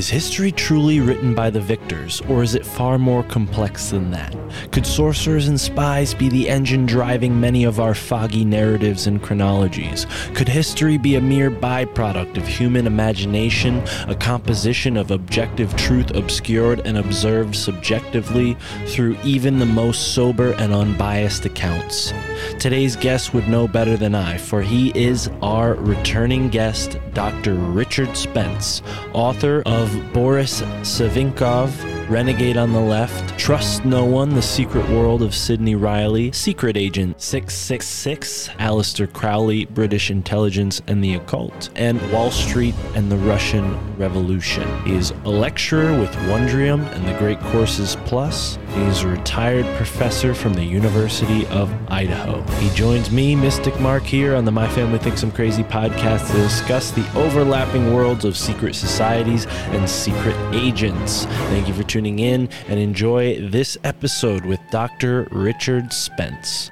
Is history truly written by the victors, or is it far more complex than that? Could sorcerers and spies be the engine driving many of our foggy narratives and chronologies? Could history be a mere byproduct of human imagination, a composition of objective truth obscured and observed subjectively through even the most sober and unbiased accounts? Today's guest would know better than I, for he is our returning guest, Dr. Richard Spence, author of Boris Savinkov, Renegade on the Left, Trust No One, The Secret World of Sidney Reilly, Secret Agent 666, Aleister Crowley, British Intelligence and the Occult, and Wall Street and the Russian Revolution. He is a lecturer with Wondrium and the Great Courses Plus. He is a retired professor from the University of Idaho. He joins me, Mystic Mark, here on the My Family Thinks I'm Crazy podcast to discuss the overlapping worlds of secret societies and secret agents. Thank you for tuning in and enjoy this episode with Dr. Richard Spence.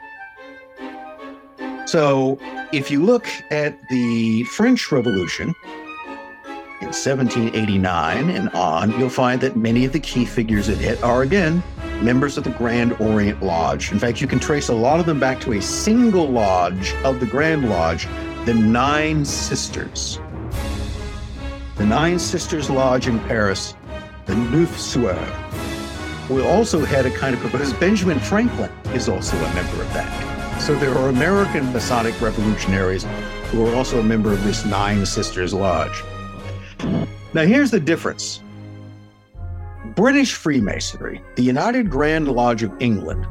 So, if you look at the French Revolution in 1789 and on, you'll find that many of the key figures in it are, again, members of the Grand Orient Lodge. In fact, you can trace a lot of them back to a single lodge of the Grand Lodge, the Nine Sisters. The Nine Sisters Lodge in Paris, the Neuf We also had a kind of, because Benjamin Franklin is also a member of that. So there are American Masonic revolutionaries who are also a member of this Nine Sisters Lodge. Now, here's the difference British Freemasonry, the United Grand Lodge of England,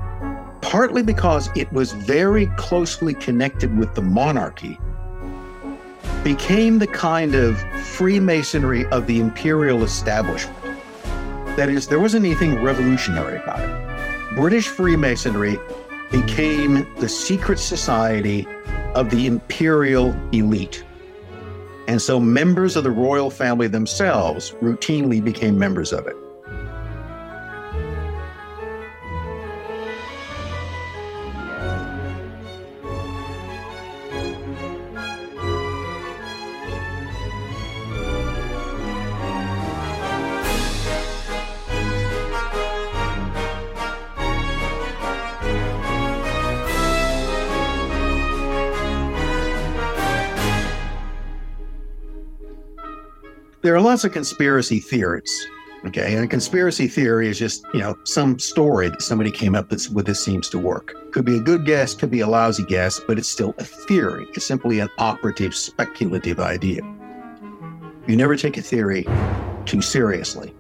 partly because it was very closely connected with the monarchy, became the kind of Freemasonry of the imperial establishment. That is, there wasn't anything revolutionary about it. British Freemasonry became the secret society of the imperial elite. And so members of the royal family themselves routinely became members of it. There are lots of conspiracy theories. Okay. And a conspiracy theory is just, you know, some story that somebody came up with with this seems to work. Could be a good guess, could be a lousy guess, but it's still a theory. It's simply an operative, speculative idea. You never take a theory too seriously.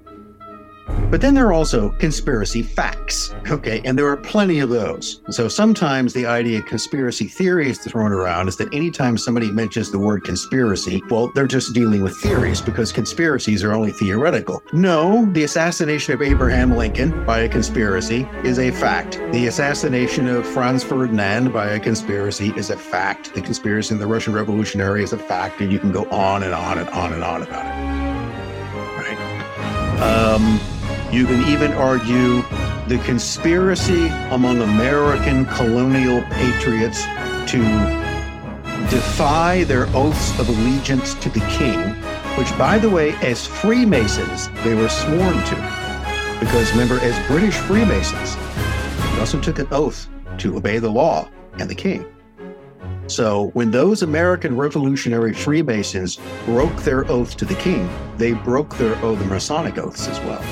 But then there are also conspiracy facts, okay? And there are plenty of those. So sometimes the idea of conspiracy theory is thrown around is that anytime somebody mentions the word conspiracy, well, they're just dealing with theories because conspiracies are only theoretical. No, the assassination of Abraham Lincoln by a conspiracy is a fact. The assassination of Franz Ferdinand by a conspiracy is a fact. The conspiracy in the Russian Revolutionary is a fact, and you can go on and on and on and on about it. Right? Um, You can even argue the conspiracy among American colonial patriots to defy their oaths of allegiance to the king, which, by the way, as Freemasons, they were sworn to. Because remember, as British Freemasons, they also took an oath to obey the law and the king. So when those American revolutionary Freemasons broke their oath to the king, they broke their oath, the Masonic oaths as well.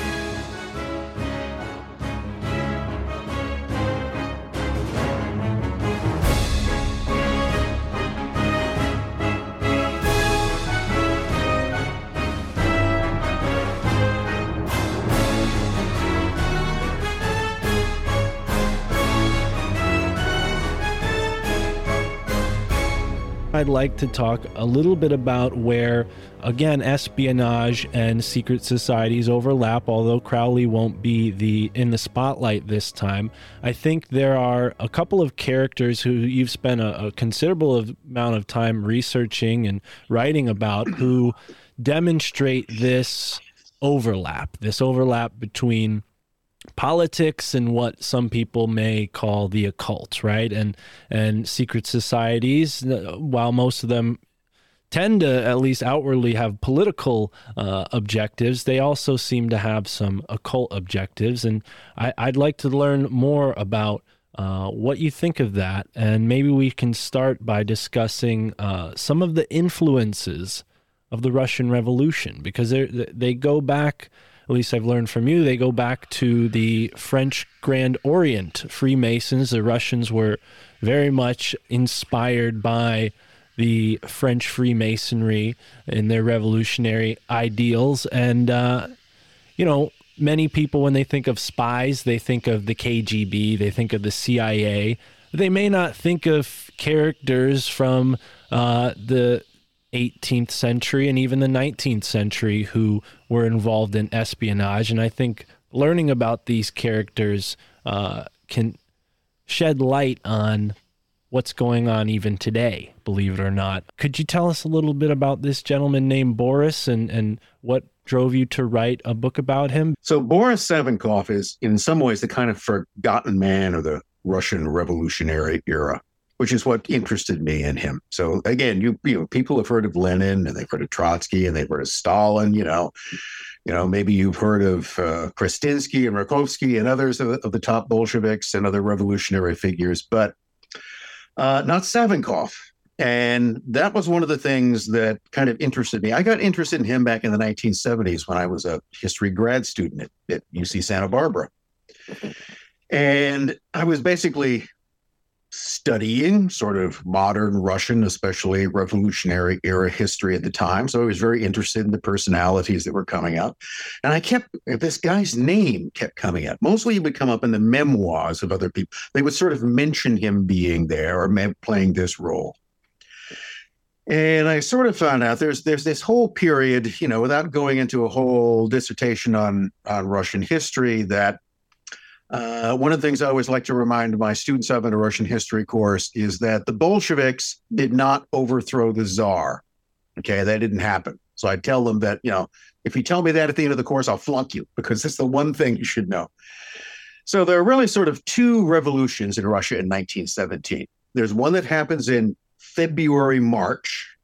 I'd like to talk a little bit about where, again, espionage and secret societies overlap. Although Crowley won't be the in the spotlight this time, I think there are a couple of characters who you've spent a, a considerable amount of time researching and writing about who demonstrate this overlap. This overlap between politics and what some people may call the occult, right? And and secret societies, while most of them tend to at least outwardly have political uh, objectives, they also seem to have some occult objectives. And I, I'd like to learn more about. Uh, what you think of that, and maybe we can start by discussing uh, some of the influences of the Russian Revolution because they they go back at least I've learned from you, they go back to the French Grand Orient Freemasons. The Russians were very much inspired by the French Freemasonry and their revolutionary ideals. And, uh, you know, many people, when they think of spies, they think of the KGB, they think of the CIA. They may not think of characters from uh, the 18th century and even the 19th century who were involved in espionage. And I think learning about these characters uh, can shed light on what's going on even today, believe it or not. Could you tell us a little bit about this gentleman named Boris and, and what drove you to write a book about him? So Boris Savinkov is in some ways the kind of forgotten man of the Russian revolutionary era which is what interested me in him. So again, you you know, people have heard of Lenin and they've heard of Trotsky and they've heard of Stalin. You know, you know, maybe you've heard of uh, and Rakovsky and others of the, of the, top Bolsheviks and other revolutionary figures, but uh, not Savinkov. And that was one of the things that kind of interested me. I got interested in him back in the 1970s when I was a history grad student at, at UC Santa Barbara. And I was basically studying sort of modern Russian, especially revolutionary era history at the time. So I was very interested in the personalities that were coming up. And I kept, this guy's name kept coming up. Mostly he would come up in the memoirs of other people. They would sort of mention him being there or playing this role. And I sort of found out there's there's this whole period, you know, without going into a whole dissertation on on Russian history, that uh, one of the things I always like to remind my students of in a Russian history course is that the Bolsheviks did not overthrow the Tsar. Okay, that didn't happen. So I tell them that, you know, if you tell me that at the end of the course, I'll flunk you because it's the one thing you should know. So there are really sort of two revolutions in Russia in 1917. There's one that happens in February, March,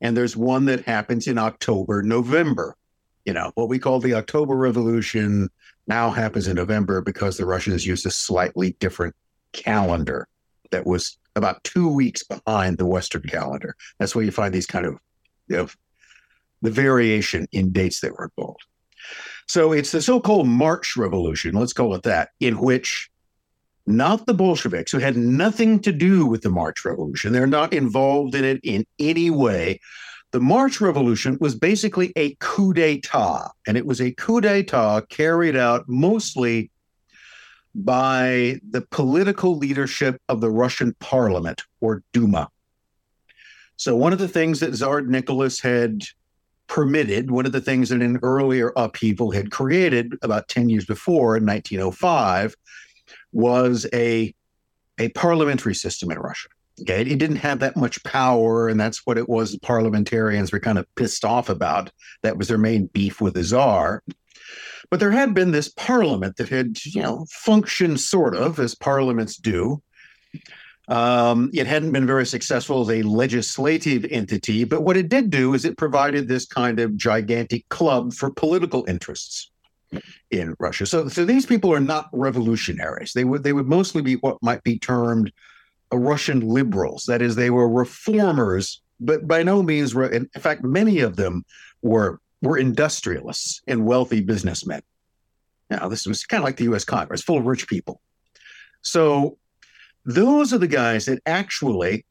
and there's one that happens in October, November. You know, what we call the October Revolution, now happens in November because the Russians used a slightly different calendar that was about two weeks behind the Western calendar. That's where you find these kind of, you know, the variation in dates that were involved. So it's the so-called March Revolution, let's call it that, in which not the Bolsheviks, who had nothing to do with the March Revolution, they're not involved in it in any way, the March Revolution was basically a coup d'etat, and it was a coup d'etat carried out mostly by the political leadership of the Russian parliament or Duma. So, one of the things that Tsar Nicholas had permitted, one of the things that an earlier upheaval had created about 10 years before in 1905, was a, a parliamentary system in Russia. Okay, it didn't have that much power, and that's what it was. The Parliamentarians were kind of pissed off about. That was their main beef with the czar. But there had been this parliament that had, you know, functioned sort of as parliaments do. Um, it hadn't been very successful as a legislative entity, but what it did do is it provided this kind of gigantic club for political interests in Russia. So, so these people are not revolutionaries. They would they would mostly be what might be termed Uh, Russian liberals. That is, they were reformers, but by no means. were. in fact, many of them were were industrialists and wealthy businessmen. Now, this was kind of like the U.S. Congress, full of rich people. So those are the guys that actually,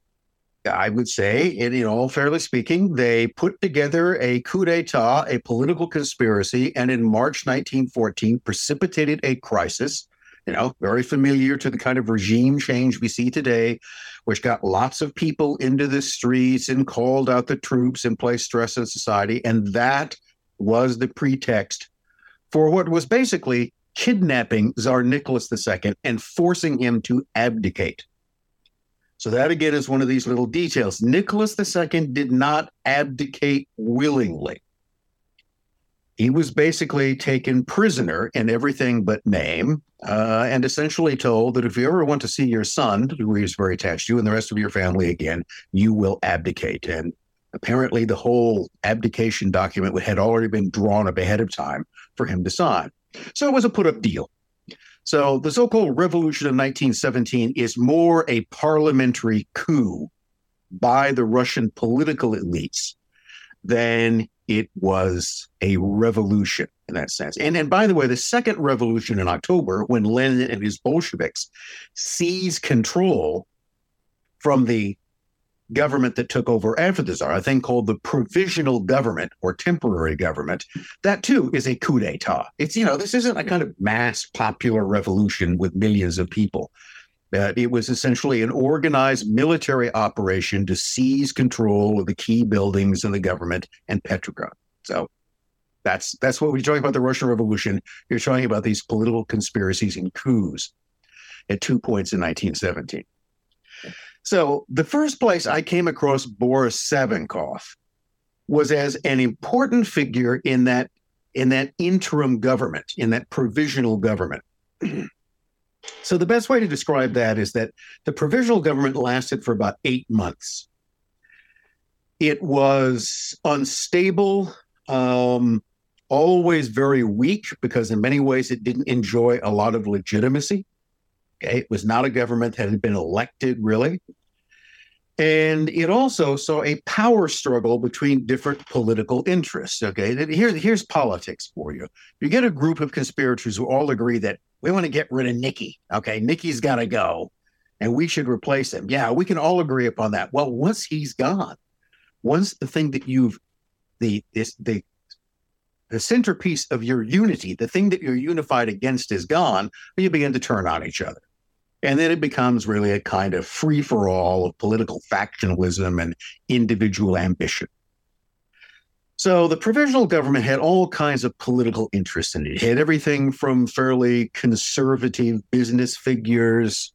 I would say, in, in all fairly speaking, they put together a coup d'etat, a political conspiracy, and in March 1914 precipitated a crisis. You know, very familiar to the kind of regime change we see today, which got lots of people into the streets and called out the troops and placed stress on society. And that was the pretext for what was basically kidnapping Tsar Nicholas II and forcing him to abdicate. So that again is one of these little details. Nicholas II did not abdicate willingly. He was basically taken prisoner in everything but name, uh, and essentially told that if you ever want to see your son, who was very attached to, you, and the rest of your family again, you will abdicate. And apparently, the whole abdication document had already been drawn up ahead of time for him to sign. So it was a put up deal. So the so called revolution of 1917 is more a parliamentary coup by the Russian political elites than it was a revolution in that sense. And, and by the way, the second revolution in October, when Lenin and his Bolsheviks seized control from the government that took over after the Tsar, a thing called the provisional government or temporary government, that too is a coup d'etat. It's, you know, this isn't a kind of mass popular revolution with millions of people. Uh, it was essentially an organized military operation to seize control of the key buildings in the government and Petrograd. So that's that's what we're talking about the Russian Revolution. You're talking about these political conspiracies and coups at two points in 1917. So the first place I came across Boris Savinkov was as an important figure in that in that interim government, in that provisional government. so the best way to describe that is that the provisional government lasted for about eight months. It was unstable, um, always very weak because in many ways it didn't enjoy a lot of legitimacy. Okay, it was not a government that had been elected really. And it also saw a power struggle between different political interests. Okay, Here, here's politics for you. You get a group of conspirators who all agree that we want to get rid of Nikki. Okay, Nikki's got to go, and we should replace him. Yeah, we can all agree upon that. Well, once he's gone, once the thing that you've the this the the centerpiece of your unity, the thing that you're unified against is gone, you begin to turn on each other. And then it becomes really a kind of free for all of political factionalism and individual ambition. So the provisional government had all kinds of political interests in it. It had everything from fairly conservative business figures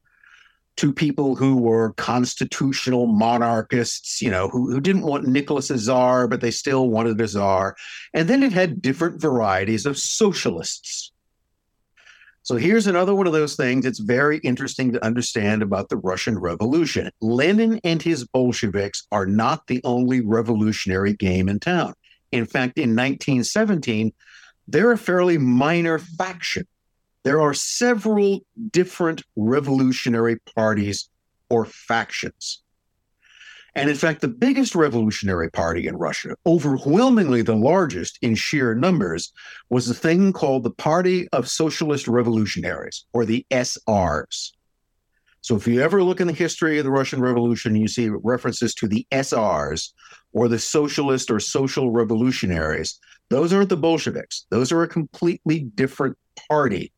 to people who were constitutional monarchists, you know, who, who didn't want Nicholas as czar, but they still wanted a czar. And then it had different varieties of socialists so here's another one of those things that's very interesting to understand about the Russian Revolution. Lenin and his Bolsheviks are not the only revolutionary game in town. In fact, in 1917, they're a fairly minor faction. There are several different revolutionary parties or factions. And in fact, the biggest revolutionary party in Russia, overwhelmingly the largest in sheer numbers, was a thing called the Party of Socialist Revolutionaries, or the SRs. So if you ever look in the history of the Russian Revolution, you see references to the SRs, or the Socialist or Social Revolutionaries. Those aren't the Bolsheviks. Those are a completely different party.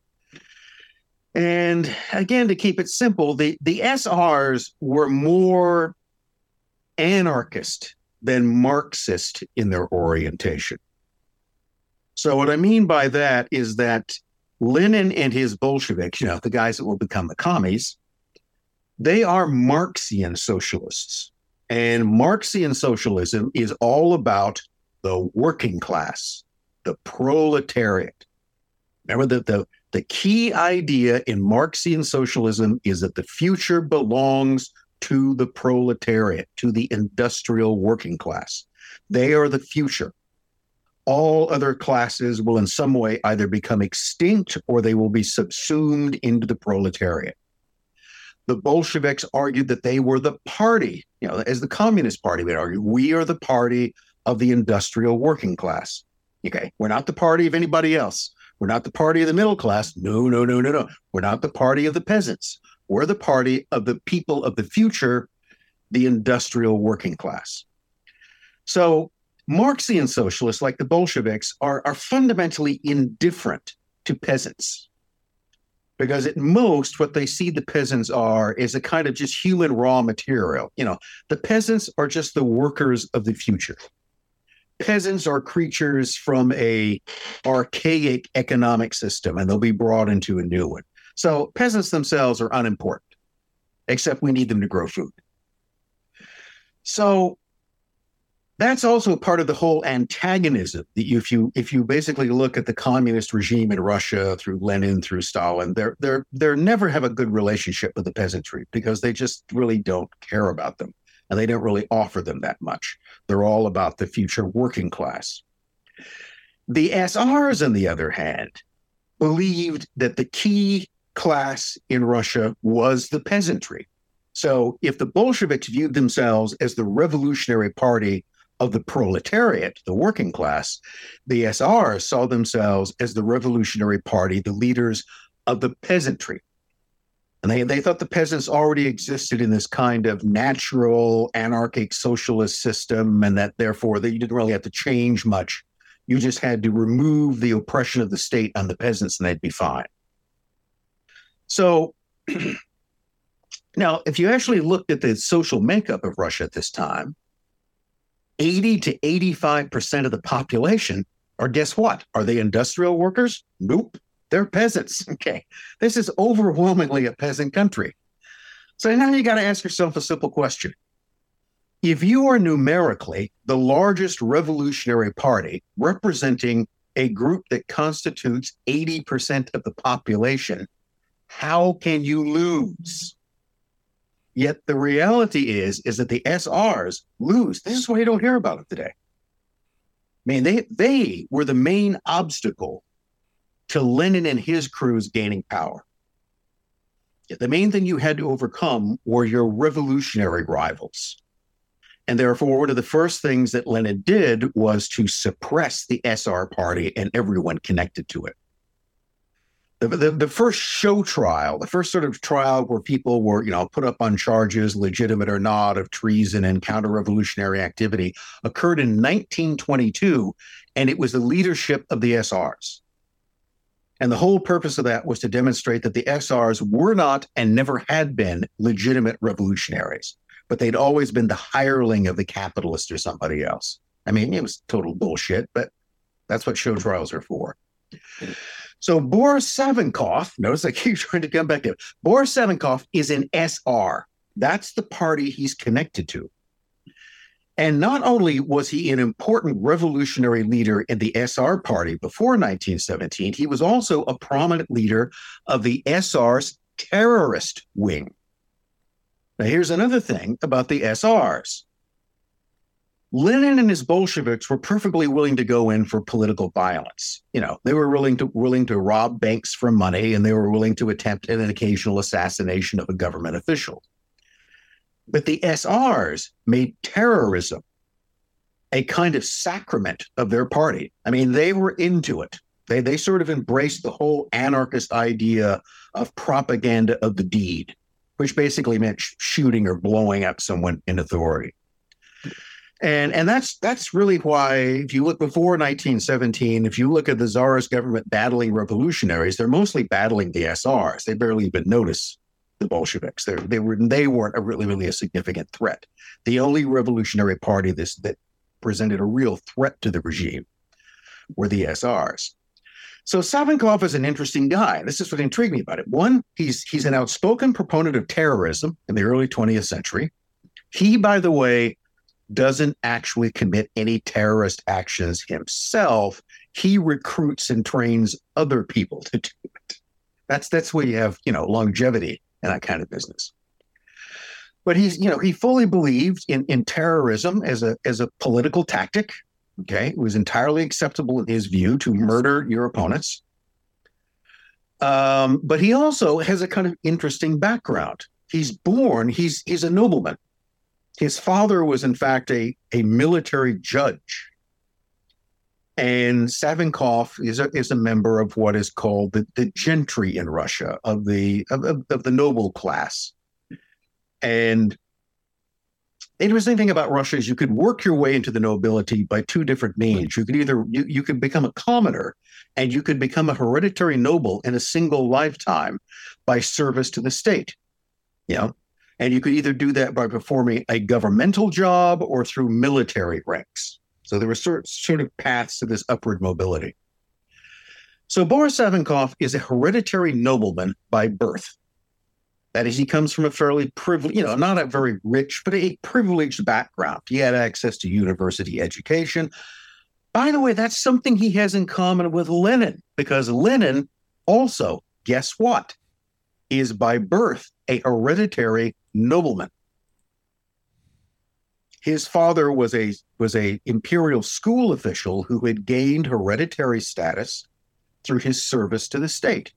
And again, to keep it simple, the, the SRs were more anarchist than Marxist in their orientation. So, what I mean by that is that Lenin and his Bolsheviks, you know, the guys that will become the commies, they are Marxian socialists. And Marxian socialism is all about the working class, the proletariat. Remember that the, the key idea in Marxian socialism is that the future belongs to the proletariat, to the industrial working class. They are the future. All other classes will, in some way, either become extinct or they will be subsumed into the proletariat. The Bolsheviks argued that they were the party, you know, as the Communist Party would argue, we are the party of the industrial working class. Okay, we're not the party of anybody else. We're not the party of the middle class. No, no, no, no, no. We're not the party of the peasants. We're the party of the people of the future, the industrial working class. So Marxian socialists, like the Bolsheviks, are, are fundamentally indifferent to peasants. Because at most, what they see the peasants are is a kind of just human raw material. You know, the peasants are just the workers of the future. Peasants are creatures from a archaic economic system, and they'll be brought into a new one. So peasants themselves are unimportant, except we need them to grow food. So that's also part of the whole antagonism that if you if you basically look at the communist regime in Russia through Lenin through Stalin, they're they're they're never have a good relationship with the peasantry because they just really don't care about them and they don't really offer them that much. They're all about the future working class. The SRs, on the other hand, believed that the key class in Russia was the peasantry. So if the Bolsheviks viewed themselves as the revolutionary party of the proletariat, the working class, the SRs saw themselves as the revolutionary party, the leaders of the peasantry. And they, they thought the peasants already existed in this kind of natural anarchic socialist system, and that therefore that you didn't really have to change much. You just had to remove the oppression of the state on the peasants, and they'd be fine. So now, if you actually looked at the social makeup of Russia at this time, 80 to 85% of the population are guess what? Are they industrial workers? Nope. They're peasants. Okay. This is overwhelmingly a peasant country. So now you got to ask yourself a simple question. If you are numerically the largest revolutionary party representing a group that constitutes 80% of the population, how can you lose? Yet the reality is, is that the SRs lose. This is why you don't hear about it today. I mean, they they were the main obstacle to Lenin and his crews gaining power. Yet the main thing you had to overcome were your revolutionary rivals. And therefore, one of the first things that Lenin did was to suppress the SR party and everyone connected to it the, the, the first show trial, the first sort of trial where people were, you know, put up on charges, legitimate or not, of treason and counter-revolutionary activity, occurred in 1922, and it was the leadership of the SRs. And the whole purpose of that was to demonstrate that the SRs were not and never had been legitimate revolutionaries, but they'd always been the hireling of the capitalist or somebody else. I mean, it was total bullshit, but that's what show trials are for. So Boris Savinkov, notice I keep trying to come back to it. Boris Savinkov is an SR. That's the party he's connected to. And not only was he an important revolutionary leader in the SR party before 1917, he was also a prominent leader of the SR's terrorist wing. Now, here's another thing about the SRs Lenin and his Bolsheviks were perfectly willing to go in for political violence. You know, they were willing to willing to rob banks for money, and they were willing to attempt an occasional assassination of a government official. But the SRs made terrorism a kind of sacrament of their party. I mean, they were into it. They they sort of embraced the whole anarchist idea of propaganda of the deed, which basically meant sh- shooting or blowing up someone in authority and and that's that's really why if you look before 1917 if you look at the czarist government battling revolutionaries they're mostly battling the srs they barely even notice the bolsheviks they they were they weren't a really really a significant threat the only revolutionary party this that presented a real threat to the regime were the srs so Savinkov is an interesting guy. This is what intrigued me about it. One, he's he's an outspoken proponent of terrorism in the early 20th century. He, by the way, doesn't actually commit any terrorist actions himself. he recruits and trains other people to do it. That's that's where you have you know longevity in that kind of business. But he's you know he fully believed in in terrorism as a as a political tactic. Okay, it was entirely acceptable in his view to murder your opponents. Um, but he also has a kind of interesting background. He's born, he's he's a nobleman. His father was, in fact, a, a military judge. And Savinkov is a, is a member of what is called the, the gentry in Russia, of the of, of, of the noble class. And the interesting thing about Russia is you could work your way into the nobility by two different means. You could either you, you could become a commoner and you could become a hereditary noble in a single lifetime by service to the state. You know, and you could either do that by performing a governmental job or through military ranks. So there were sort, sort of paths to this upward mobility. So Boris Savinkov is a hereditary nobleman by birth. That is, he comes from a fairly privileged, you know, not a very rich, but a privileged background. He had access to university education. By the way, that's something he has in common with Lenin, because Lenin also, guess what, is by birth a hereditary nobleman. His father was a was a imperial school official who had gained hereditary status through his service to the state.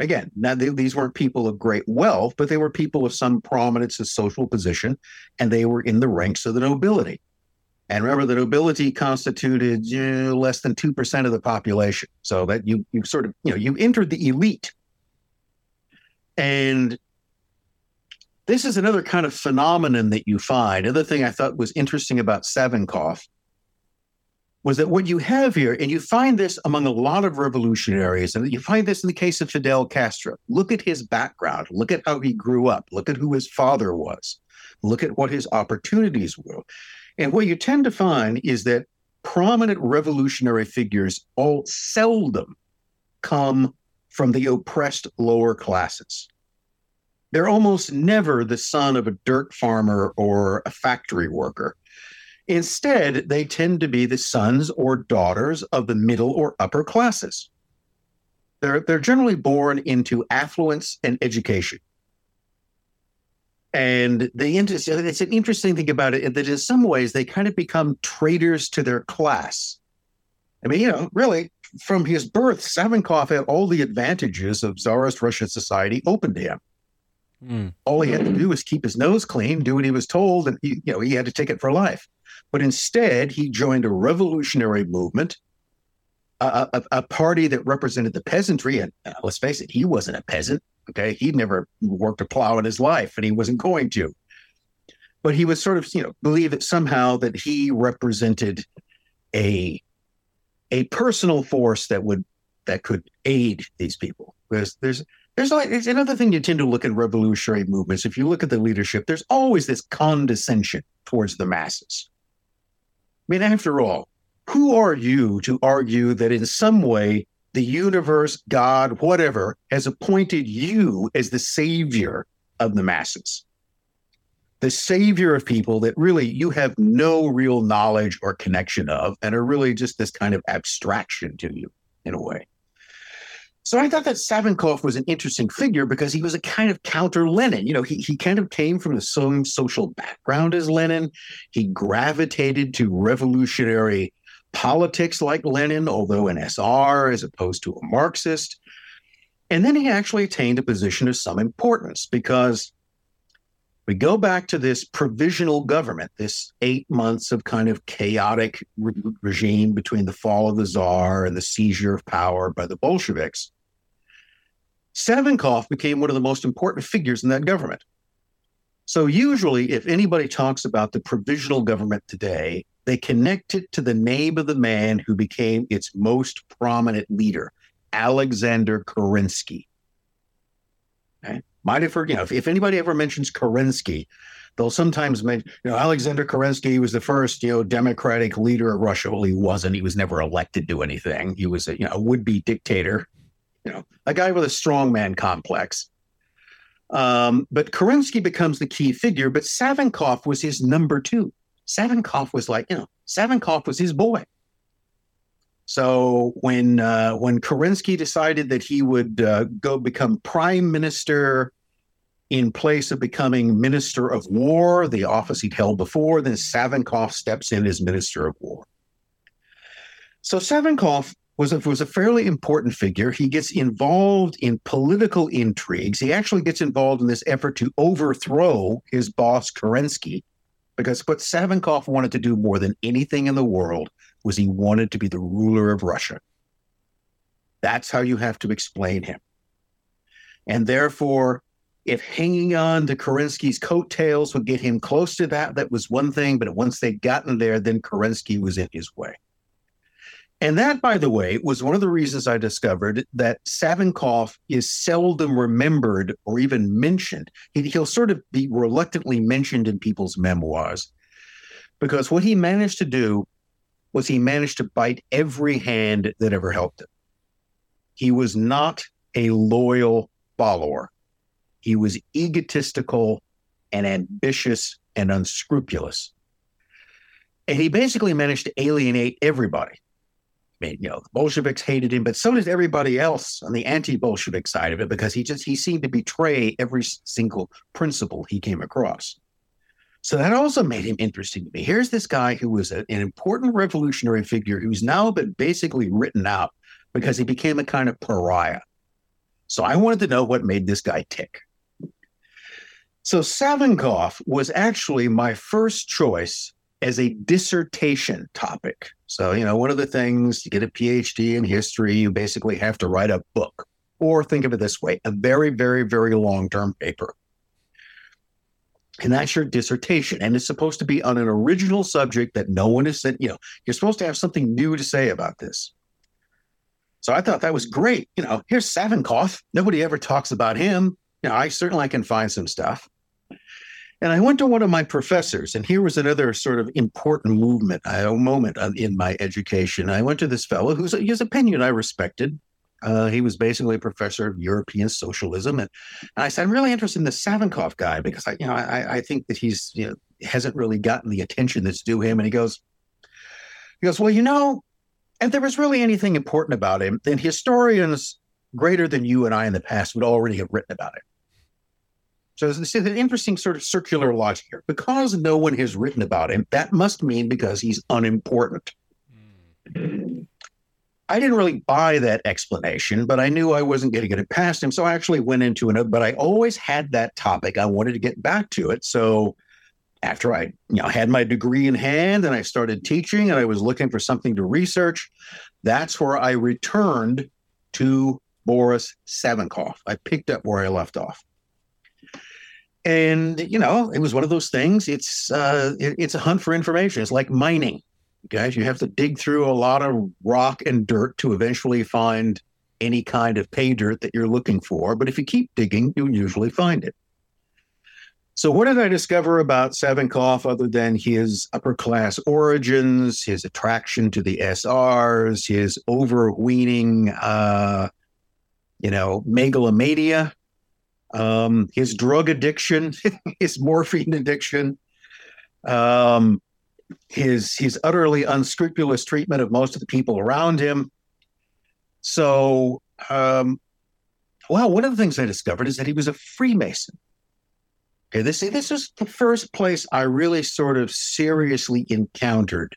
Again, now they, these weren't people of great wealth, but they were people of some prominence and social position, and they were in the ranks of the nobility. And remember, the nobility constituted uh, less than two percent of the population, so that you you sort of you know you entered the elite. And this is another kind of phenomenon that you find. Another thing I thought was interesting about Savinkov was that what you have here, and you find this among a lot of revolutionaries, and you find this in the case of Fidel Castro. Look at his background, look at how he grew up, look at who his father was, look at what his opportunities were. And what you tend to find is that prominent revolutionary figures all seldom come from the oppressed lower classes. They're almost never the son of a dirt farmer or a factory worker. Instead, they tend to be the sons or daughters of the middle or upper classes. They're, they're generally born into affluence and education. And the it's an interesting thing about it that in some ways they kind of become traitors to their class. I mean, you know, really, from his birth, Savinkov had all the advantages of Tsarist Russian society open to him. Mm. All he had to do was keep his nose clean, do what he was told, and he, you know he had to take it for life. But instead, he joined a revolutionary movement, a, a, a party that represented the peasantry. And uh, let's face it, he wasn't a peasant. Okay, he'd never worked a plow in his life, and he wasn't going to. But he was sort of, you know, believe that somehow that he represented a a personal force that would that could aid these people. Because there's there's like there's another thing you tend to look at revolutionary movements. If you look at the leadership, there's always this condescension towards the masses. I mean, after all, who are you to argue that in some way the universe, God, whatever, has appointed you as the savior of the masses? The savior of people that really you have no real knowledge or connection of and are really just this kind of abstraction to you in a way. So I thought that Savinkov was an interesting figure because he was a kind of counter Lenin. You know, he, he kind of came from the same social background as Lenin. He gravitated to revolutionary politics like Lenin, although an SR as opposed to a Marxist. And then he actually attained a position of some importance because we go back to this provisional government, this eight months of kind of chaotic re- regime between the fall of the czar and the seizure of power by the Bolsheviks. Savinkov became one of the most important figures in that government. So, usually, if anybody talks about the provisional government today, they connect it to the name of the man who became its most prominent leader, Alexander Kerensky. Might have heard, you know, if, if anybody ever mentions Kerensky, they'll sometimes mention, you know, Alexander Kerensky was the first, you know, democratic leader of Russia. Well, he wasn't. He was never elected to anything. He was a, you know, a would-be dictator, you know, a guy with a strongman complex. Um, but Kerensky becomes the key figure, but Savinkov was his number two. Savinkov was like, you know, Savinkov was his boy. So when uh, when Kerensky decided that he would uh, go become prime minister in place of becoming minister of war, the office he'd held before, then Savinkov steps in as minister of war. So Savinkov was a, was a fairly important figure. He gets involved in political intrigues. He actually gets involved in this effort to overthrow his boss Kerensky, because what Savinkov wanted to do more than anything in the world was he wanted to be the ruler of Russia. That's how you have to explain him. And therefore, if hanging on to Kerensky's coattails would get him close to that, that was one thing. But once they'd gotten there, then Kerensky was in his way. And that, by the way, was one of the reasons I discovered that Savinkov is seldom remembered or even mentioned. He, he'll sort of be reluctantly mentioned in people's memoirs because what he managed to do was he managed to bite every hand that ever helped him. He was not a loyal follower. He was egotistical and ambitious and unscrupulous. And he basically managed to alienate everybody. I mean, you know, the Bolsheviks hated him, but so did everybody else on the anti-Bolshevik side of it because he just he seemed to betray every single principle he came across. So that also made him interesting to me. Here's this guy who was a, an important revolutionary figure who's now been basically written out because he became a kind of pariah. So I wanted to know what made this guy tick. So Savinkov was actually my first choice as a dissertation topic. So, you know, one of the things to get a PhD in history, you basically have to write a book, or think of it this way a very, very, very long term paper. And that's your dissertation. And it's supposed to be on an original subject that no one has said, you know, you're supposed to have something new to say about this. So I thought that was great. You know, here's Savinkov. Nobody ever talks about him. You know, I certainly can find some stuff. And I went to one of my professors, and here was another sort of important movement, a moment in my education. I went to this fellow whose opinion I respected. Uh, he was basically a professor of European socialism, and, and I said, "I'm really interested in the Savinkov guy because I, you know, I, I think that he's, you know, hasn't really gotten the attention that's due him." And he goes, "He goes, well, you know, if there was really anything important about him, then historians greater than you and I in the past would already have written about it." So it's an interesting sort of circular logic here. Because no one has written about him, that must mean because he's unimportant. Mm. I didn't really buy that explanation, but I knew I wasn't going to get it past him. So I actually went into it, but I always had that topic. I wanted to get back to it. So after I you know had my degree in hand and I started teaching and I was looking for something to research, that's where I returned to Boris Savinkov. I picked up where I left off and you know it was one of those things it's uh it, it's a hunt for information it's like mining guys you have to dig through a lot of rock and dirt to eventually find any kind of pay dirt that you're looking for but if you keep digging you'll usually find it. So what did i discover about savinkov other than his upper class origins his attraction to the srs his overweening uh you know megalomania um, his drug addiction, his morphine addiction, um, his his utterly unscrupulous treatment of most of the people around him. So, um, well, one of the things I discovered is that he was a Freemason. Okay, this this is the first place I really sort of seriously encountered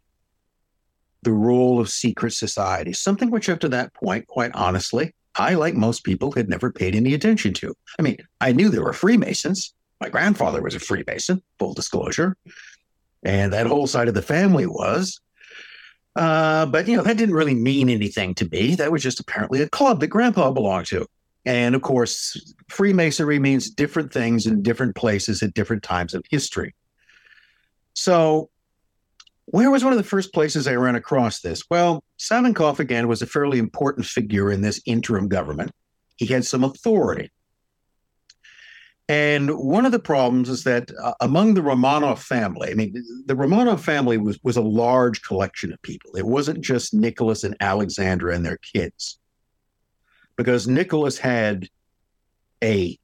the role of secret society, something which up to that point, quite honestly, I, like most people, had never paid any attention to. I mean, I knew there were Freemasons. My grandfather was a Freemason, full disclosure, and that whole side of the family was. Uh, but, you know, that didn't really mean anything to me. That was just apparently a club that grandpa belonged to. And of course, Freemasonry means different things in different places at different times of history. So where was one of the first places I ran across this? Well, Savinkov, again, was a fairly important figure in this interim government. He had some authority. And one of the problems is that uh, among the Romanov family, I mean, the Romanov family was, was a large collection of people. It wasn't just Nicholas and Alexandra and their kids, because Nicholas had a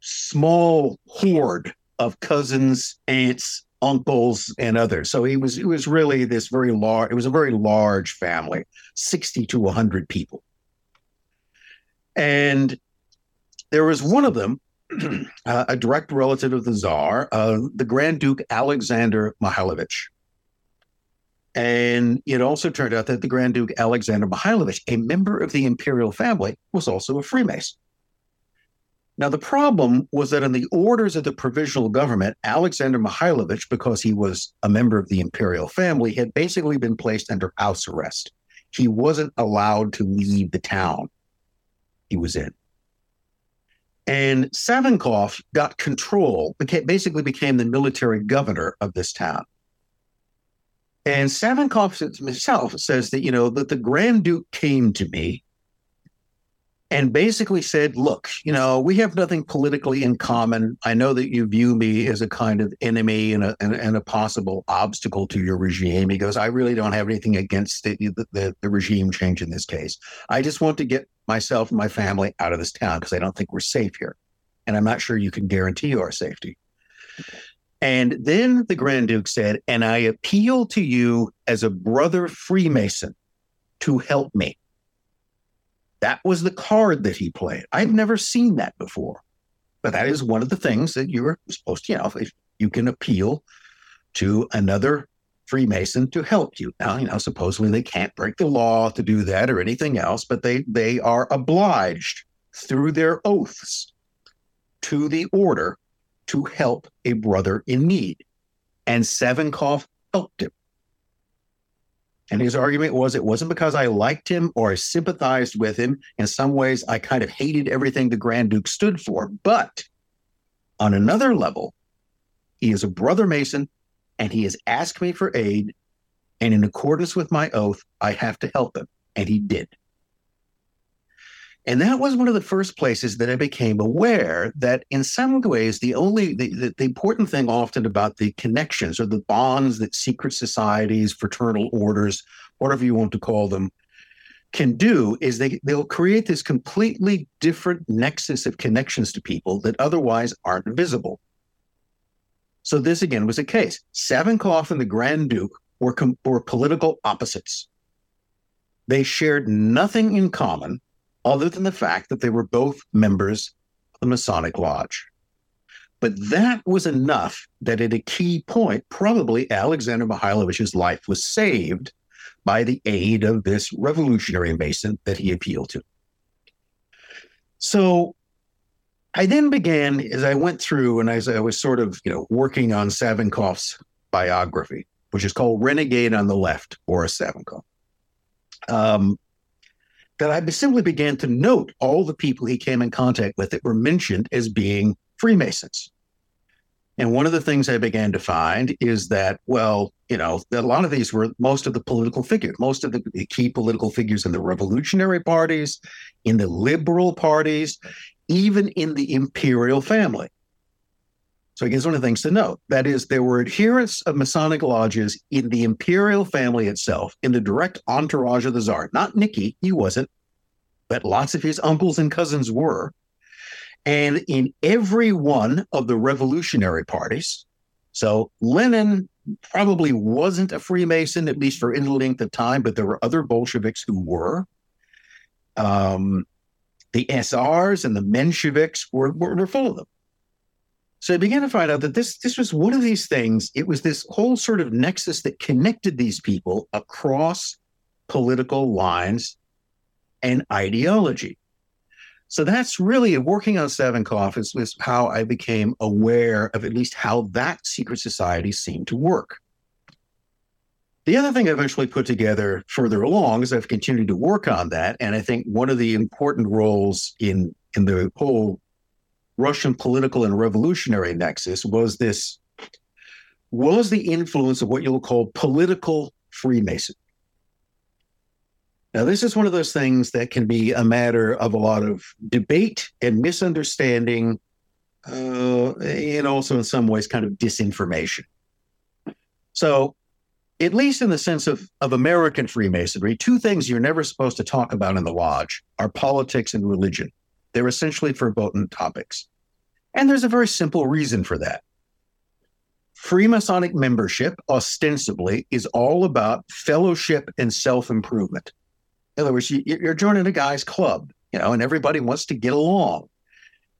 small horde of cousins, aunts, uncles and others. So he was it was really this very large. It was a very large family, sixty to hundred people, and there was one of them, uh, a direct relative of the Tsar, uh, the Grand Duke Alexander Mikhailovich. And it also turned out that the Grand Duke Alexander Mikhailovich, a member of the imperial family, was also a Freemason. Now, the problem was that in the orders of the provisional government, Alexander Mikhailovich, because he was a member of the imperial family, had basically been placed under house arrest. He wasn't allowed to leave the town he was in. And Savinkov got control, became, basically became the military governor of this town. And Savinkov himself says that, you know, that the Grand Duke came to me and basically said, look, you know, we have nothing politically in common. I know that you view me as a kind of enemy and a, and, and a possible obstacle to your regime. He goes, I really don't have anything against the, the, the regime change in this case. I just want to get myself and my family out of this town because I don't think we're safe here. And I'm not sure you can guarantee our safety. And then the Grand Duke said, and I appeal to you as a brother Freemason to help me. That was the card that he played. I'd never seen that before. But that is one of the things that you're supposed to, you know, if you can appeal to another Freemason to help you. Now, you know, supposedly they can't break the law to do that or anything else, but they they are obliged through their oaths to the order to help a brother in need. And Savinkov helped him. And his argument was it wasn't because I liked him or I sympathized with him. In some ways, I kind of hated everything the Grand Duke stood for. But on another level, he is a brother Mason and he has asked me for aid. And in accordance with my oath, I have to help him. And he did. And that was one of the first places that I became aware that in some ways, the only, the, the, the, important thing often about the connections or the bonds that secret societies, fraternal orders, whatever you want to call them, can do is they, they'll create this completely different nexus of connections to people that otherwise aren't visible. So this again was a case. Savinkov and the Grand Duke were, com- were political opposites. They shared nothing in common other than the fact that they were both members of the Masonic Lodge. But that was enough that at a key point, probably Alexander Mikhailovich's life was saved by the aid of this revolutionary Mason that he appealed to. So I then began, as I went through and as I was sort of, you know, working on Savinkov's biography, which is called Renegade on the Left, Boris Savinkov. Um, that I simply began to note all the people he came in contact with that were mentioned as being Freemasons. And one of the things I began to find is that, well, you know, a lot of these were most of the political figures, most of the, the key political figures in the revolutionary parties, in the liberal parties, even in the imperial family. So, it's one of the things to note. That is, there were adherents of Masonic lodges in the imperial family itself, in the direct entourage of the Tsar. Not Nicky, he wasn't, but lots of his uncles and cousins were. And in every one of the revolutionary parties. So, Lenin probably wasn't a Freemason, at least for any length of time, but there were other Bolsheviks who were. Um, the SRs and the Mensheviks were, were, were full of them. So I began to find out that this this was one of these things. It was this whole sort of nexus that connected these people across political lines and ideology. So that's really working on Savinkov is, is how I became aware of at least how that secret society seemed to work. The other thing I eventually put together further along is I've continued to work on that. And I think one of the important roles in in the whole Russian political and revolutionary nexus was this was the influence of what you'll call political Freemason. Now, this is one of those things that can be a matter of a lot of debate and misunderstanding, uh, and also in some ways, kind of disinformation. So, at least in the sense of, of American Freemasonry, two things you're never supposed to talk about in the lodge are politics and religion. They're essentially verboten topics. And there's a very simple reason for that. Freemasonic membership, ostensibly, is all about fellowship and self improvement. In other words, you, you're joining a guy's club, you know, and everybody wants to get along.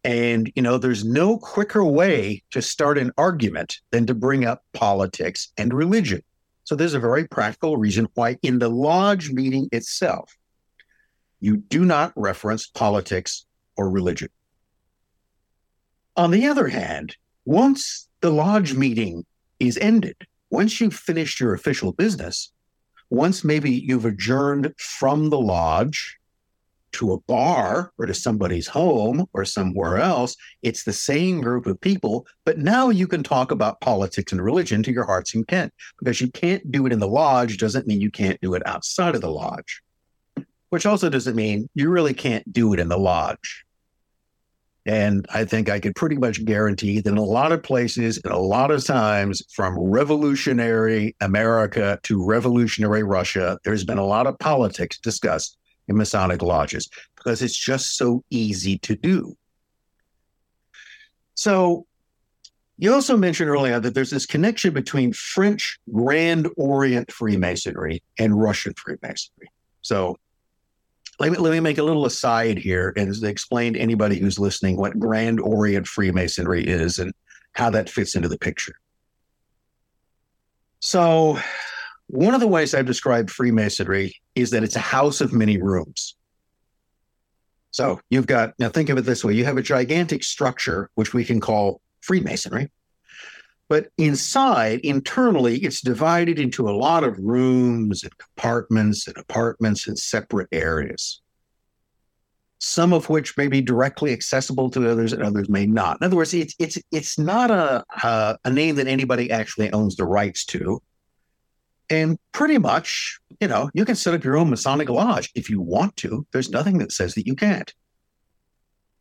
And, you know, there's no quicker way to start an argument than to bring up politics and religion. So there's a very practical reason why, in the lodge meeting itself, you do not reference politics or religion. On the other hand, once the lodge meeting is ended, once you've finished your official business, once maybe you've adjourned from the lodge to a bar or to somebody's home or somewhere else, it's the same group of people, but now you can talk about politics and religion to your heart's content because you can't do it in the lodge doesn't mean you can't do it outside of the lodge, which also doesn't mean you really can't do it in the lodge. And I think I could pretty much guarantee that in a lot of places, and a lot of times, from revolutionary America to revolutionary Russia, there's been a lot of politics discussed in Masonic lodges because it's just so easy to do. So, you also mentioned earlier that there's this connection between French Grand Orient Freemasonry and Russian Freemasonry. So, let me, let me make a little aside here and explain to anybody who's listening what Grand Orient Freemasonry is and how that fits into the picture. So, one of the ways I've described Freemasonry is that it's a house of many rooms. So, you've got, now think of it this way you have a gigantic structure, which we can call Freemasonry. But inside, internally, it's divided into a lot of rooms and compartments and apartments and separate areas. Some of which may be directly accessible to others, and others may not. In other words, it's it's it's not a a, a name that anybody actually owns the rights to. And pretty much, you know, you can set up your own Masonic lodge if you want to. There's nothing that says that you can't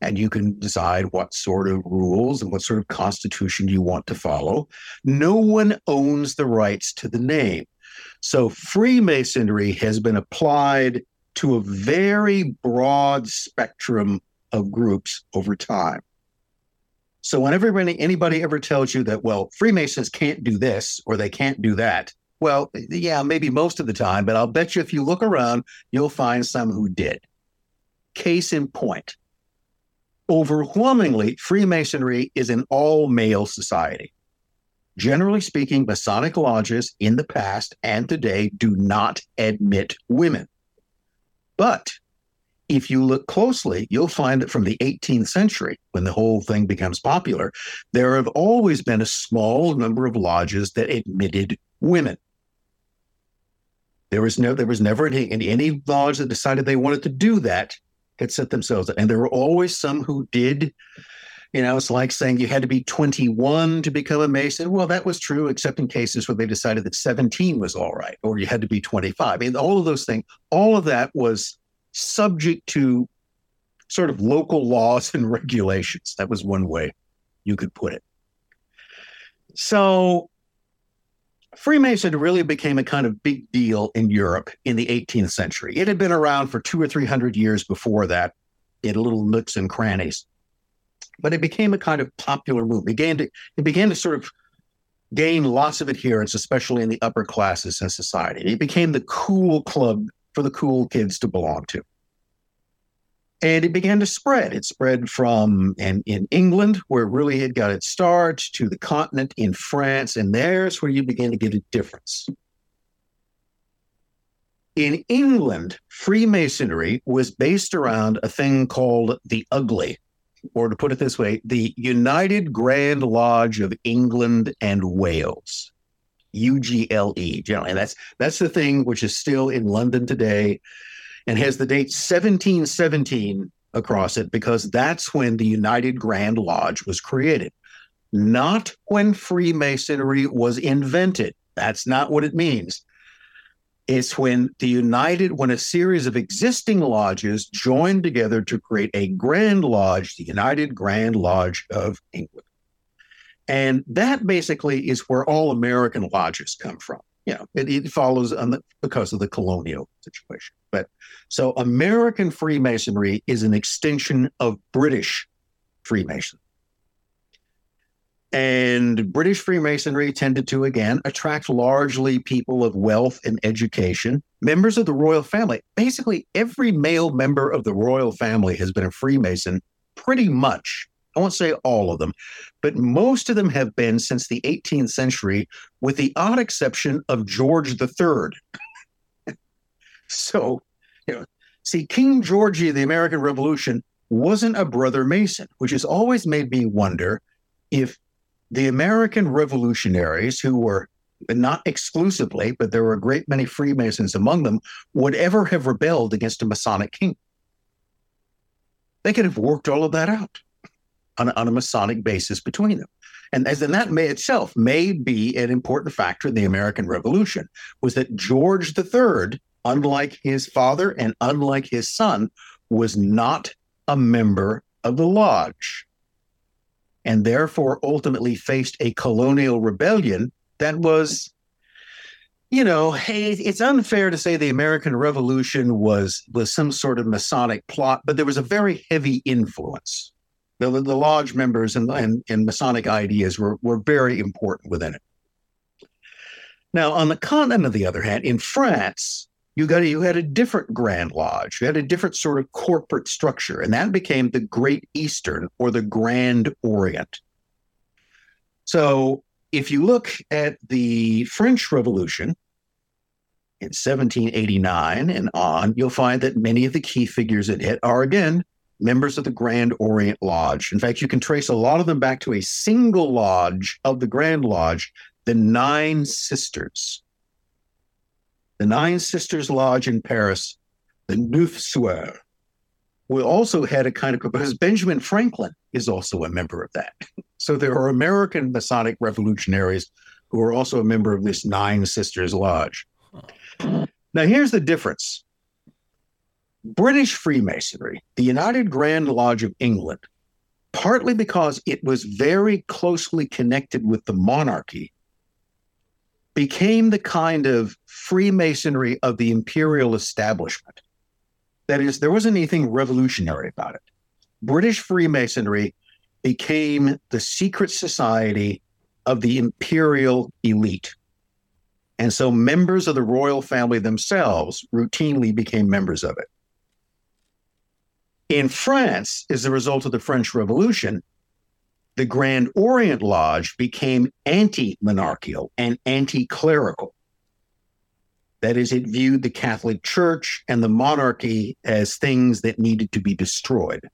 and you can decide what sort of rules and what sort of constitution you want to follow. No one owns the rights to the name. So Freemasonry has been applied to a very broad spectrum of groups over time. So whenever anybody, ever tells you that, well, Freemasons can't do this or they can't do that, well, yeah, maybe most of the time, but I'll bet you if you look around, you'll find some who did. Case in point, overwhelmingly, Freemasonry is an all male society. Generally speaking, Masonic lodges in the past and today do not admit women. But if you look closely, you'll find that from the 18th century, when the whole thing becomes popular, there have always been a small number of lodges that admitted women. There was no, there was never any, any lodge that decided they wanted to do that had set themselves. And there were always some who did. You know, it's like saying you had to be 21 to become a Mason. Well, that was true, except in cases where they decided that 17 was all right, or you had to be 25. I mean, all of those things, all of that was subject to sort of local laws and regulations. That was one way you could put it. So Freemason really became a kind of big deal in Europe in the 18th century. It had been around for two or three hundred years before that in little nooks and crannies. But it became a kind of popular movement. It began to, it began to sort of gain lots of adherence, especially in the upper classes in society. It became the cool club for the cool kids to belong to and it began to spread. It spread from and in England, where it really had got its start, to the continent in France, and there's where you begin to get a difference. In England, Freemasonry was based around a thing called the Ugly, or to put it this way, the United Grand Lodge of England and Wales. UGLE, generally. And that's that's the thing which is still in London today and has the date 1717 across it because that's when the United Grand Lodge was created, not when Freemasonry was invented. That's not what it means. It's when the United, when a series of existing lodges joined together to create a Grand Lodge, the United Grand Lodge of England. And that basically is where all American lodges come from you know, it, it follows on the, because of the colonial situation. But so American Freemasonry is an extension of British Freemasonry. And British Freemasonry tended to, again, attract largely people of wealth and education, members of the royal family. Basically, every male member of the royal family has been a Freemason pretty much. I won't say all of them, but most of them have been since the 18th century, with the odd exception of George III. so, you know, see, King George of the American Revolution wasn't a brother Mason, which has always made me wonder if the American revolutionaries, who were not exclusively, but there were a great many Freemasons among them, would ever have rebelled against a Masonic king. They could have worked all of that out on, on a Masonic basis between them. And as and that may itself may be an important factor in the American Revolution, was that George III, unlike his father and unlike his son, was not a member of the lodge and therefore ultimately faced a colonial rebellion that was you know hey, it's unfair to say the american revolution was was some sort of masonic plot but there was a very heavy influence the, the lodge members and, and, and masonic ideas were, were very important within it. Now on the continent on the other hand in france you got a, you had a different grand lodge. You had a different sort of corporate structure and that became the great eastern or the grand orient. So if you look at the french revolution in 1789 and on you'll find that many of the key figures it are again members of the grand orient lodge in fact you can trace a lot of them back to a single lodge of the grand lodge the nine sisters the Nine Sisters Lodge in Paris, the Neuf Soeurs. We also had a kind of because Benjamin Franklin is also a member of that. So there are American Masonic revolutionaries who are also a member of this Nine Sisters Lodge. Now here's the difference. British Freemasonry, the United Grand Lodge of England, partly because it was very closely connected with the monarchy, became the kind of Freemasonry of the imperial establishment. That is, there wasn't anything revolutionary about it. British Freemasonry became the secret society of the imperial elite. And so members of the royal family themselves routinely became members of it. In France, as a result of the French Revolution, the Grand Orient Lodge became anti monarchical and anti clerical. That is, it viewed the Catholic Church and the monarchy as things that needed to be destroyed.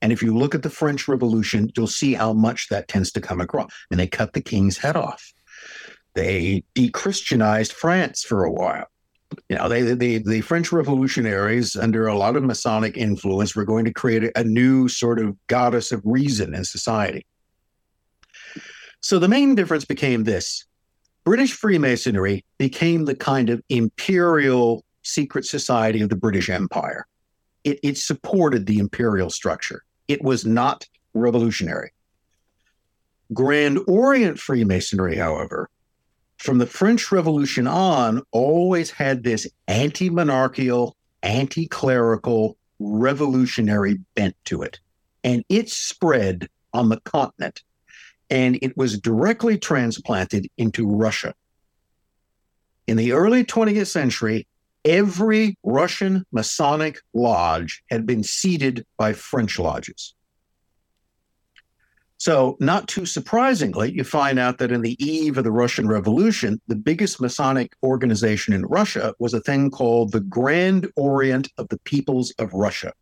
And if you look at the French Revolution, you'll see how much that tends to come across. And they cut the king's head off. They de-Christianized France for a while. You know, they, the the French revolutionaries, under a lot of Masonic influence, were going to create a, new sort of goddess of reason in society. So the main difference became this British Freemasonry became the kind of imperial secret society of the British Empire. It, it supported the imperial structure, it was not revolutionary. Grand Orient Freemasonry, however, from the French Revolution on, always had this anti monarchical, anti clerical, revolutionary bent to it. And it spread on the continent and it was directly transplanted into Russia. In the early 20th century, every Russian Masonic lodge had been seeded by French lodges. So, not too surprisingly, you find out that in the eve of the Russian Revolution, the biggest Masonic organization in Russia was a thing called the Grand Orient of the Peoples of Russia.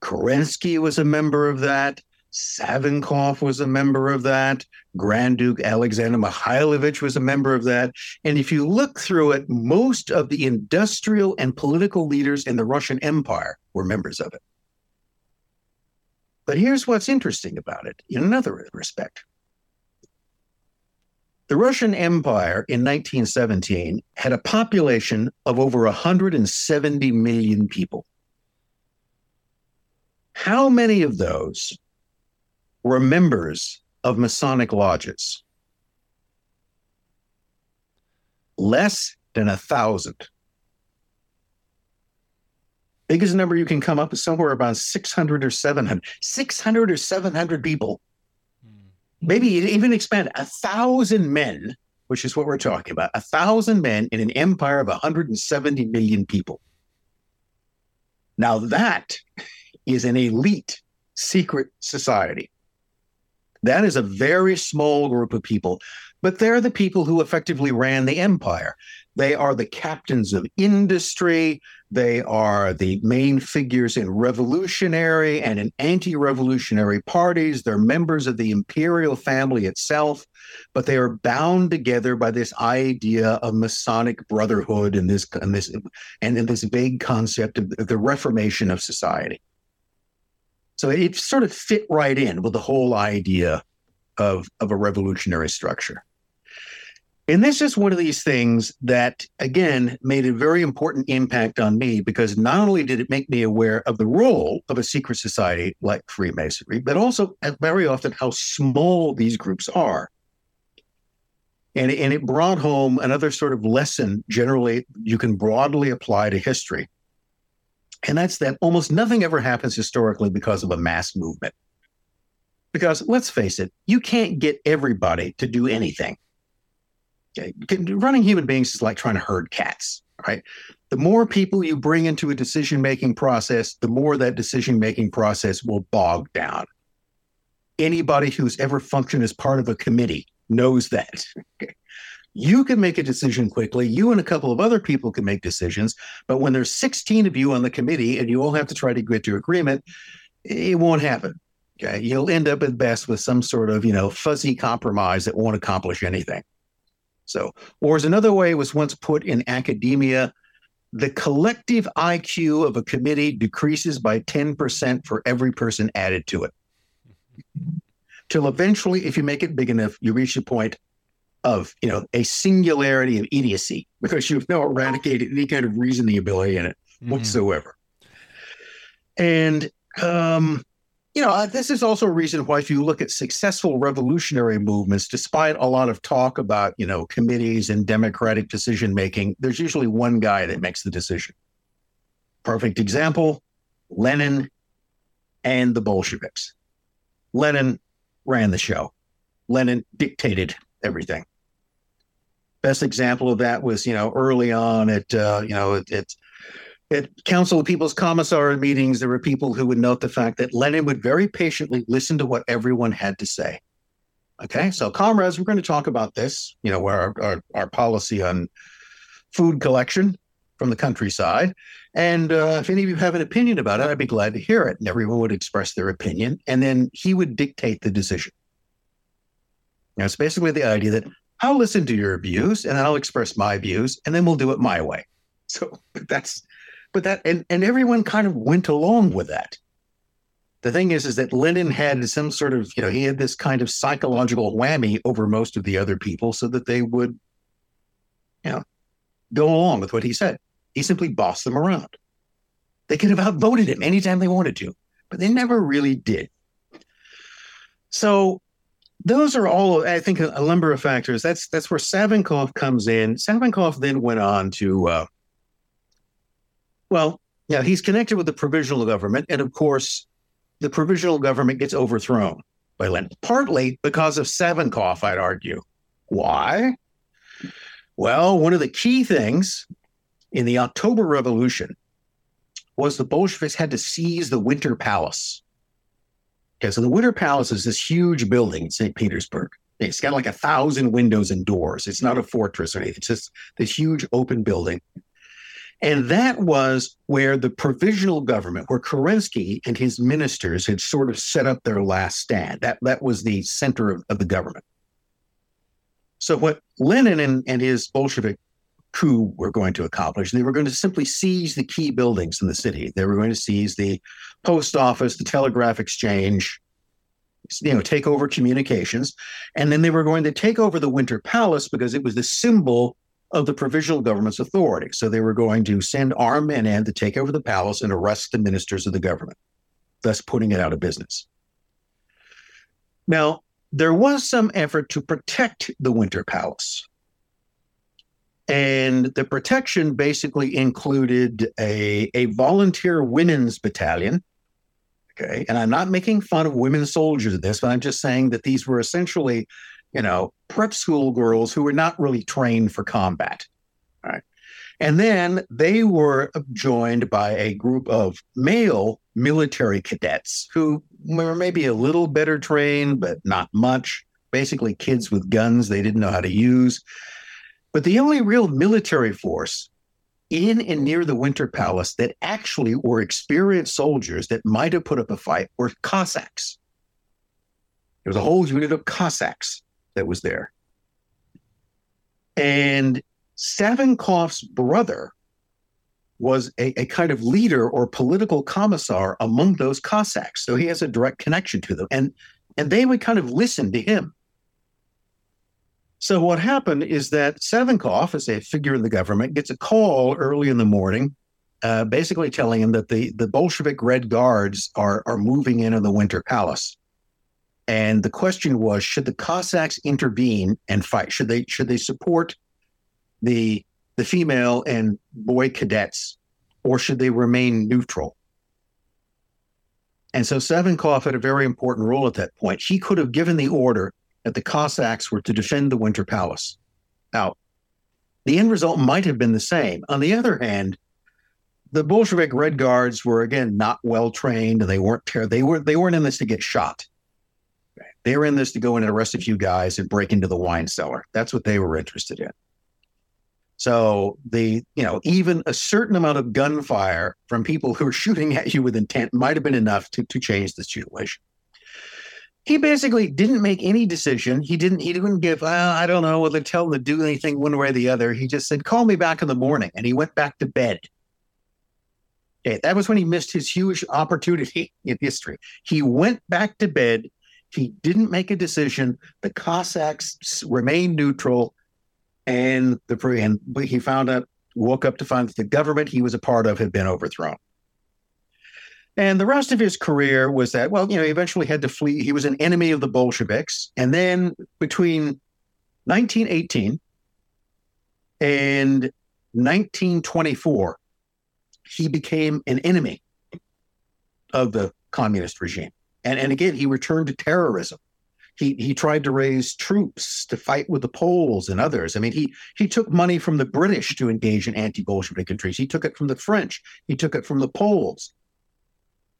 Kerensky was a member of that. Savinkov was a member of that. Grand Duke Alexander Mikhailovich was a member of that. And if you look through it, most of the industrial and political leaders in the Russian Empire were members of it. But here's what's interesting about it in another respect. The Russian Empire in 1917 had a population of over 170 million people. How many of those were members of Masonic lodges. Less than a thousand. Biggest number you can come up with somewhere about 600 or 700. 600 or 700 people hmm. maybe even expand a thousand men, which is what we're talking about, a thousand men in an empire of 170 million people. Now that is an elite secret society. That is a very small group of people, but they're the people who effectively ran the empire. They are the captains of industry. They are the main figures in revolutionary and in anti revolutionary parties. They're members of the imperial family itself, but they are bound together by this idea of Masonic brotherhood and this, and this, and this vague concept of the reformation of society. So it sort of fit right in with the whole idea of, of a revolutionary structure. And this is one of these things that, again, made a very important impact on me because not only did it make me aware of the role of a secret society like Freemasonry, but also very often how small these groups are. And, and it brought home another sort of lesson generally you can broadly apply to history. And that's that almost nothing ever happens historically because of a mass movement. Because let's face it, you can't get everybody to do anything running human beings is like trying to herd cats, right? The more people you bring into a decision making process, the more that decision making process will bog down. Anybody who's ever functioned as part of a committee knows that. You can make a decision quickly. You and a couple of other people can make decisions. But when there's 16 of you on the committee and you all have to try to get to agreement, it won't happen. Okay. You'll end up at best with some sort of, you know, fuzzy compromise that won't accomplish anything. So, or as another way was once put in academia, the collective IQ of a committee decreases by 10% for every person added to it. Till eventually, if you make it big enough, you reach a point of, you know, a singularity of idiocy because you've now eradicated any kind of reasoning ability in it mm-hmm. whatsoever. And um, you know, uh, this is also a reason why, if you look at successful revolutionary movements, despite a lot of talk about, you know, committees and democratic decision making, there's usually one guy that makes the decision. Perfect example Lenin and the Bolsheviks. Lenin ran the show, Lenin dictated everything. Best example of that was, you know, early on at, uh, you know, at, at Council of People's Commissar meetings, there were people who would note the fact that Lenin would very patiently listen to what everyone had to say. Okay, so comrades, we're going to talk about this, you know, our, our, our policy on food collection from the countryside. And uh, if any of you have an opinion about it, I'd be glad to hear it. And everyone would express their opinion. And then he would dictate the decision. Now, it's basically the idea that I'll listen to your views and then I'll express my views, and then we'll do it my way. So that's but that and, and everyone kind of went along with that. The thing is, is that Lenin had some sort of, you know, he had this kind of psychological whammy over most of the other people so that they would, you know, go along with what he said. He simply bossed them around. They could have outvoted him anytime they wanted to, but they never really did. So those are all, I think, a, a number of factors. That's that's where Savinkov comes in. Savinkov then went on to uh, well, yeah, he's connected with the provisional government. And of course, the provisional government gets overthrown by Lenin, partly because of Savinkov, I'd argue. Why? Well, one of the key things in the October Revolution was the Bolsheviks had to seize the Winter Palace. Okay, so the Winter Palace is this huge building in St. Petersburg. It's got like a thousand windows and doors. It's not a fortress or anything. It's just this huge open building. And that was where the provisional government, where Kerensky and his ministers had sort of set up their last stand. That, that was the center of, of the government. So, what Lenin and, and his Bolshevik coup were going to accomplish, they were going to simply seize the key buildings in the city. They were going to seize the post office, the telegraph exchange, you know, take over communications. And then they were going to take over the Winter Palace because it was the symbol of the provisional government's authority. So they were going to send armed men in to take over the palace and arrest the ministers of the government, thus putting it out of business. Now, there was some effort to protect the Winter Palace. And the protection basically included a, a volunteer women's battalion Okay. And I'm not making fun of women soldiers in this, but I'm just saying that these were essentially, you know, prep school girls who were not really trained for combat. Right. And then they were joined by a group of male military cadets who were maybe a little better trained, but not much. Basically, kids with guns they didn't know how to use. But the only real military force in and near the Winter Palace that actually were experienced soldiers that might have put up a fight were Cossacks. There was a whole unit of Cossacks that was there. And Savinkov's brother was a, a kind of leader or political commissar among those Cossacks. So he has a direct connection to them. And, and they would kind of listen to him. So what happened is that Savinkov, as a figure in the government, gets a call early in the morning, uh, basically telling him that the, the Bolshevik Red Guards are, are moving in on the Winter Palace. And the question was, should the Cossacks intervene and fight? Should they should they support the the female and boy cadets, or should they remain neutral? And so Savinkov had a very important role at that point. He could have given the order that the Cossacks were to defend the Winter Palace. Now, the end result might have been the same. On the other hand, the Bolshevik Red Guards were again not well trained. They weren't ter- they were they weren't in this to get shot. They were in this to go in and arrest a few guys and break into the wine cellar. That's what they were interested in. So the you know even a certain amount of gunfire from people who are shooting at you with intent might have been enough to to change the situation he basically didn't make any decision. He didn't. He didn't give. Uh, I don't know whether to tell him to do anything one way or the other. He just said, "Call me back in the morning," and he went back to bed. Okay, that was when he missed his huge opportunity in history. He went back to bed. He didn't make a decision. The Cossacks remained neutral, and the and he found out, woke up to find that the government he was a part of had been overthrown. And the rest of his career was that, well, you know, he eventually had to flee. He was an enemy of the Bolsheviks. And then between 1918 and 1924, he became an enemy of the communist regime. And, and again, he returned to terrorism. He, he tried to raise troops to fight with the Poles and others. I mean, he he took money from the British to engage in anti-Bolshevik countries. He took it from the French. He took it from the Poles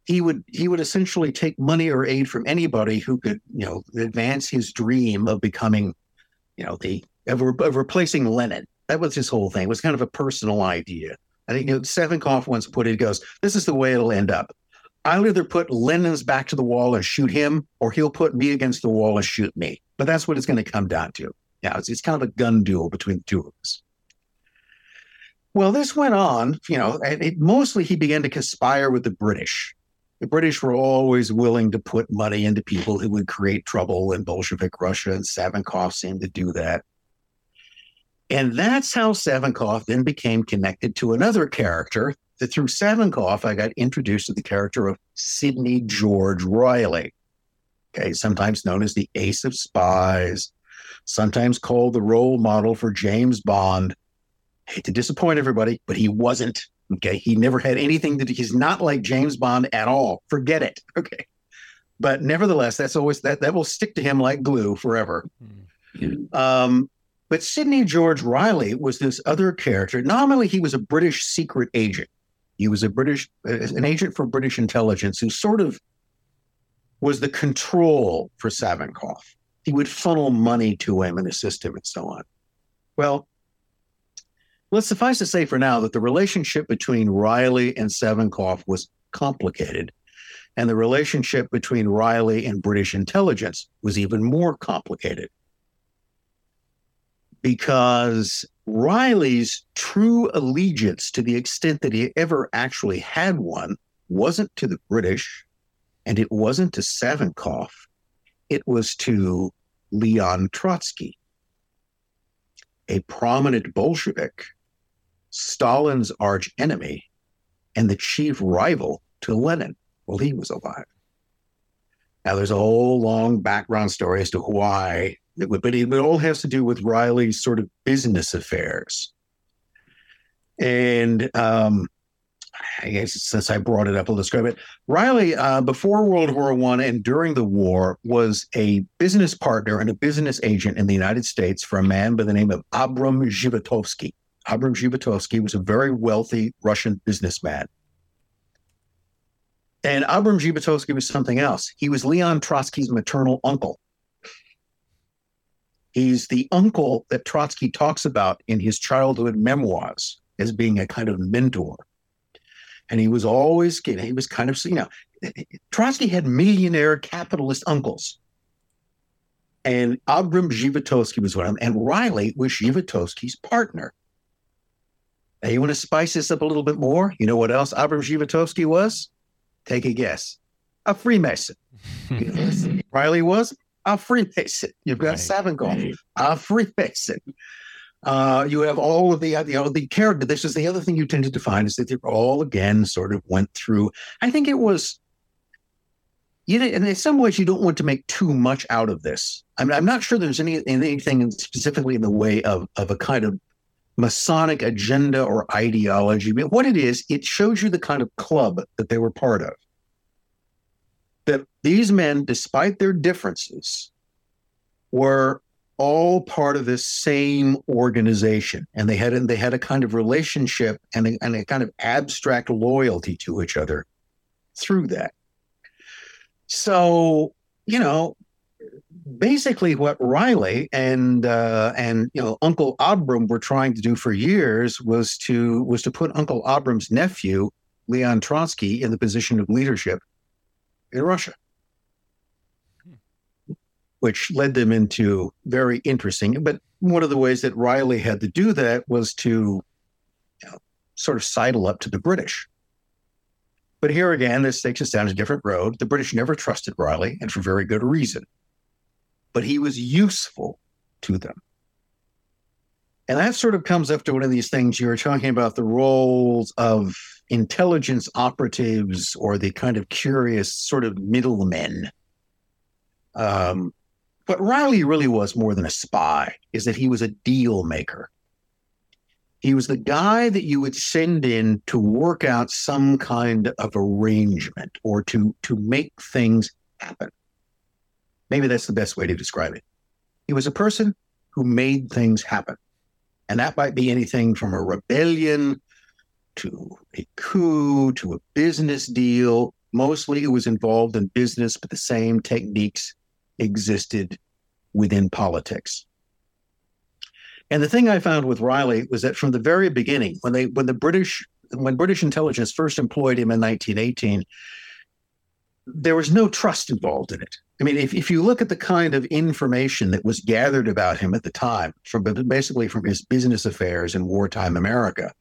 he would he would essentially take money or aid from anybody who could you know advance his dream of becoming you know the of, of replacing Lenin. That was his whole thing. It was kind of a personal idea. I think you know, Savinkov once put it. Goes, "This is the way it'll end up. I'll either put Lenin's back to the wall and shoot him, or he'll put me against the wall and shoot me. But that's what it's going to come down to. Yeah, it's, it's kind of a gun duel between the two of us." Well, this went on, you know, and it, mostly he began to conspire with the British the British were always willing to put money into people who would create trouble in Bolshevik Russia, and Savinkov seemed to do that. And that's how Savinkov then became connected to another character. That through Savinkov, I got introduced to the character of Sidney George Reilly. Okay, sometimes known as the Ace of Spies, sometimes called the role model for James Bond. hate to disappoint everybody, but he wasn't. Okay. He never had anything to do. He's not like James Bond at all. Forget it. Okay. But nevertheless, that's always that that will stick to him like glue forever. Mm-hmm. Um, but Sidney George Reilly was this other character. Nominally, he was a British secret agent. He was a British, uh, an agent for British intelligence who sort of was the control for Savinkov. He would funnel money to him and assist him and so on. Well, let's suffice to say for now that the relationship between Reilly and Savinkov was complicated, and the relationship between Reilly and British intelligence was even more complicated. Because Reilly's true allegiance, to the extent that he ever actually had one, wasn't to the British and it wasn't to Savinkov, it was to Leon Trotsky, a prominent Bolshevik Stalin's arch enemy and the chief rival to Lenin while he was alive. Now, there's a whole long background story as to why, but it all has to do with Reilly's sort of business affairs. And um, I guess since I brought it up, I'll describe it. Reilly, uh, before World War One and during the war, was a business partner and a business agent in the United States for a man by the name of Abram Zhivotovsky. Abram Zhivotovsky was a very wealthy Russian businessman. And Abram Zhivotovsky was something else. He was Leon Trotsky's maternal uncle. He's the uncle that Trotsky talks about in his childhood memoirs as being a kind of mentor. And he was always, he was kind of, you know, Trotsky had millionaire capitalist uncles. And Abram Zhivotovsky was one of them. And Reilly was Zhivotovsky's partner. Now, you want to spice this up a little bit more? You know what else Abram Zhivotovsky was? Take a guess. A Freemason. Reilly was a Freemason. You've got Right. Savinkov, a Freemason. Uh, you have all of the, you know, the character. This is the other thing you tended to find is that they all again sort of went through. I think it was, you know, and in some ways you don't want to make too much out of this. I'm, I'm not sure there's any anything specifically in the way of of a kind of Masonic agenda or ideology. But what it is, it shows you the kind of club that they were part of. That these men, despite their differences, were all part of this same organization, and they had they had a kind of relationship and a, and a kind of abstract loyalty to each other through that. So you know, basically what Reilly and uh, and you know Uncle Abram were trying to do for years was to was to put Uncle Abram's nephew Leon Trotsky in the position of leadership in Russia, which led them into very interesting. But one of the ways that Reilly had to do that was to you know, sort of sidle up to the British. But here again, this takes us down a different road. The British never trusted Reilly, and for very good reason but he was useful to them. And that sort of comes up to one of these things you were talking about the roles of intelligence operatives or the kind of curious sort of middlemen. Um, what Reilly really was more than a spy is that he was a deal maker. He was the guy that you would send in to work out some kind of arrangement or to to make things happen. Maybe that's the best way to describe it. He was a person who made things happen. And that might be anything from a rebellion to a coup to a business deal. Mostly it was involved in business, but the same techniques existed within politics. And the thing I found with Reilly was that from the very beginning, when they when the British when British intelligence first employed him in 1918, there was no trust involved in it. I mean, if, if you look at the kind of information that was gathered about him at the time, from basically from his business affairs in wartime America,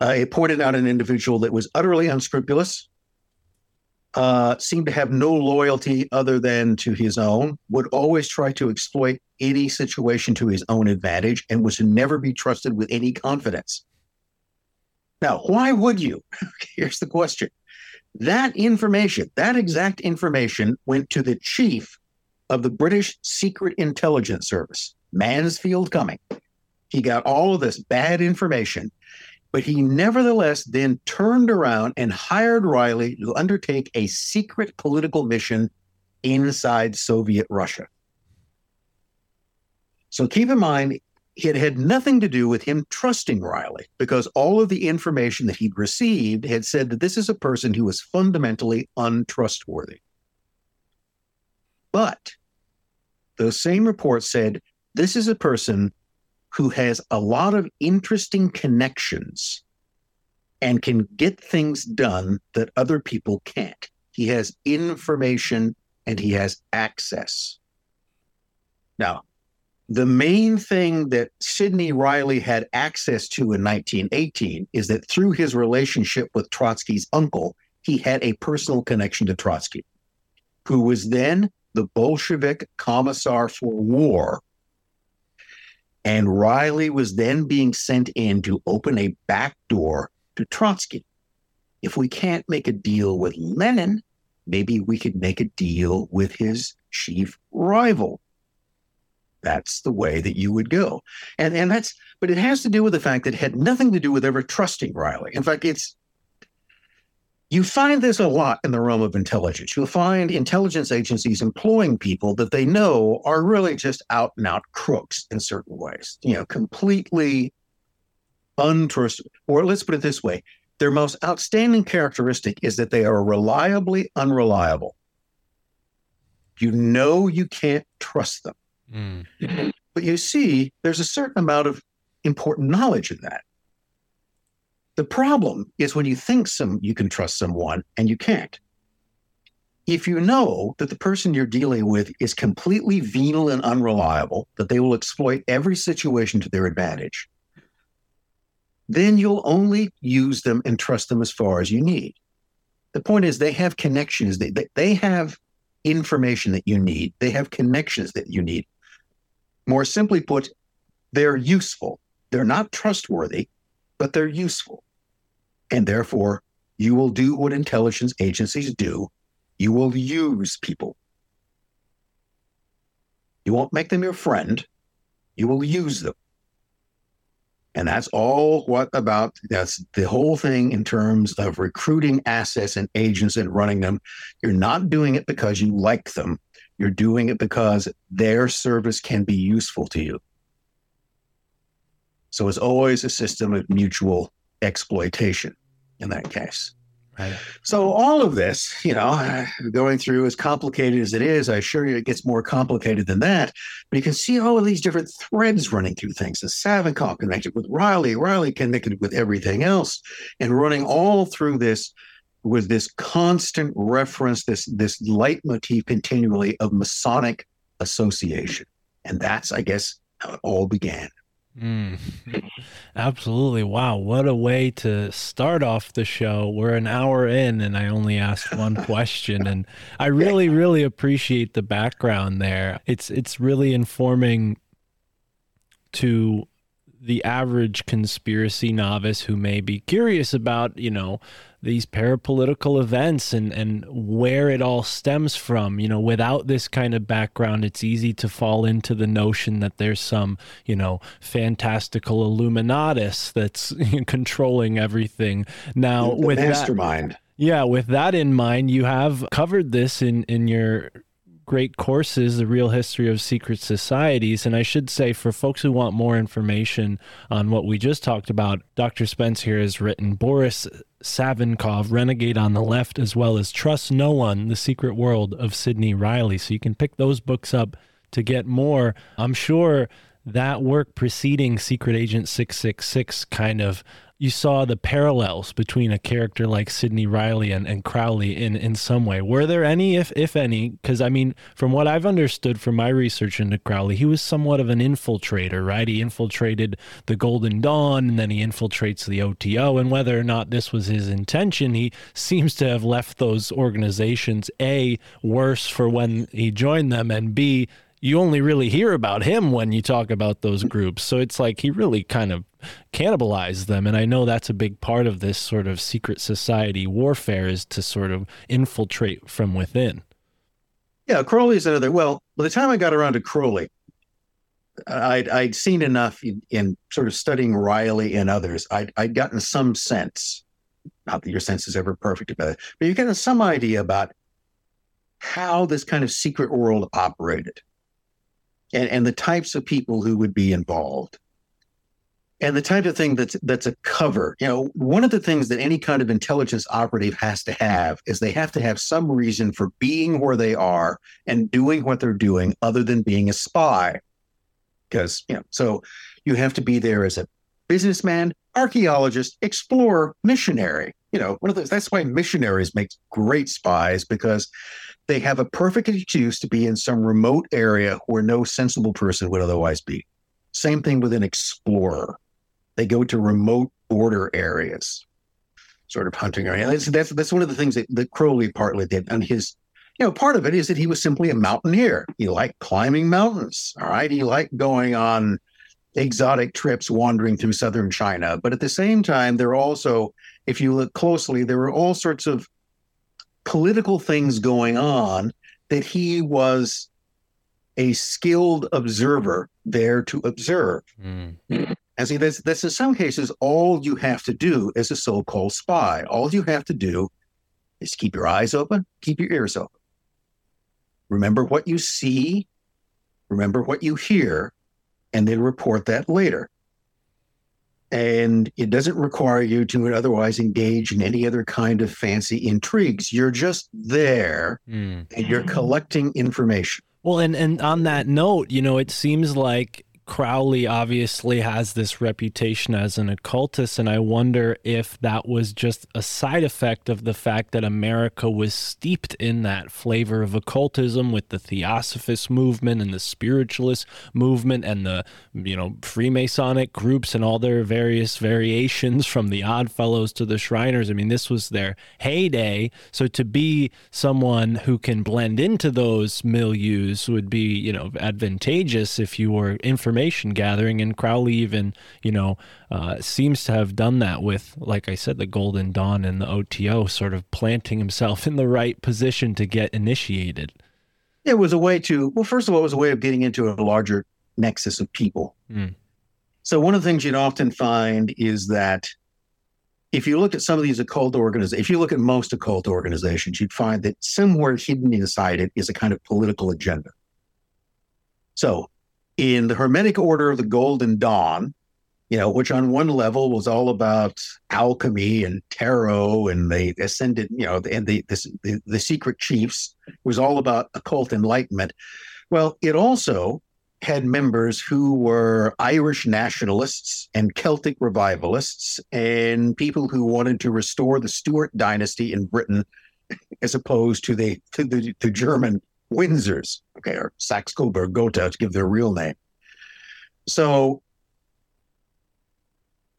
uh, it pointed out an individual that was utterly unscrupulous, uh, seemed to have no loyalty other than to his own, would always try to exploit any situation to his own advantage, and was to never be trusted with any confidence. Now, why would you? Here's the question. That information, that exact information, went to the chief of the British Secret Intelligence Service, Mansfield Cumming. He got all of this bad information, but he nevertheless then turned around and hired Reilly to undertake a secret political mission inside Soviet Russia. So keep in mind, it had nothing to do with him trusting Reilly because all of the information that he'd received had said that this is a person who was fundamentally untrustworthy. But those same reports said this is a person who has a lot of interesting connections and can get things done that other people can't. He has information and he has access. Now, the main thing that Sidney Reilly had access to in 1918 is that through his relationship with Trotsky's uncle, he had a personal connection to Trotsky, who was then the Bolshevik commissar for war. And Reilly was then being sent in to open a back door to Trotsky. If we can't make a deal with Lenin, maybe we could make a deal with his chief rival that's the way that you would go. And and that's but it has to do with the fact that it had nothing to do with ever trusting Reilly. In fact, it's You find this a lot in the realm of intelligence. You'll find intelligence agencies employing people that they know are really just out and out crooks in certain ways, you know, completely untrustworthy. Or let's put it this way their most outstanding characteristic is that they are reliably unreliable. You know you can't trust them. Mm. But you see, there's a certain amount of important knowledge in that. The problem is when you think some you can trust someone and you can't. If you know that the person you're dealing with is completely venal and unreliable, that they will exploit every situation to their advantage, then you'll only use them and trust them as far as you need. The point is, they have connections, they, they, they have information that you need, they have connections that you need. More simply put, they're useful. They're not trustworthy, but they're useful. And therefore, you will do what intelligence agencies do you will use people. You won't make them your friend, you will use them. And that's all what about that's the whole thing in terms of recruiting assets and agents and running them. You're not doing it because you like them. You're doing it because their service can be useful to you. So it's always a system of mutual exploitation in that case. Right. So all of this, you know, going through as complicated as it is, I assure you it gets more complicated than that. But you can see all of these different threads running through things. The Savinkov connected with Reilly, Reilly connected with everything else, and running all through this with this constant reference, this this leitmotif continually of Masonic association. And that's, I guess, how it all began. Mm. Absolutely. Wow. What a way to start off the show. We're an hour in and I only asked one question and I really really appreciate the background there. It's it's really informing to the average conspiracy novice who may be curious about, you know, these parapolitical events and and where it all stems from you know without this kind of background it's easy to fall into the notion that there's some you know fantastical illuminatus that's controlling everything now The with that mastermind. yeah, with that in mind, you have covered this in in your great courses, The Real History of Secret Societies. And I should say, for folks who want more information on what we just talked about, Dr. Spence here has written Boris Savinkov, Renegade on the Left, as well as Trust No One, The Secret World of Sidney Reilly. So you can pick those books up to get more. I'm sure that work preceding Secret Agent 666 kind of you saw the parallels between a character like Sidney Reilly and, and Crowley in, in some way. Were there any, if if any? Because I mean, from what I've understood from my research into Crowley, he was somewhat of an infiltrator, right? He infiltrated the Golden Dawn and then he infiltrates the OTO. And whether or not this was his intention, he seems to have left those organizations A, worse for when he joined them, and B, you only really hear about him when you talk about those groups. So it's like he really kind of cannibalized them. And I know that's a big part of this sort of secret society warfare is to sort of infiltrate from within. Yeah, Crowley's another. Well, by the time I got around to Crowley, I'd, I'd seen enough in, in sort of studying Reilly and others. I'd, I'd gotten some sense, not that your sense is ever perfect about it, but you've gotten some idea about how this kind of secret world operated and, and the types of people who would be involved. And the type of thing that's that's a cover. You know one of the things that any kind of intelligence operative has to have is they have to have some reason for being where they are and doing what they're doing other than being a spy. Because you know so you have to be there as a businessman archaeologist explorer missionary. You know one of those that's why missionaries make great spies because they have a perfect excuse to be in some remote area where no sensible person would otherwise be same thing with an explorer they go to remote border areas, sort of hunting area. That's, that's that's one of the things that, that Crowley partly did. And his, you know, part of it is that he was simply a mountaineer. He liked climbing mountains. All right. He liked going on exotic trips wandering through southern China. But at the same time, there are also, if you look closely, there were all sorts of political things going on that he was a skilled observer there to observe. Hmm. And see, that's, that's in some cases all you have to do as a so called spy. All you have to do is keep your eyes open, keep your ears open. Remember what you see, remember what you hear, and then report that later. And it doesn't require you to otherwise engage in any other kind of fancy intrigues. You're just there Hmm. and you're collecting information. Well, and and on that note, you know, it seems like Crowley obviously has this reputation as an occultist, and I wonder if that was just a side effect of the fact that America was steeped in that flavor of occultism with the Theosophist movement and the spiritualist movement and the you know Freemasonic groups and all their various variations from the Odd Fellows to the Shriners. I mean, this was their heyday. So to be someone who can blend into those milieus would be, you know, advantageous if you were information gathering. And Crowley even, you know, uh, seems to have done that with, like I said, the Golden Dawn and the OTO, sort of planting himself in the right position to get initiated. It was a way to, well, first of all, it was a way of getting into a larger nexus of people. Mm. So, one of the things you'd often find is that if you look at some of these occult organizations, if you look at most occult organizations, you'd find that somewhere hidden inside it is a kind of political agenda. So, in the Hermetic Order of the Golden Dawn, you know, which on one level was all about alchemy and tarot, and the ascended, you know, and the this, the, the secret chiefs was all about occult enlightenment. Well, it also had members who were Irish nationalists and Celtic revivalists and people who wanted to restore the Stuart dynasty in Britain as opposed to the to the to German Windsors, okay, or Saxe Coburg Gotha to give their real name. So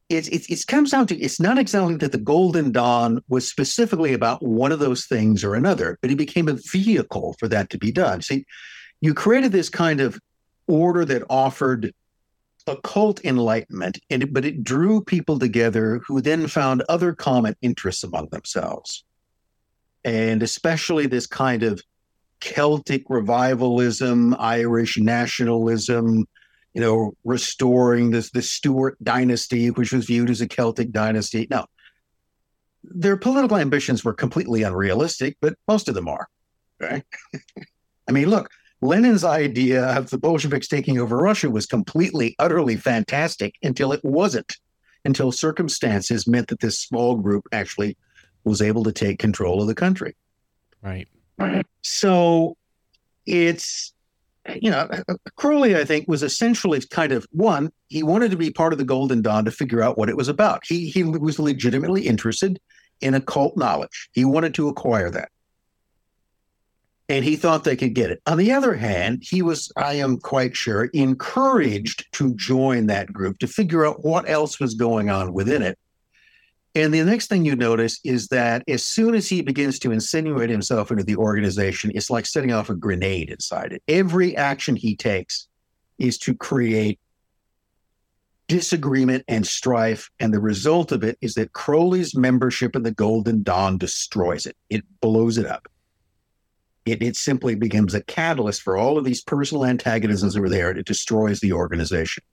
it, it, it comes down to it's not exactly that the Golden Dawn was specifically about one of those things or another, but it became a vehicle for that to be done. See, you created this kind of order that offered occult enlightenment, and but it drew people together who then found other common interests among themselves, and especially this kind of Celtic revivalism, Irish nationalism, you know, restoring this the Stuart dynasty, which was viewed as a Celtic dynasty. Now, their political ambitions were completely unrealistic, but most of them are. Right? I mean, look, Lenin's idea of the Bolsheviks taking over Russia was completely, utterly fantastic until it wasn't, until circumstances meant that this small group actually was able to take control of the country. Right. So it's, you know, uh, uh, Crowley, I think, was essentially kind of one, he wanted to be part of the Golden Dawn to figure out what it was about. He, he was legitimately interested in occult knowledge, he wanted to acquire that and he thought they could get it. On the other hand, he was, I am quite sure, encouraged to join that group to figure out what else was going on within it. And the next thing you notice is that as soon as he begins to insinuate himself into the organization, it's like setting off a grenade inside it. Every action he takes is to create disagreement and strife. And the result of it is that Crowley's membership in the Golden Dawn destroys it, it blows it up it, it simply becomes a catalyst for all of these personal antagonisms that were there. It destroys the organization.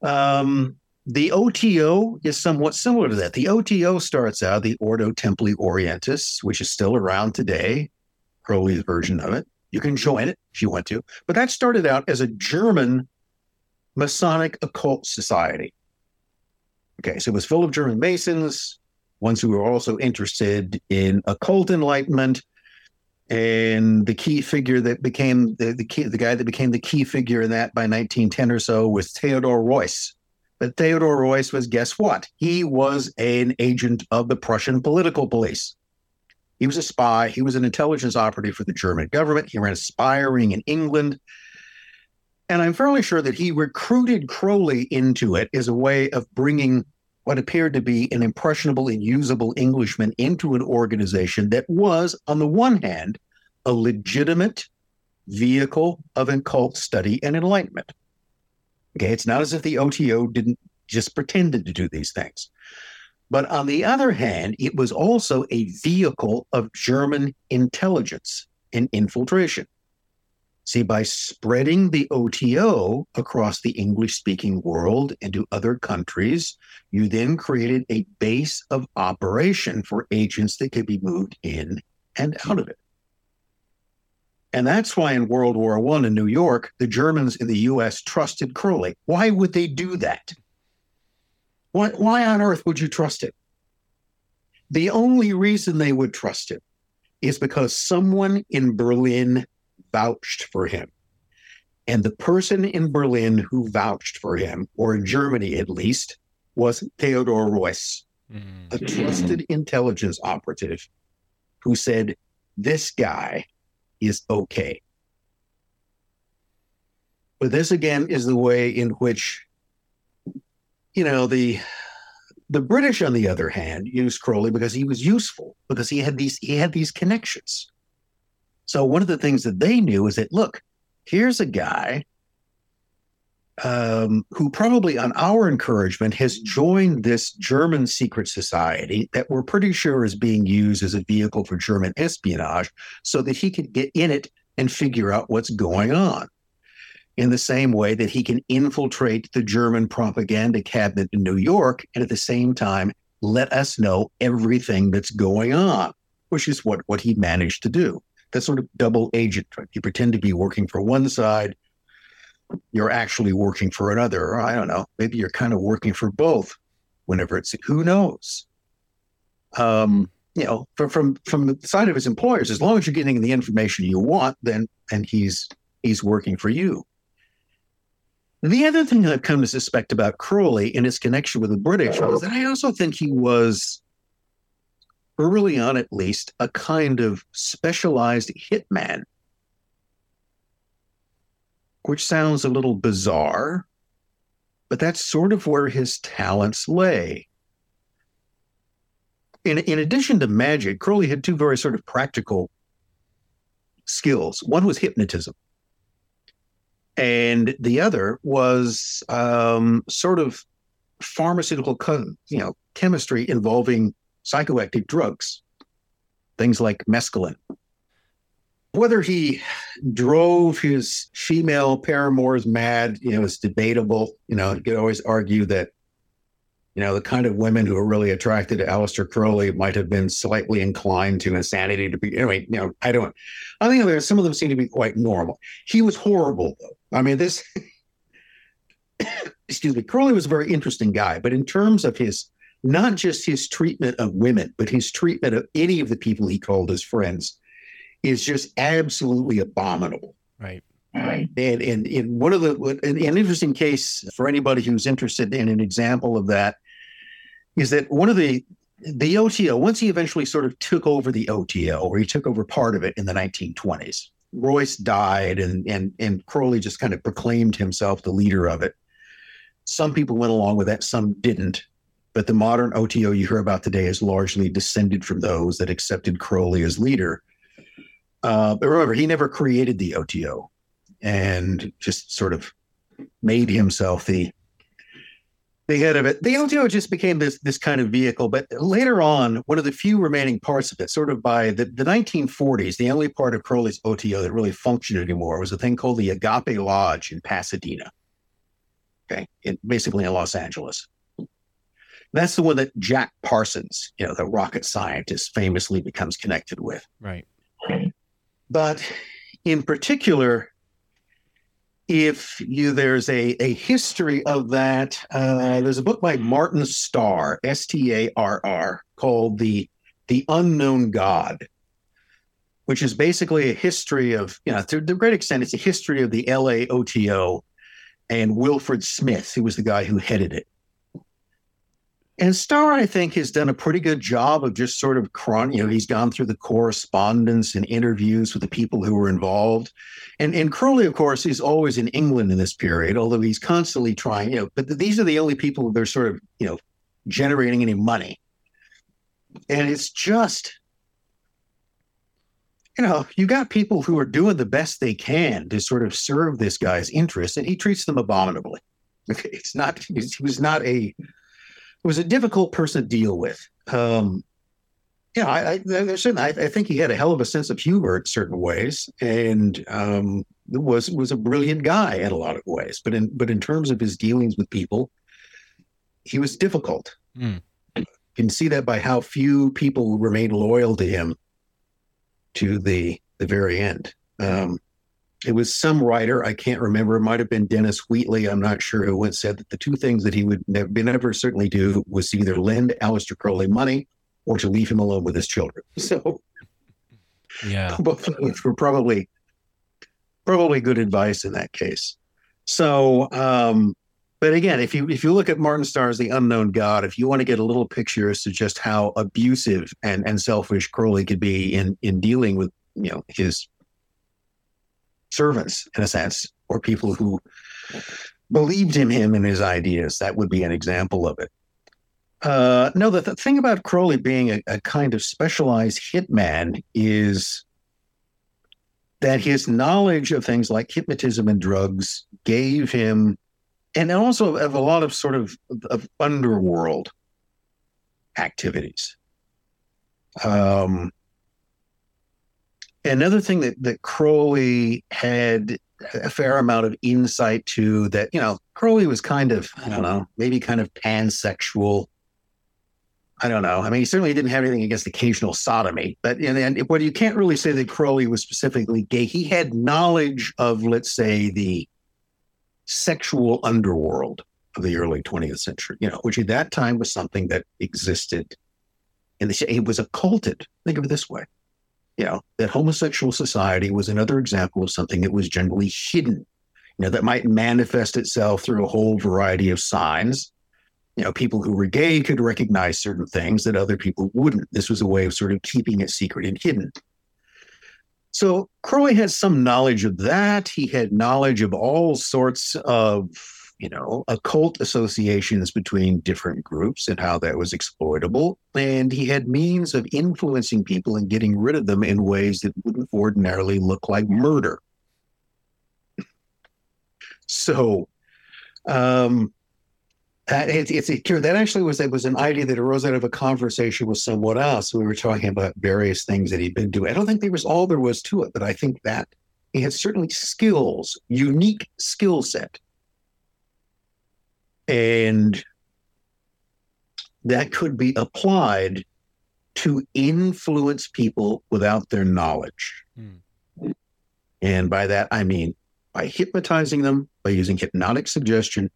Um, the OTO is somewhat similar to that. The OTO starts out the Ordo Templi Orientis, which is still around today, Crowley's version of it. You can join it if you want to, but that started out as a German Masonic occult society. Okay, so it was full of German Masons, ones who were also interested in occult enlightenment and the key figure that became the, the key, the guy that became the key figure in that by 1910 or so was Theodor Reuss. But Theodor Reuss was, guess what? He was an agent of the Prussian political police. He was a spy. He was an intelligence operative for the German government. He ran a spy ring in England. And I'm fairly sure that he recruited Crowley into it as a way of bringing what appeared to be an impressionable and usable Englishman into an organization that was, on the one hand, a legitimate vehicle of occult study and enlightenment. Okay, it's not as if the OTO didn't just pretended to do these things. But on the other hand, it was also a vehicle of German intelligence and infiltration. See, by spreading the OTO across the English speaking world into other countries, you then created a base of operation for agents that could be moved in and out of it. And that's why in World War I in New York, the Germans in the US trusted Crowley. Why would they do that? Why, why on earth would you trust him? The only reason they would trust him is because someone in Berlin vouched for him. And the person in Berlin who vouched for him, or in Germany at least, was Theodor Reuss, hmm. a trusted intelligence operative who said, This guy is okay. But this again is the way in which, you know, the the British, on the other hand, used Crowley because he was useful, because he had these he had these connections. So one of the things that they knew is that look, here's a guy um, who probably on our encouragement has joined this German secret society that we're pretty sure is being used as a vehicle for German espionage so that he could get in it and figure out what's going on. In the same way that he can infiltrate the German propaganda cabinet in New York and at the same time let us know everything that's going on, which is what, what he managed to do. That sort of double agent. Right? You pretend to be working for one side, you're actually working for another. Or I don't know. Maybe you're kind of working for both. Whenever it's who knows. Um, you know, from from from the side of his employers, as long as you're getting the information you want, then and he's he's working for you. The other thing I've come to suspect about Crowley and his connection with the British is that I also think he was, early on at least, a kind of specialized hitman which sounds a little bizarre, but that's sort of where his talents lay. In, in addition to magic, Crowley had two very sort of practical skills. One was hypnotism, and the other was um, sort of pharmaceutical, you know, chemistry involving psychoactive drugs, things like mescaline whether he drove his female paramours mad, you know, is debatable. You know, you could always argue that, you know, the kind of women who are really attracted to Aleister Crowley might have been slightly inclined to insanity to be. Anyway, you know, I don't. I think there some of them seem to be quite normal. He was horrible, though. I mean, this. excuse me. Crowley was a very interesting guy, but in terms of his not just his treatment of women, but his treatment of any of the people he called his friends is just absolutely abominable. Right. Right. And and in one of the an, an interesting case for anybody who's interested in an example of that is that one of the the OTO once he eventually sort of took over the OTO or he took over part of it in the 1920s. Reuss died and and and Crowley just kind of proclaimed himself the leader of it. Some people went along with that, some didn't. But the modern OTO you hear about today is largely descended from those that accepted Crowley as leader. Uh, but remember, he never created the OTO and just sort of made himself the the head of it. The OTO just became this this kind of vehicle. But later on, one of the few remaining parts of it, sort of by the, the 1940s, the only part of Crowley's OTO that really functioned anymore was a thing called the Agape Lodge in Pasadena. Okay, in, basically in Los Angeles. That's the one that Jack Parsons, you know, the rocket scientist, famously becomes connected with. Right. But in particular, if you there's a, a history of that, uh, there's a book by Martin Starr, S T A R R, called the the Unknown God, which is basically a history of you know to a great extent it's a history of the LAOTO and Wilfred Smith, who was the guy who headed it. And Starr, I think, has done a pretty good job of just sort of chron. You know, he's gone through the correspondence and interviews with the people who were involved. And and Crowley, of course, is always in England in this period, although he's constantly trying. You know, but these are the only people that are sort of you know generating any money. And it's just, you know, you got people who are doing the best they can to sort of serve this guy's interests, and he treats them abominably. Okay, It's not. He was not a was a difficult person to deal with. Um, yeah, I, I, I, I think he had a hell of a sense of humor in certain ways, and um, was was a brilliant guy in a lot of ways, but in but in terms of his dealings with people, he was difficult. Hmm. You can see that by how few people remained loyal to him to the the very end. Um, it was some writer I can't remember. It might have been Dennis Wheatley. I'm not sure who once said that the two things that he would never, never certainly do was to either lend Aleister Crowley money or to leave him alone with his children. So Yeah. both of which were probably probably good advice in that case. So, um, but again, if you if you look at Martin Starr's The Unknown God, if you want to get a little picture as to just how abusive and and selfish Crowley could be in in dealing with you know his servants in a sense, or people who believed in him and his ideas, that would be an example of it. Uh, no, the, the thing about Crowley being a, a kind of specialized hitman is that his knowledge of things like hypnotism and drugs gave him, and also of a lot of sort of, of underworld activities. Um, another thing that, that Crowley had a fair amount of insight to that, you know, Crowley was kind of, I don't know, maybe kind of pansexual. I don't know. I mean, he certainly didn't have anything against occasional sodomy, but and, and but you can't really say that Crowley was specifically gay. He had knowledge of, let's say, the sexual underworld of the early 20th century, you know, which at that time was something that existed. And it was occulted. Think of it this way. You know, that homosexual society was another example of something that was generally hidden. You know, that might manifest itself through a whole variety of signs you know, people who were gay could recognize certain things that other people wouldn't. This was a way of sort of keeping it secret and hidden. So Crowley had some knowledge of that. He had knowledge of all sorts of, you know, occult associations between different groups and how that was exploitable. And he had means of influencing people and getting rid of them in ways that wouldn't ordinarily look like murder. So, um, that it's it's it, that actually was it was an idea that arose out of a conversation with someone else. We were talking about various things that he'd been doing. I don't think there was all there was to it, but I think that he had certainly skills, unique skill set, and that could be applied to influence people without their knowledge. Hmm. And by that I mean by hypnotizing them, by using hypnotic suggestion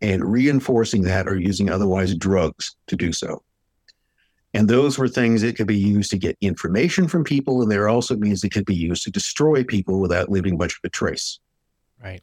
and reinforcing that or using otherwise drugs to do so. And those were things that could be used to get information from people. And there are also means it could be used to destroy people without leaving much of a trace. Right.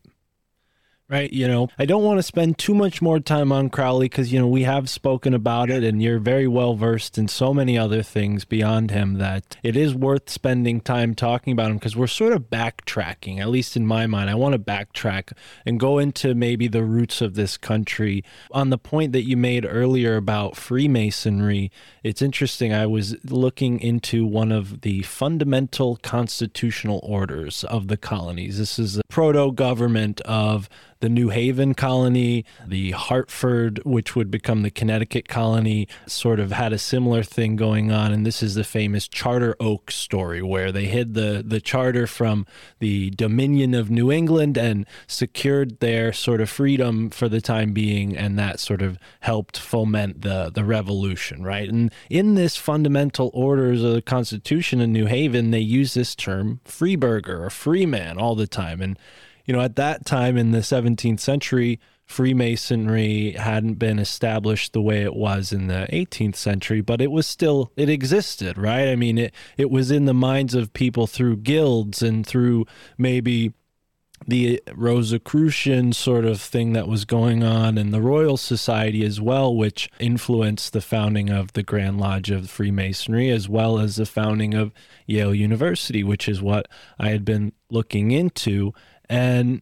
Right. You know, I don't want to spend too much more time on Crowley because, you know, we have spoken about it and you're very well versed in so many other things beyond him that it is worth spending time talking about him because we're sort of backtracking, at least in my mind. I want to backtrack and go into maybe the roots of this country. On the point that you made earlier about Freemasonry, it's interesting. I was looking into one of the fundamental constitutional orders of the colonies. This is proto government of the New Haven colony, the Hartford, which would become the Connecticut colony, sort of had a similar thing going on. And this is the famous Charter Oak story, where they hid the, the charter from the Dominion of New England and secured their sort of freedom for the time being. And that sort of helped foment the, the revolution, right? And in this fundamental orders of the Constitution in New Haven, they use this term freeburgher or freeman all the time. And you know, at that time in the 17th century, Freemasonry hadn't been established the way it was in the 18th century, but it was still it existed, right? I mean, it it was in the minds of people through guilds and through maybe the Rosicrucian sort of thing that was going on in the Royal Society as well, which influenced the founding of the Grand Lodge of Freemasonry, as well as the founding of Yale University, which is what I had been looking into. And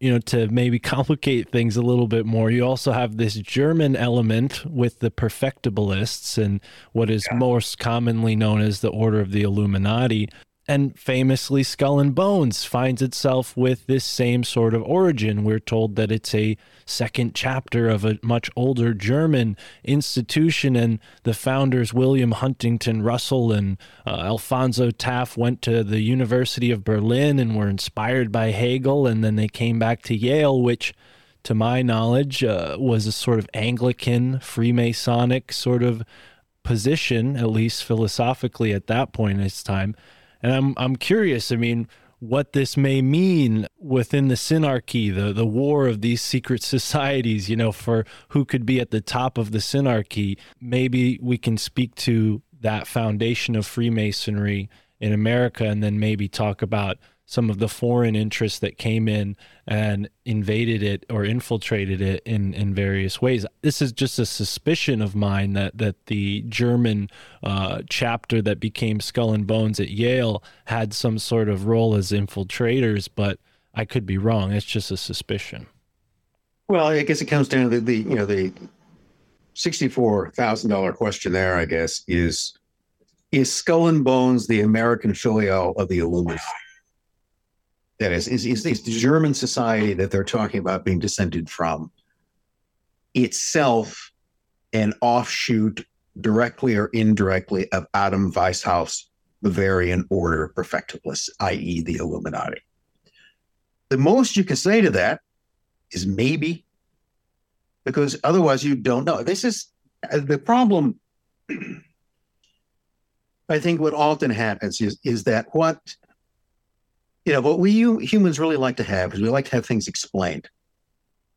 you know, to maybe complicate things a little bit more, you also have this German element with the perfectibilists and what is most commonly known as the Order of the Illuminati. And famously, Skull and Bones finds itself with this same sort of origin. We're told that it's a second chapter of a much older German institution, and the founders, William Huntington Russell and uh, Alphonso Taft, went to the University of Berlin and were inspired by Hegel, and then they came back to Yale, which to my knowledge, uh, was a sort of Anglican, Freemasonic sort of position, at least philosophically at that point in its time. And I'm I'm curious. I mean, what this may mean within the synarchy, the the war of these secret societies. You know, for who could be at the top of the synarchy. Maybe we can speak to that foundation of Freemasonry in America, and then maybe talk about some of the foreign interests that came in and invaded it or infiltrated it in, in various ways. This is just a suspicion of mine that that the German uh, chapter that became Skull and Bones at Yale had some sort of role as infiltrators, but I could be wrong. It's just a suspicion. Well, I guess it comes down to the, the you know the sixty-four thousand dollar question there. I guess is is Skull and Bones the American filial of the Illuminati? That is, is, is this German society that they're talking about being descended from itself an offshoot, directly or indirectly, of Adam Weishaupt's Bavarian Order Perfectibilist, i.e., the Illuminati? The most you can say to that is maybe, because otherwise you don't know. This is uh, the problem. I think what often happens is is that what you know what we humans really like to have is we like to have things explained.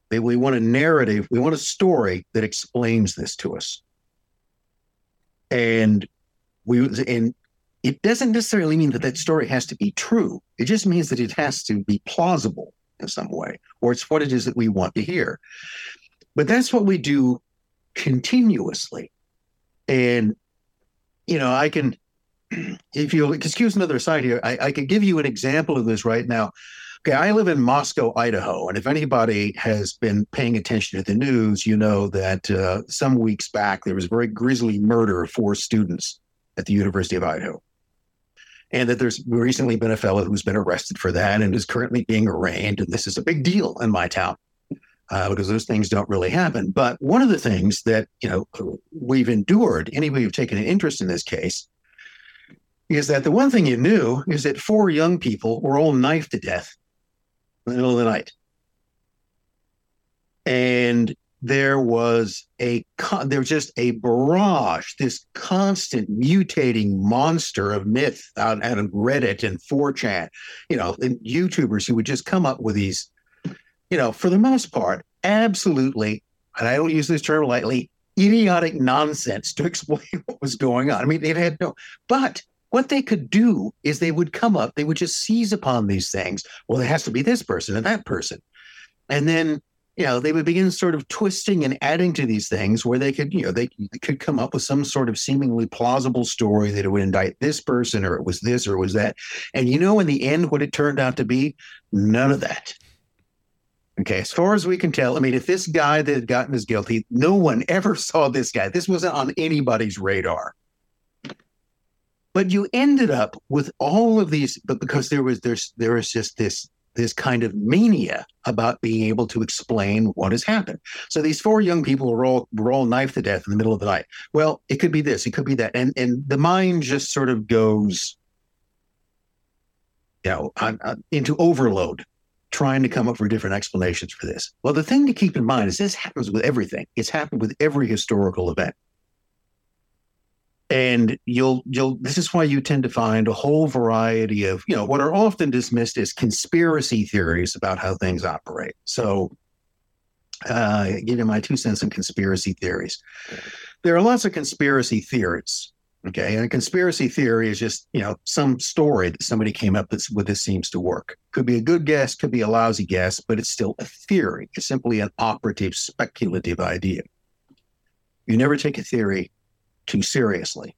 We, want a narrative, we want a story that explains this to us, and we and it doesn't necessarily mean that that story has to be true. It just means that it has to be plausible in some way, or it's what it is that we want to hear. But that's what we do continuously. And, you know, I can, if you'll excuse another aside here, I, I can give you an example of this right now. Okay, I live in Moscow, Idaho, and if anybody has been paying attention to the news, you know that uh, some weeks back there was a very grisly murder of four students at the University of Idaho and that there's recently been a fellow who's been arrested for that and is currently being arraigned. And this is a big deal in my town uh, because those things don't really happen. But one of the things that you know we've endured, anybody who've taken an interest in this case, is that the one thing you knew is that four young people were all knifed to death in the middle of the night. And there was a there was just a barrage, this constant mutating monster of myth out, out of Reddit and 4chan, you know, and YouTubers who would just come up with these, you know, for the most part, absolutely, and I don't use this term lightly, idiotic nonsense to explain what was going on. I mean, they had no, but what they could do is they would come up, they would just seize upon these things. Well, it has to be this person and that person. And then you know, they would begin sort of twisting and adding to these things where they could, you know, they, they could come up with some sort of seemingly plausible story that it would indict this person or it was this or it was that. And you know, in the end, what it turned out to be? None of that. Okay, as far as we can tell, I mean, if this guy that had gotten is guilty, no one ever saw this guy. This wasn't on anybody's radar. But you ended up with all of these, but because there was there's there was just this this kind of mania about being able to explain what has happened. So these four young people were all were all knifed to death in the middle of the night. Well, it could be this, it could be that, and and the mind just sort of goes, you know, on, on, into overload, trying to come up with different explanations for this. Well, the thing to keep in mind is this happens with everything. It's happened with every historical event and you'll you'll this is why you tend to find a whole variety of you know what are often dismissed as conspiracy theories about how things operate. So uh give you my two cents on conspiracy theories. There are lots of conspiracy theories okay? And a conspiracy theory is just you know some story that somebody came up with, with this seems to work. Could be a good guess could be a lousy guess but it's still a theory. It's simply an operative speculative idea. You never take a theory too seriously.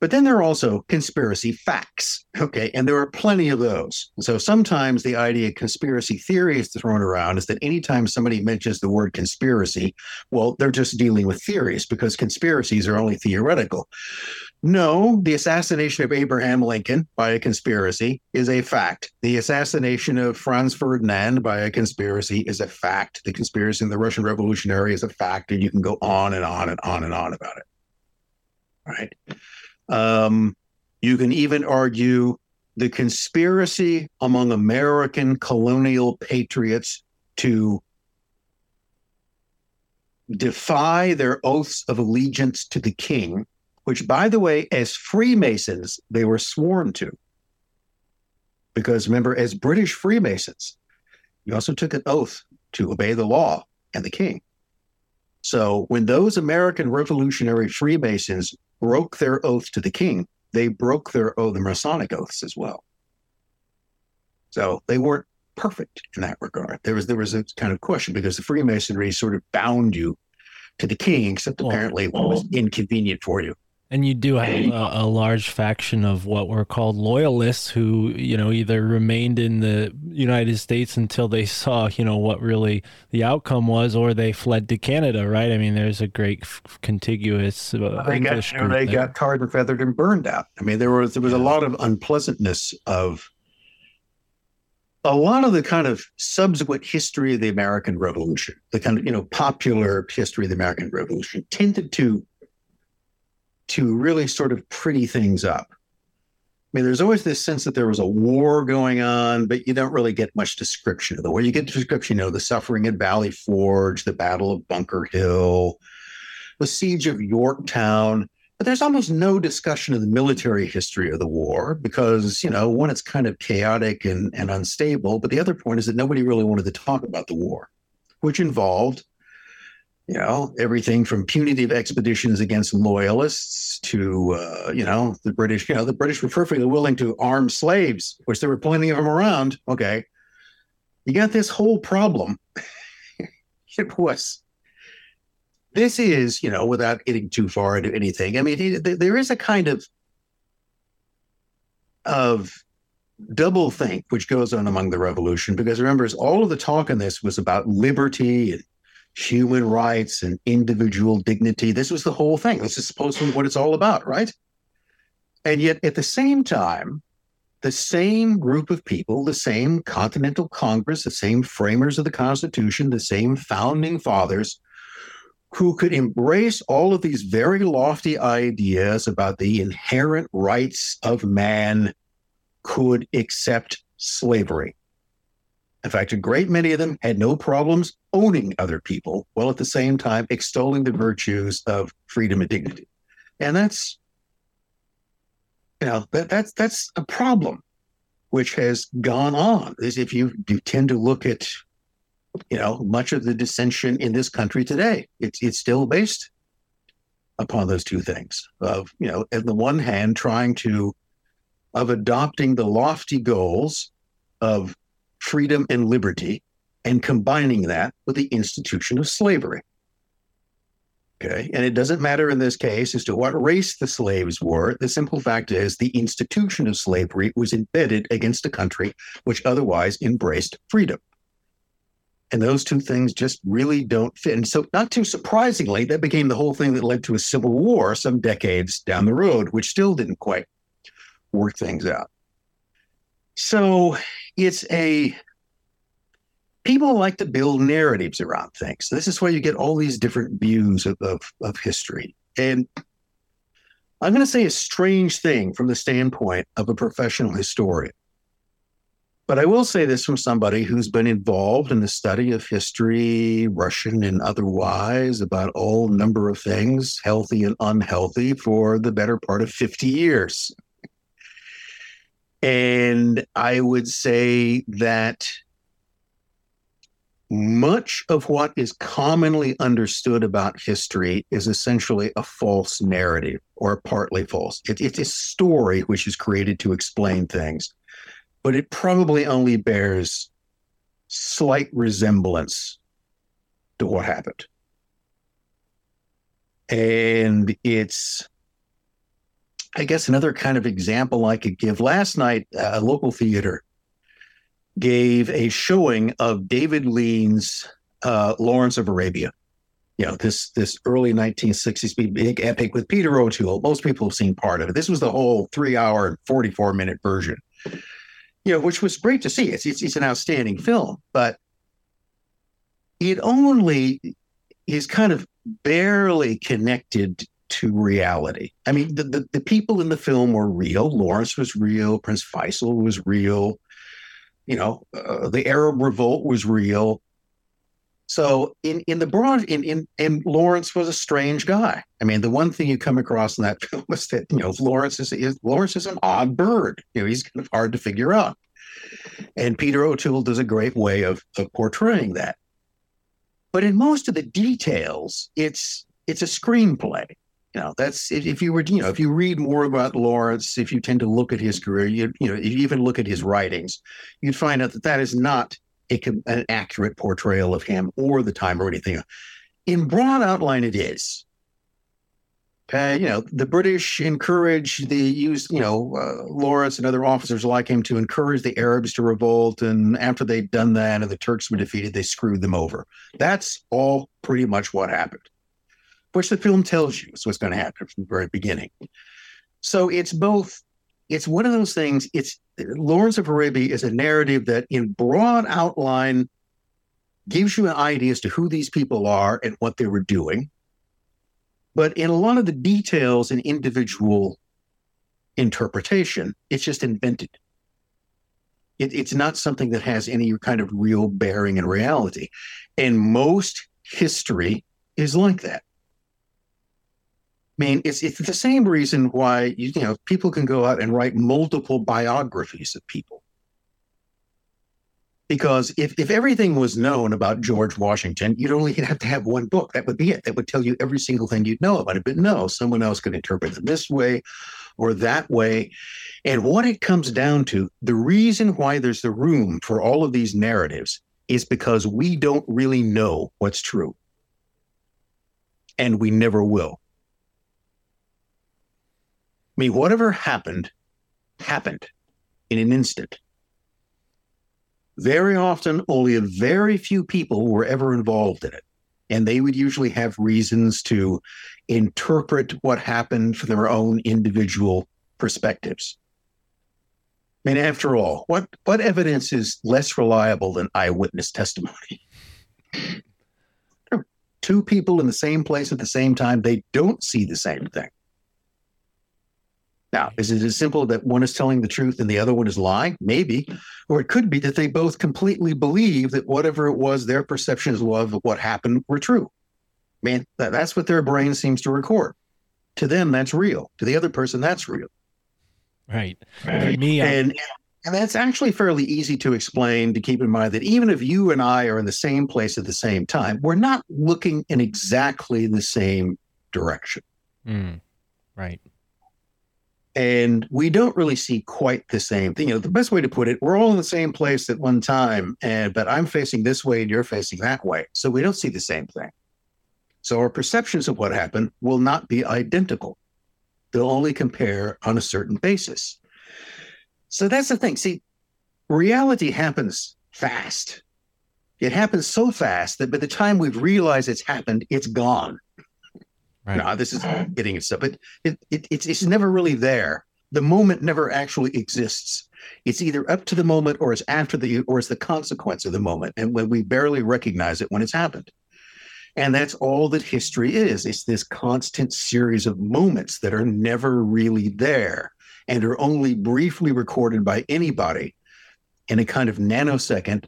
But then there are also conspiracy facts, okay? And there are plenty of those. So sometimes the idea of conspiracy theory is thrown around is that anytime somebody mentions the word conspiracy, well, they're just dealing with theories because conspiracies are only theoretical. No, the assassination of Abraham Lincoln by a conspiracy is a fact. The assassination of Franz Ferdinand by a conspiracy is a fact. The conspiracy in the Russian Revolutionary is a fact, and you can go on and on and on and on about it. Right. Um, you can even argue the conspiracy among American colonial patriots to defy their oaths of allegiance to the king, which, by the way, as Freemasons, they were sworn to. Because remember, as British Freemasons, you also took an oath to obey the law and the king. So when those American Revolutionary Freemasons broke their oath to the king, they broke their oath, the Masonic oaths as well. So they weren't perfect in that regard. There was there was a kind of question because the Freemasonry sort of bound you to the king, except apparently it was inconvenient for you. And you do have a, a large faction of what were called loyalists who, you know, either remained in the United States until they saw, you know, what really the outcome was, or they fled to Canada, right? I mean, there's a great f- contiguous uh, They got English you know, group they there. got tarred and feathered and burned out. I mean, there was there was a lot of unpleasantness of a lot of the kind of subsequent history of the American Revolution, the kind of you know popular history of the American Revolution, tended to to really sort of pretty things up. I mean, there's always this sense that there was a war going on, but you don't really get much description of the war. You get description, you know, the suffering at Valley Forge, the Battle of Bunker Hill, the siege of Yorktown. But there's almost no discussion of the military history of the war because, you know, one, it's kind of chaotic and, and unstable. But the other point is that nobody really wanted to talk about the war, which involved, you know, everything from punitive expeditions against loyalists to, uh, you know, the British, you know, the British were perfectly willing to arm slaves, which there were plenty of them around. Okay. You got this whole problem. it was this is, you know, without getting too far into anything. I mean, there is a kind of of double think which goes on among the revolution because remember, all of the talk in this was about liberty and human rights and individual dignity. This was the whole thing. This is supposed to be what it's all about, right? And yet, at the same time, the same group of people, the same Continental Congress, the same framers of the Constitution, the same founding fathers, who could embrace all of these very lofty ideas about the inherent rights of man could accept slavery. In fact, a great many of them had no problems owning other people while at the same time extolling the virtues of freedom and dignity. And that's you know that that's that's a problem which has gone on is if you you tend to look at you know much of the dissension in this country today it's it's still based upon those two things of you know on the one hand trying to of adopting the lofty goals of freedom and liberty and combining that with the institution of slavery okay and it doesn't matter in this case as to what race the slaves were the simple fact is the institution of slavery was embedded against a country which otherwise embraced freedom and those two things just really don't fit. And so, not too surprisingly, that became the whole thing that led to a civil war some decades down the road, which still didn't quite work things out. So, it's a people like to build narratives around things. This is where you get all these different views of, of, of history. And I'm going to say a strange thing from the standpoint of a professional historian. But I will say this from somebody who's been involved in the study of history, Russian and otherwise, about all number of things, healthy and unhealthy, for the better part of 50 years. And I would say that much of what is commonly understood about history is essentially a false narrative or partly false. It, it's a story which is created to explain things but it probably only bears slight resemblance to what happened. And it's, I guess, another kind of example I could give. Last night, a local theater gave a showing of David Lean's uh, Lawrence of Arabia you know, this this early 1960s big- epic with Peter O'Toole. Most people have seen part of it. This was the whole three hour and 44 minute version, you know, which was great to see. It's, it's, it's an outstanding film, but it only is kind of barely connected to reality. I mean, the, the, the people in the film were real. Lawrence was real. Prince Faisal was real. You know, uh, the Arab revolt was real. So in in the broad in in Lawrence was a strange guy. I mean, the one thing you come across in that film is that you know Lawrence is, is Lawrence is an odd bird. You know, he's kind of hard to figure out. And Peter O'Toole does a great way of of portraying that. But in most of the details, it's it's a screenplay. You know, that's if, if you were you know if you read more about Lawrence, if you tend to look at his career, you you know if you even look at his writings, you'd find out that that is not a, an accurate portrayal of him or the time or anything. In broad outline, it is. Uh, you know, the British encourage the use, you know, uh, Lawrence and other officers like him to encourage the Arabs to revolt. And after they'd done that and the Turks were defeated, they screwed them over. That's all pretty much what happened, which the film tells you is what's going to happen from the very beginning. So it's both, it's one of those things, it's Lawrence of Arabia is a narrative that, in broad outline, gives you an idea as to who these people are and what they were doing. But in a lot of the details and individual interpretation, it's just invented. It, it's not something that has any kind of real bearing in reality. And most history is like that. I mean, it's it's the same reason why you, you know people can go out and write multiple biographies of people. Because if, if everything was known about George Washington, you'd only have to have one book. That would be it. That would tell you every single thing you'd know about it. But no, someone else could interpret it this way or that way. And what it comes down to, the reason why there's the room for all of these narratives is because we don't really know what's true. And we never will. I mean, whatever happened, happened in an instant. Very often, only a very few people were ever involved in it. And they would usually have reasons to interpret what happened from their own individual perspectives. I mean, after all, what, what evidence is less reliable than eyewitness testimony? Two people in the same place at the same time, they don't see the same thing. Now, is it as simple that one is telling the truth and the other one is lying? Maybe. Or it could be that they both completely believe that whatever it was their perceptions of what happened were true. Man, that, that's what their brain seems to record. To them, that's real. To the other person, that's real. Right. For me, I- And and that's actually fairly easy to explain to keep in mind that even if you and I are in the same place at the same time, we're not looking in exactly the same direction. Mm, right. And we don't really see quite the same thing. You know, the best way to put it, we're all in the same place at one time, and but I'm facing this way and you're facing that way, so we don't see the same thing. So our perceptions of what happened will not be identical. They'll only compare on a certain basis. So that's the thing. See, reality happens fast. It happens so fast that by the time we've realized it's happened, it's gone. Right. No, this is getting it stuff, but it, it, it's it's never really there. The moment never actually exists. It's either up to the moment or it's after the or it's the consequence of the moment, and when we barely recognize it when it's happened. And that's all that history is. It's this constant series of moments that are never really there and are only briefly recorded by anybody in a kind of nanosecond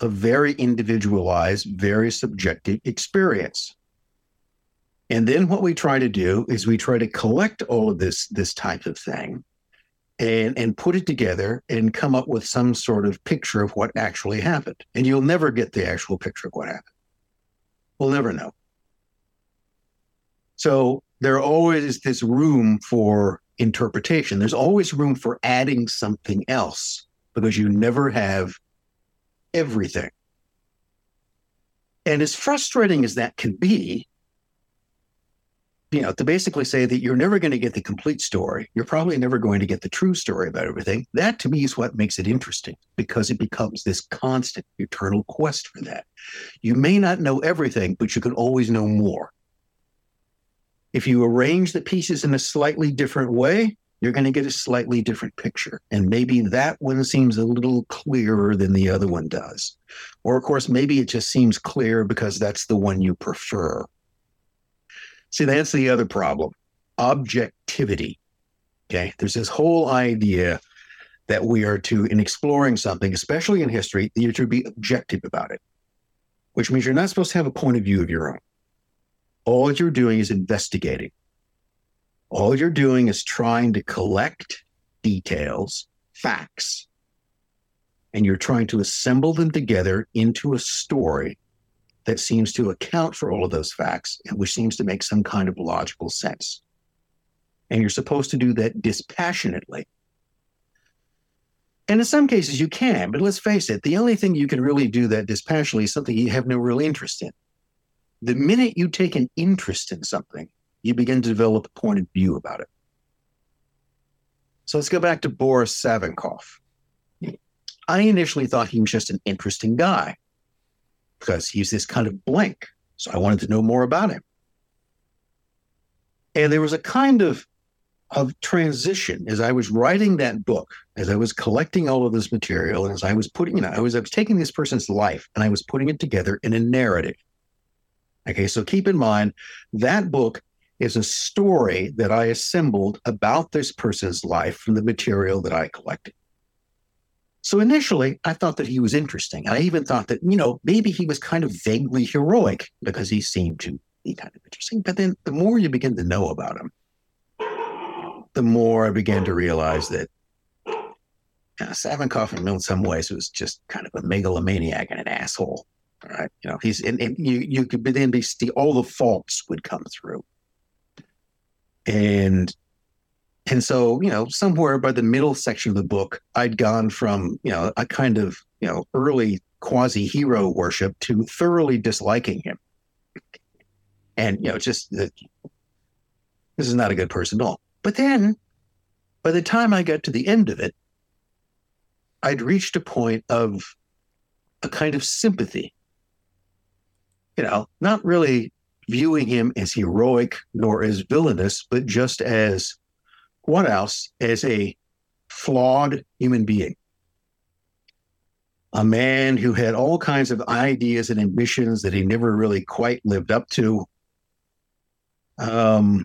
of very individualized, very subjective experience. And then what we try to do is we try to collect all of this this type of thing and and put it together and come up with some sort of picture of what actually happened. And you'll never get the actual picture of what happened. We'll never know. So there always is this room for interpretation. There's always room for adding something else because you never have everything. And as frustrating as that can be, you know, to basically say that you're never going to get the complete story. You're probably never going to get the true story about everything. That to me is what makes it interesting because it becomes this constant, eternal quest for that. You may not know everything, but you can always know more. If you arrange the pieces in a slightly different way, you're going to get a slightly different picture. And maybe that one seems a little clearer than the other one does. Or, of course, maybe it just seems clear because that's the one you prefer. See, that's the other problem objectivity. Okay. There's this whole idea that we are to, in exploring something, especially in history, you're to be objective about it, which means you're not supposed to have a point of view of your own. All you're doing is investigating. All you're doing is trying to collect details, facts, and you're trying to assemble them together into a story that seems to account for all of those facts and which seems to make some kind of logical sense. And you're supposed to do that dispassionately. And in some cases you can, but let's face it, the only thing you can really do that dispassionately is something you have no real interest in. The minute you take an interest in something, you begin to develop a point of view about it. So let's go back to Boris Savinkov. I initially thought he was just an interesting guy because he's this kind of blank. So I wanted to know more about him. And there was a kind of of transition as I was writing that book, as I was collecting all of this material, and as I was putting, you know, I was I was taking this person's life and I was putting it together in a narrative. Okay, so keep in mind that book is a story that I assembled about this person's life from the material that I collected. So initially, I thought that he was interesting. I even thought that, you know, maybe he was kind of vaguely heroic because he seemed to be kind of interesting. But then the more you begin to know about him, the more I began to realize that uh, Savinkov, in some ways, was just kind of a megalomaniac and an asshole. All right, you know, he's and, and you you could then be all the faults would come through, and and so you know somewhere by the middle section of the book, I'd gone from you know a kind of you know early quasi hero worship to thoroughly disliking him, and you know just that this is not a good person at all. But then, by the time I got to the end of it, I'd reached a point of a kind of sympathy. You know, not really viewing him as heroic nor as villainous, but just as what else? As a flawed human being. A man who had all kinds of ideas and ambitions that he never really quite lived up to. Um,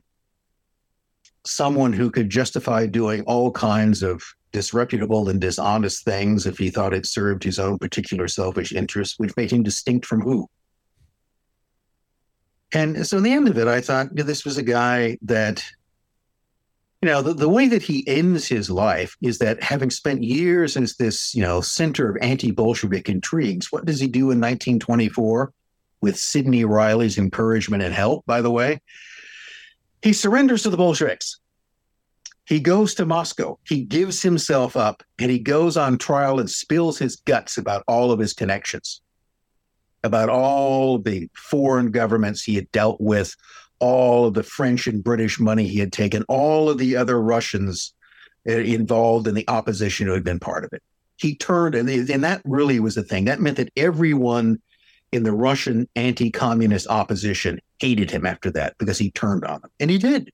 someone who could justify doing all kinds of disreputable and dishonest things if he thought it served his own particular selfish interests, which made him distinct from who? And so in the end of it, I thought this was a guy that, you know, the, the way that he ends his life is that having spent years as this, you know, center of anti-Bolshevik intrigues, what does he do in 1924 with Sidney Reilly's encouragement and help, by the way? He surrenders to the Bolsheviks. He goes to Moscow. He gives himself up and he goes on trial and spills his guts about all of his connections, about all the foreign governments he had dealt with, all of the French and British money he had taken, all of the other Russians uh, involved in the opposition who had been part of it. He turned, and, and that really was the thing. That meant that everyone in the Russian anti communist opposition hated him after that because he turned on them. And he did.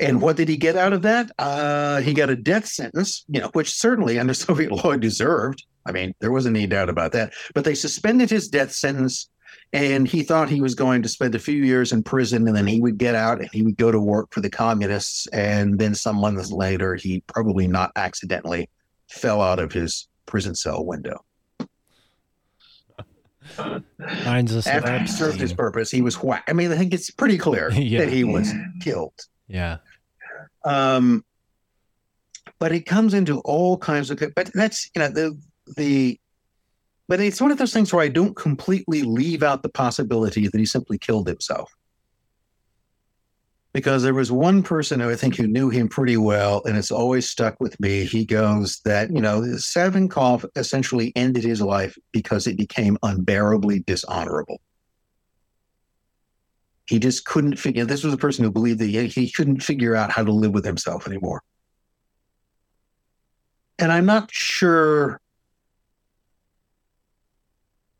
And what did he get out of that? Uh, he got a death sentence, you know, which certainly under Soviet law deserved. I mean, there wasn't any doubt about that. But they suspended his death sentence, and he thought he was going to spend a few years in prison, and then he would get out and he would go to work for the communists. And then some months later, he probably not accidentally fell out of his prison cell window. Mine's a After he served his purpose, he was whacked. I mean, I think it's pretty clear Yeah. that he was killed. Yeah. Um, but it comes into all kinds of. But that's you know the the. But it's one of those things where I don't completely leave out the possibility that he simply killed himself. Because there was one person who I think who knew him pretty well, and it's always stuck with me. He goes that, you know, Savinkov essentially ended his life because it became unbearably dishonorable. He just couldn't figure. This was a person who believed that he, he couldn't figure out how to live with himself anymore. And I'm not sure,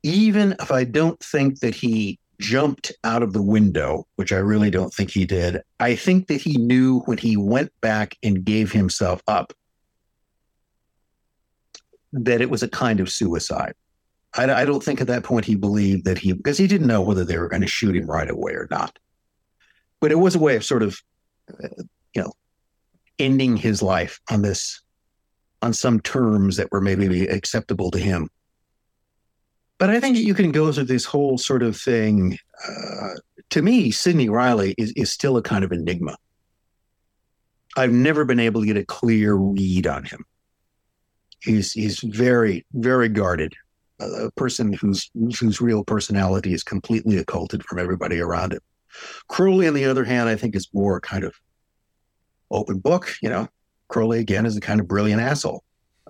even if I don't think that he jumped out of the window, which I really don't think he did, I think that he knew when he went back and gave himself up that it was a kind of suicide. I, I don't think at that point he believed that he, because he didn't know whether they were going to shoot him right away or not. But it was a way of sort of, uh, you know, ending his life on this, on some terms that were maybe acceptable to him. But I think you can go through this whole sort of thing. Uh, to me, Sidney Reilly is, is still a kind of enigma. I've never been able to get a clear read on him. He's he's very very guarded, a person whose whose real personality is completely occulted from everybody around him. Crowley, on the other hand, I think is more kind of open book. You know, Crowley again is a kind of brilliant asshole.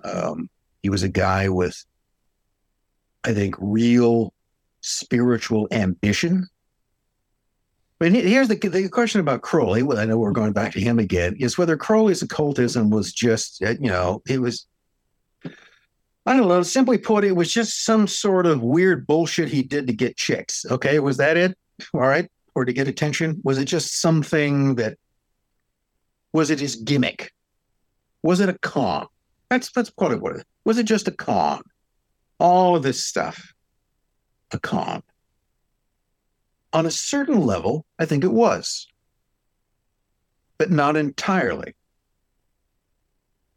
Um, he was a guy with, I think, real spiritual ambition. But here's the, the question about Crowley. Well, I know we're going back to him again. Is whether Crowley's occultism was just, uh, you know, it was I don't know. Simply put, it was just some sort of weird bullshit he did to get chicks. Okay, was that it? All right, or to get attention? Was it just something that? Was it his gimmick? Was it a con? That's that's part of what it was. It just a con? All of this stuff, a con. On a certain level, I think it was, but not entirely.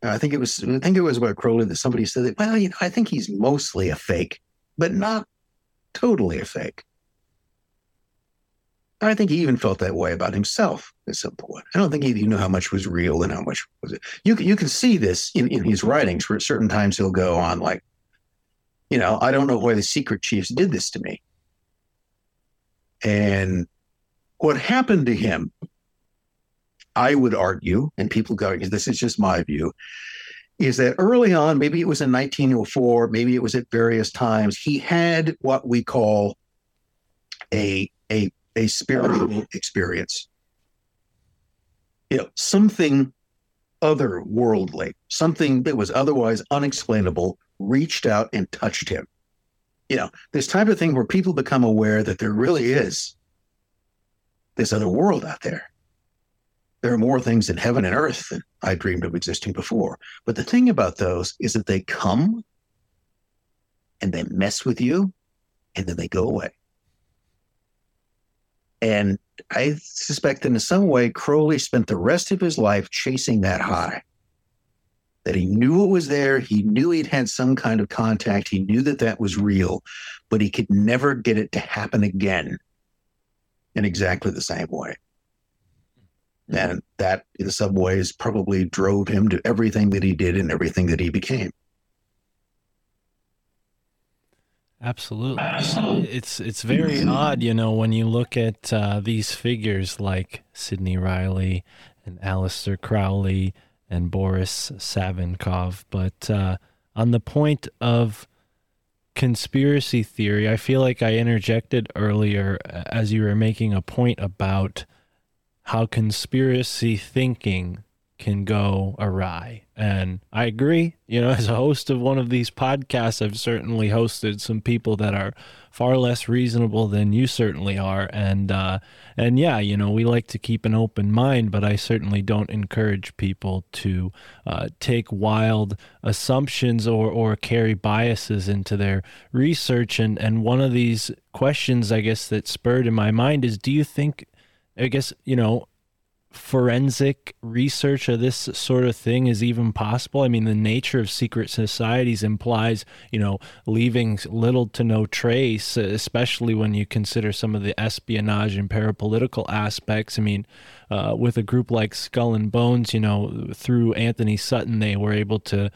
I think it was I think it was about Crowley that somebody said that, well, you know, I think he's mostly a fake, but not totally a fake. I think he even felt that way about himself at some point. I don't think he knew how much was real and how much was it. You you can see this in, in his writings where at certain times he'll go on like, you know, I don't know why the secret chiefs did this to me. And what happened to him I would argue, and people go, this is just my view, is that early on, maybe it was in 1904, maybe it was at various times, he had what we call a a a spiritual experience. You know, something otherworldly, something that was otherwise unexplainable, reached out and touched him. You know, this type of thing where people become aware that there really is this other world out there there are more things in heaven and earth than I dreamed of existing before. But the thing about those is that they come and they mess with you and then they go away. And I suspect that in some way, Crowley spent the rest of his life chasing that high. That he knew it was there. He knew he'd had some kind of contact. He knew that that was real, but he could never get it to happen again in exactly the same way. And that, in some ways, probably drove him to everything that he did and everything that he became. Absolutely. It's it's very odd, you know, when you look at uh, these figures like Sidney Reilly and Aleister Crowley and Boris Savinkov. But uh, on the point of conspiracy theory, I feel like I interjected earlier uh, as you were making a point about how conspiracy thinking can go awry. And I agree, you know, as a host of one of these podcasts, I've certainly hosted some people that are far less reasonable than you certainly are. And uh and yeah, you know, we like to keep an open mind, but I certainly don't encourage people to uh, take wild assumptions or or carry biases into their research. And and one of these questions I guess that spurred in my mind is do you think I guess, you know, forensic research of this sort of thing is even possible. I mean, the nature of secret societies implies, you know, leaving little to no trace, especially when you consider some of the espionage and parapolitical aspects. I mean, uh, with a group like Skull and Bones, you know, through Anthony Sutton, they were able to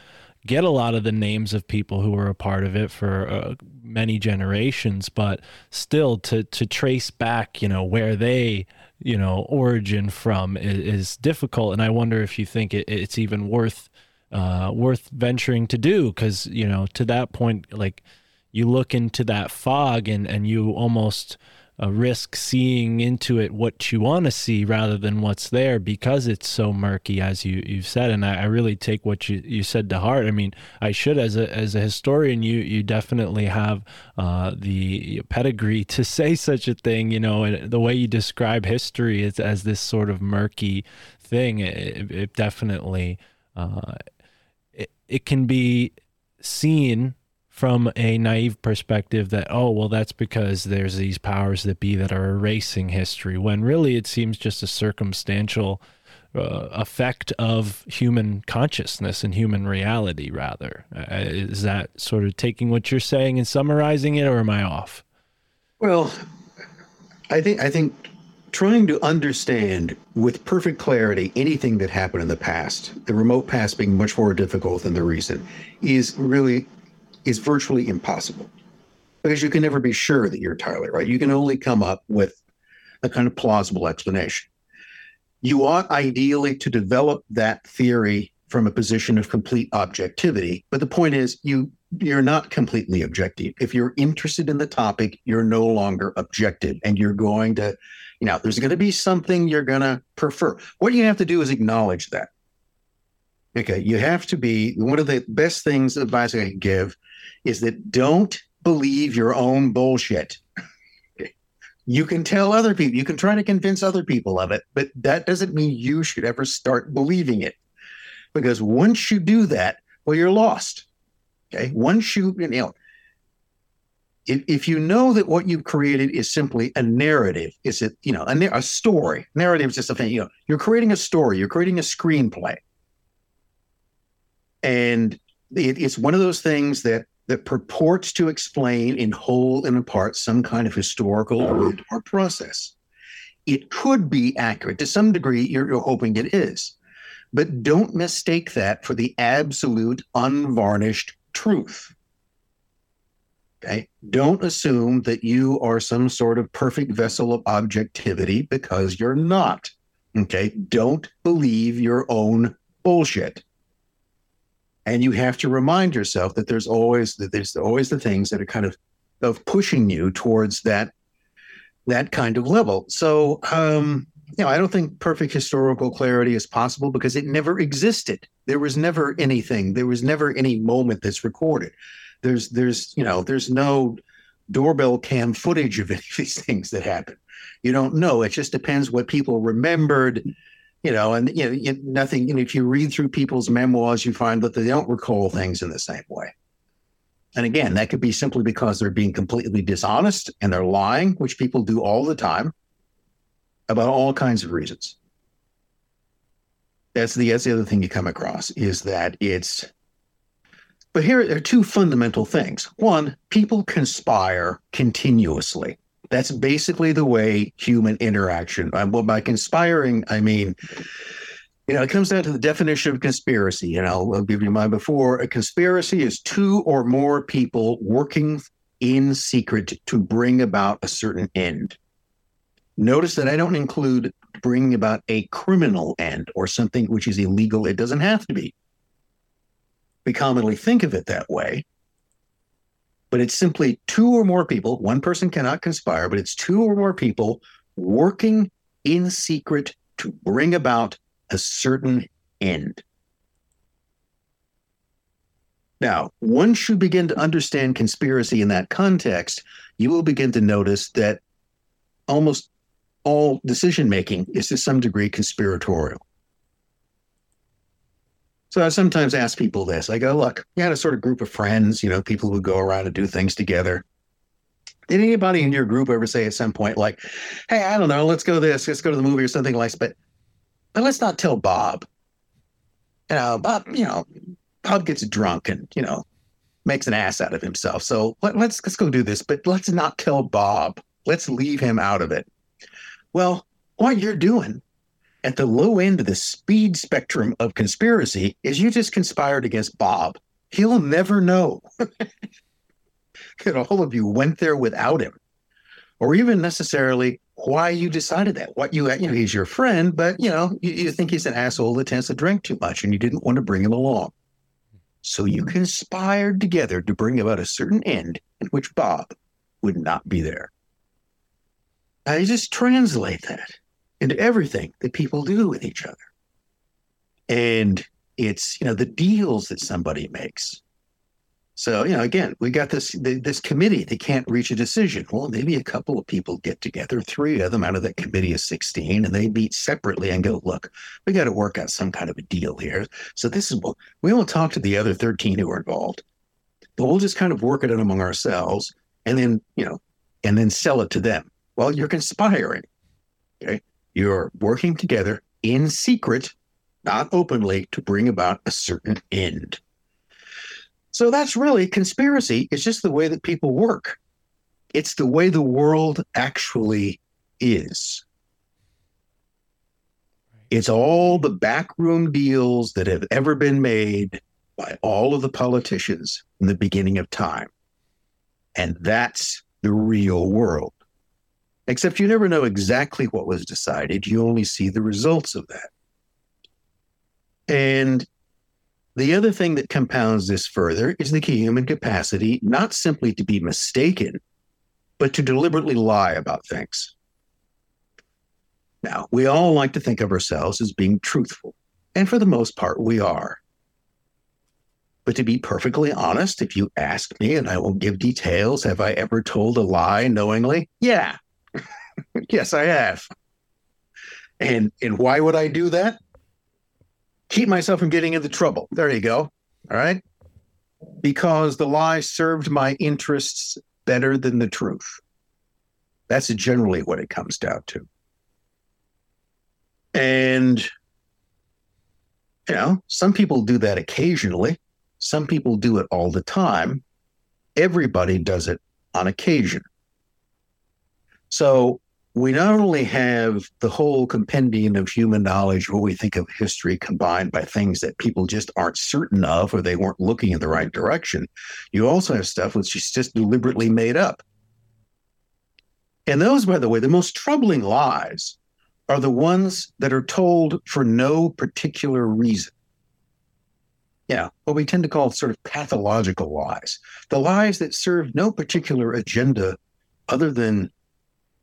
get a lot of the names of people who were a part of it for uh, many generations, but still to to trace back, you know, where they you know origin from is, is difficult. And i wonder if you think it, it's even worth uh, worth venturing to do because you know to that point like you look into that fog and and you almost uh, risk seeing into it what you want to see rather than what's there because it's so murky as you you've said. And I, I really take what you, you said to heart. I mean I should as a as a historian you you definitely have uh, the pedigree to say such a thing you know the way you describe history as, as this sort of murky thing it, it definitely uh, it, it can be seen from a naive perspective that oh well that's because there's these powers that be that are erasing history when really it seems just a circumstantial uh, effect of human consciousness and human reality rather. Uh, is that sort of taking what you're saying and summarizing it or am i off? Well, I think I think trying to understand with perfect clarity anything that happened in the past, the remote past being much more difficult than the recent, is really is virtually impossible. Because you can never be sure that you're Tyler, right? You can only come up with a kind of plausible explanation. You ought ideally to develop that theory from a position of complete objectivity, but the point is you you're not completely objective. If you're interested in the topic, you're no longer objective and you're going to, you know, there's going to be something you're going to prefer. What you have to do is acknowledge that. Okay, you have to be one of the best things advice I can give is that don't believe your own bullshit. You can tell other people, you can try to convince other people of it, but that doesn't mean you should ever start believing it. Because once you do that, well, you're lost. Okay. Once you, you know, if, if you know that what you've created is simply a narrative, is it, you know, a, a story, narrative is just a thing, you know, you're creating a story, you're creating a screenplay. And it, it's one of those things that that purports to explain in whole and in part some kind of historical event or process. It could be accurate to some degree. You're, you're hoping it is, but don't mistake that for the absolute unvarnished truth. Okay. Don't assume that you are some sort of perfect vessel of objectivity because you're not. Okay. Don't believe your own bullshit and you have to remind yourself that there's always that there's always the things that are kind of of pushing you towards that that kind of level. So um you know i don't think perfect historical clarity is possible because it never existed. There was never anything. There was never any moment that's recorded. There's there's you know there's no doorbell cam footage of any of these things that happen you don't know. It just depends what people remembered you know, and you know, you, nothing. If you read through people's memoirs, you find that they don't recall things in the same way. And again, that could be simply because they're being completely dishonest and they're lying, which people do all the time, about all kinds of reasons. That's the that's the other thing you come across is that it's. But here are two fundamental things. One, people conspire continuously that's basically the way human interaction. Um, well, by conspiring, I mean, you know, it comes down to the definition of conspiracy. And I'll, I'll give you mine before. A conspiracy is two or more people working in secret to bring about a certain end. Notice that I don't include bringing about a criminal end or something which is illegal. It doesn't have to be. We commonly think of it that way but it's simply two or more people. One person cannot conspire, but it's two or more people working in secret to bring about a certain end. Now, once you begin to understand conspiracy in that context, you will begin to notice that almost all decision making is to some degree conspiratorial. So I sometimes ask people this. I go, look, you had a sort of group of friends, you know, people who go around and do things together. Did anybody in your group ever say at some point, like, hey, I don't know, let's go this, let's go to the movie or something like but but let's not tell Bob. You know, Bob, you know, Bob gets drunk and, you know, makes an ass out of himself. So let, let's let's go do this, but let's not tell Bob. Let's leave him out of it. Well, what you're doing at the low end of the speed spectrum of conspiracy is you just conspired against Bob. He'll never know. that all of you went there without him, or even necessarily why you decided that. What you, you know, he's your friend, but you know, you, you think he's an asshole that tends to drink too much, and you didn't want to bring him along. So you conspired together to bring about a certain end in which Bob would not be there. I just translate that into everything that people do with each other. And it's, you know, the deals that somebody makes. So, you know, again, we got this this committee. They can't reach a decision. Well, maybe a couple of people get together, three of them out of that committee of 16, and they meet separately and go, look, we got to work out some kind of a deal here. So this is what we won't talk to the other 13 who are involved, but we'll just kind of work it out among ourselves and then, you know, and then sell it to them. Well, you're conspiring. Okay. You're working together in secret, not openly, to bring about a certain end. So that's really conspiracy. It's just the way that people work. It's the way the world actually is. It's all the backroom deals that have ever been made by all of the politicians in the beginning of time. And that's the real world. Except you never know exactly what was decided. You only see the results of that. And the other thing that compounds this further is the human capacity not simply to be mistaken, but to deliberately lie about things. Now, we all like to think of ourselves as being truthful, and for the most part, we are. But to be perfectly honest, if you ask me, and I will give details, have I ever told a lie knowingly? Yeah. yes, I have. And and why would I do that? Keep myself from getting into trouble. There you go. All right. Because the lie served my interests better than the truth. That's generally what it comes down to. And, you know, some people do that occasionally, some people do it all the time. Everybody does it on occasion. So we not only have the whole compendium of human knowledge, what we think of history combined by things that people just aren't certain of or they weren't looking in the right direction, you also have stuff which is just deliberately made up. And those, by the way, the most troubling lies are the ones that are told for no particular reason. Yeah, what we tend to call sort of pathological lies, the lies that serve no particular agenda other than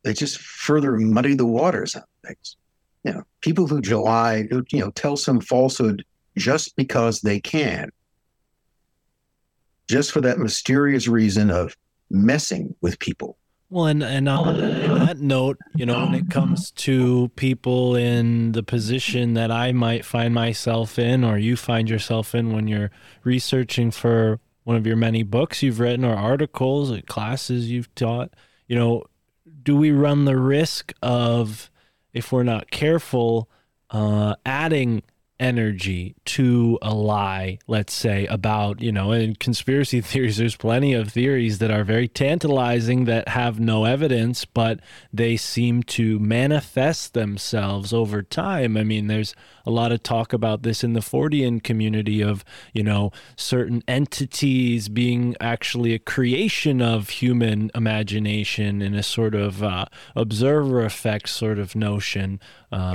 they just further muddy the waters on things. You know, people who lie, who, you know, tell some falsehood just because they can, just for that mysterious reason of messing with people. Well, and and on that note, you know, when it comes to people in the position that I might find myself in, or you find yourself in when you're researching for one of your many books you've written or articles or classes you've taught, you know, do we run the risk of, if we're not careful, uh, adding energy to a lie, let's say, about, you know, in conspiracy theories, there's plenty of theories that are very tantalizing that have no evidence, but they seem to manifest themselves over time. I mean, there's a lot of talk about this in the Fortean community of, you know, certain entities being actually a creation of human imagination in a sort of uh, observer effect sort of notion. Um,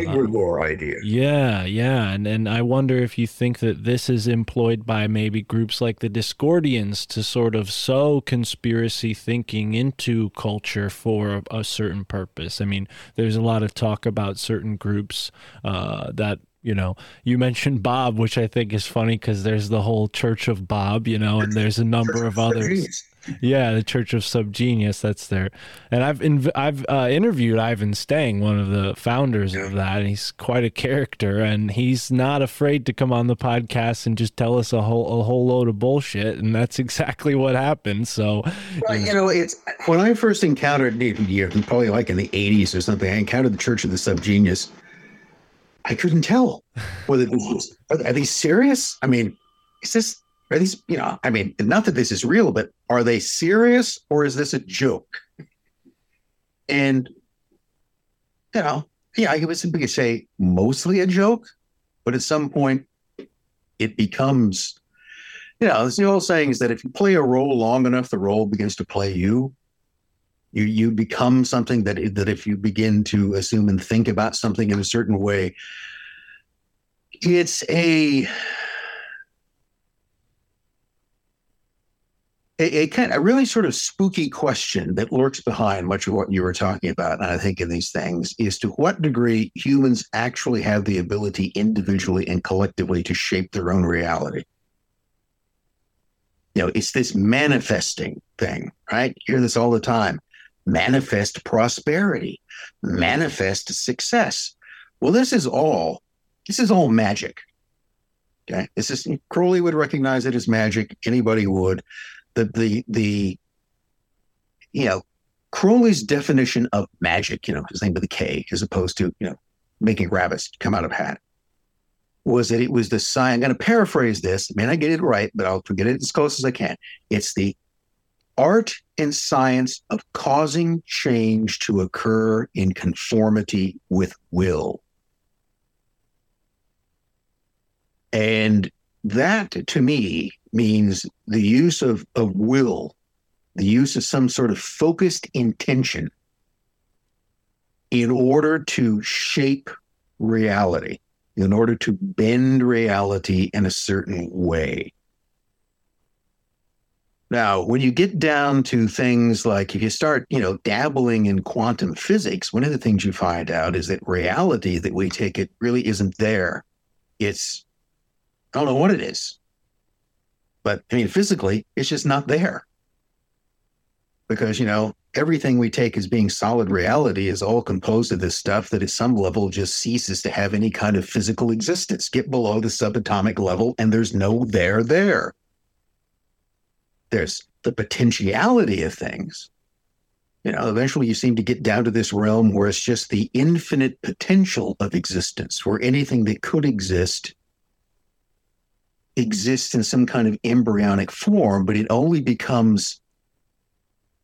idea. yeah, yeah, and and I wonder if you think that this is employed by maybe groups like the Discordians to sort of sow conspiracy thinking into culture for a, a certain purpose. I mean, there's a lot of talk about certain groups uh, that you know you mentioned bob which i think is funny because there's the whole church of bob you know and there's a number of others yeah, the Church of Subgenius. That's there, and I've inv- I've uh, interviewed Ivan Stang, one of the founders of that. And he's quite a character, and he's not afraid to come on the podcast and just tell us a whole a whole load of bullshit. And that's exactly what happened. So, Well, you know, it's when I first encountered it, probably like in the 80s or something, I encountered the Church of the Subgenius. I couldn't tell whether this was, are, are these serious? I mean, is this, are these, you know, I mean, not that this is real, but are they serious or is this a joke? And, you know, yeah, I guess we could say mostly a joke, but at some point it becomes, you know, the old saying is that if you play a role long enough, the role begins to play you you you become something that that if you begin to assume and think about something in a certain way it's a a, a kind a really sort of spooky question that lurks behind much of what you were talking about, and I think in these things, is to what degree humans actually have the ability individually and collectively to shape their own reality. You know, it's this manifesting thing, right? You hear this all the time. Manifest prosperity, manifest success. Well, this is all, this is all magic. Okay. This is Crowley would recognize it as magic. Anybody would the the the you know Crowley's definition of magic, you know, his name with K, as opposed to you know making rabbits come out of hat, was that it was the sign. I'm going to paraphrase this. May not get it right, but I'll get it as close as I can. It's the art and science of causing change to occur in conformity with will. And that to me means the use of, of will, the use of some sort of focused intention in order to shape reality, in order to bend reality in a certain way. Now, when you get down to things like if you start, you know, dabbling in quantum physics, one of the things you find out is that reality that we take it really isn't there. It's I don't know what it is. But I mean, physically, it's just not there. Because, you know, everything we take as being solid reality is all composed of this stuff that at some level just ceases to have any kind of physical existence. Get below the subatomic level, and there's no there there. There's the potentiality of things. You know, eventually you seem to get down to this realm where it's just the infinite potential of existence, where anything that could exist exists in some kind of embryonic form, but it only becomes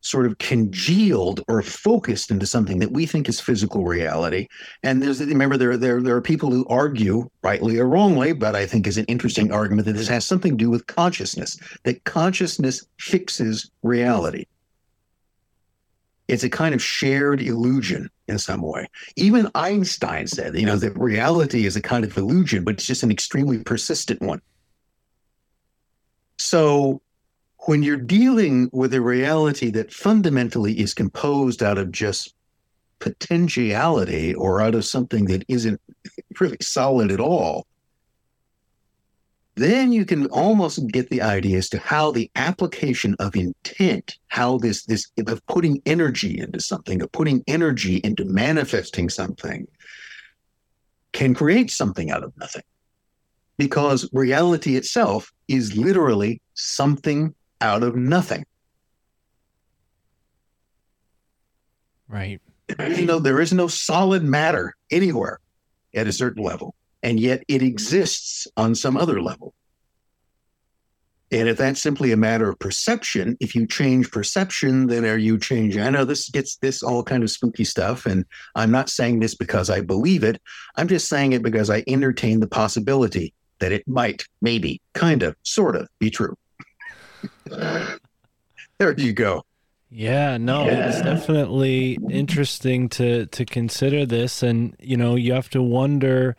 sort of congealed or focused into something that we think is physical reality. And there's remember there there there are people who argue, rightly or wrongly, but I think is an interesting argument that this has something to do with consciousness, that consciousness fixes reality. It's a kind of shared illusion in some way. Even Einstein said, you know, that reality is a kind of illusion, but it's just an extremely persistent one. So when you're dealing with a reality that fundamentally is composed out of just potentiality or out of something that isn't really solid at all, then you can almost get the idea as to how the application of intent, how this this of putting energy into something, of putting energy into manifesting something, can create something out of nothing. Because reality itself is literally something out of nothing. Right. You know, there is no solid matter anywhere at a certain level, and yet it exists on some other level. And if that's simply a matter of perception, if you change perception, then are you changing? I know this gets this all kind of spooky stuff, and I'm not saying this because I believe it. I'm just saying it because I entertain the possibility that it might, maybe, kind of, sort of be true. there you go. Yeah, no, Yeah. it's definitely interesting to to consider this, and you know, you have to wonder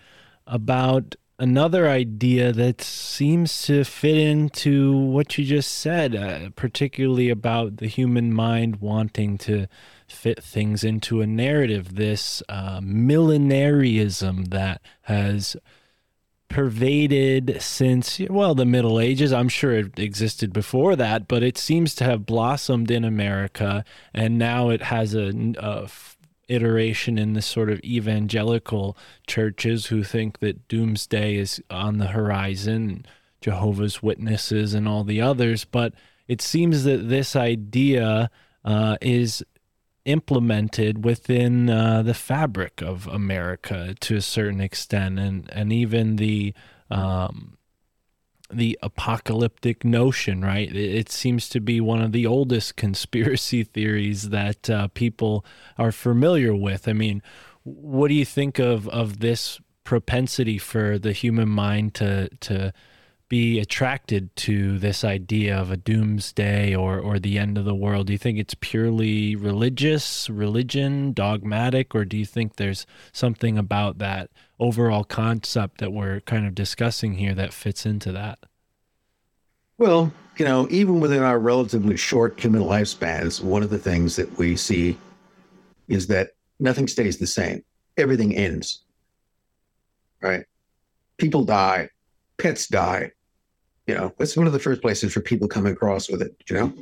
about another idea that seems to fit into what you just said, uh, particularly about the human mind wanting to fit things into a narrative. This uh, millenarism that has pervaded since well the middle ages. I'm sure it existed before that but it seems to have blossomed in america and now it has a, a iteration in the sort of evangelical churches who think that doomsday is on the horizon jehovah's witnesses and all the others. But it seems that this idea uh, is implemented within uh, the fabric of America to a certain extent, and and even the um, the apocalyptic notion, right? It, it seems to be one of the oldest conspiracy theories that uh, people are familiar with. I mean, what do you think of of this propensity for the human mind to to be attracted to this idea of a doomsday or or the end of the world? Do you think it's purely religious, religion, dogmatic, or do you think there's something about that overall concept that we're kind of discussing here that fits into that? Well, you know, even within our relatively short human lifespans, one of the things that we see is that nothing stays the same. Everything ends. Right? People die, pets die. You know, that's one of the first places for people come across with it, you know?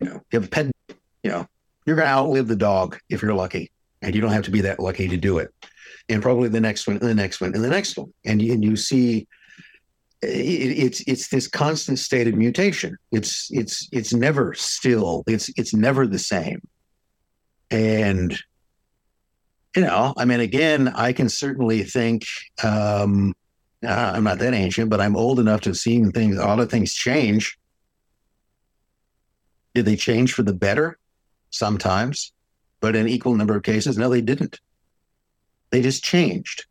You know, you have a pet, you know, you're gonna outlive the dog if you're lucky. And you don't have to be that lucky to do it. And probably the next one, and the next one, and the next one. And you, and you see it, it's it's this constant state of mutation. It's it's it's never still. It's it's never the same. And you know, I mean, again, I can certainly think. Um, uh, I'm not that ancient, but I'm old enough to have seen things. A lot of things change. Did they change for the better? Sometimes, but in equal number of cases, no, they didn't. They just changed.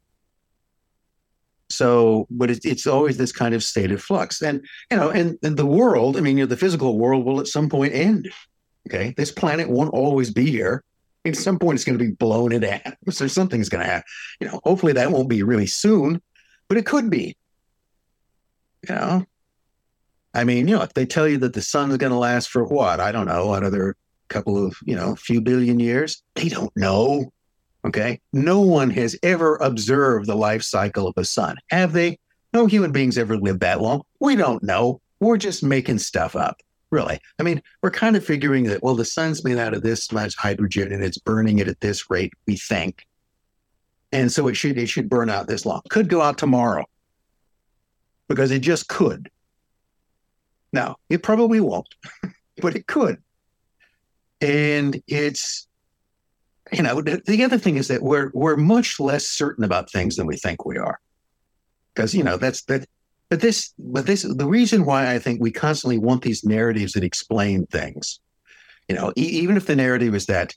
So, but it's, it's always this kind of state of flux. And, you know, and, and the world, I mean, you know, the physical world will at some point end. Okay. This planet won't always be here. At some point, it's going to be blown into atoms or something's going to happen. You know, hopefully that won't be really soon, but it could be. You know, I mean, you know, if they tell you that the sun's going to last for what? I don't know, another couple of, you know, few billion years, they don't know. Okay. No one has ever observed the life cycle of a sun, have they? No human beings ever lived that long. We don't know. We're just making stuff up, really. I mean, we're kind of figuring that, well, the sun's made out of this much hydrogen and it's burning it at this rate, we think. And so it should it should burn out this long. Could go out tomorrow. Because it just could. Now, it probably won't, but it could. And it's you know, the, the other thing is that we're we're much less certain about things than we think we are. Because, you know, that's that but this but this the reason why I think we constantly want these narratives that explain things. You know, e- even if the narrative is that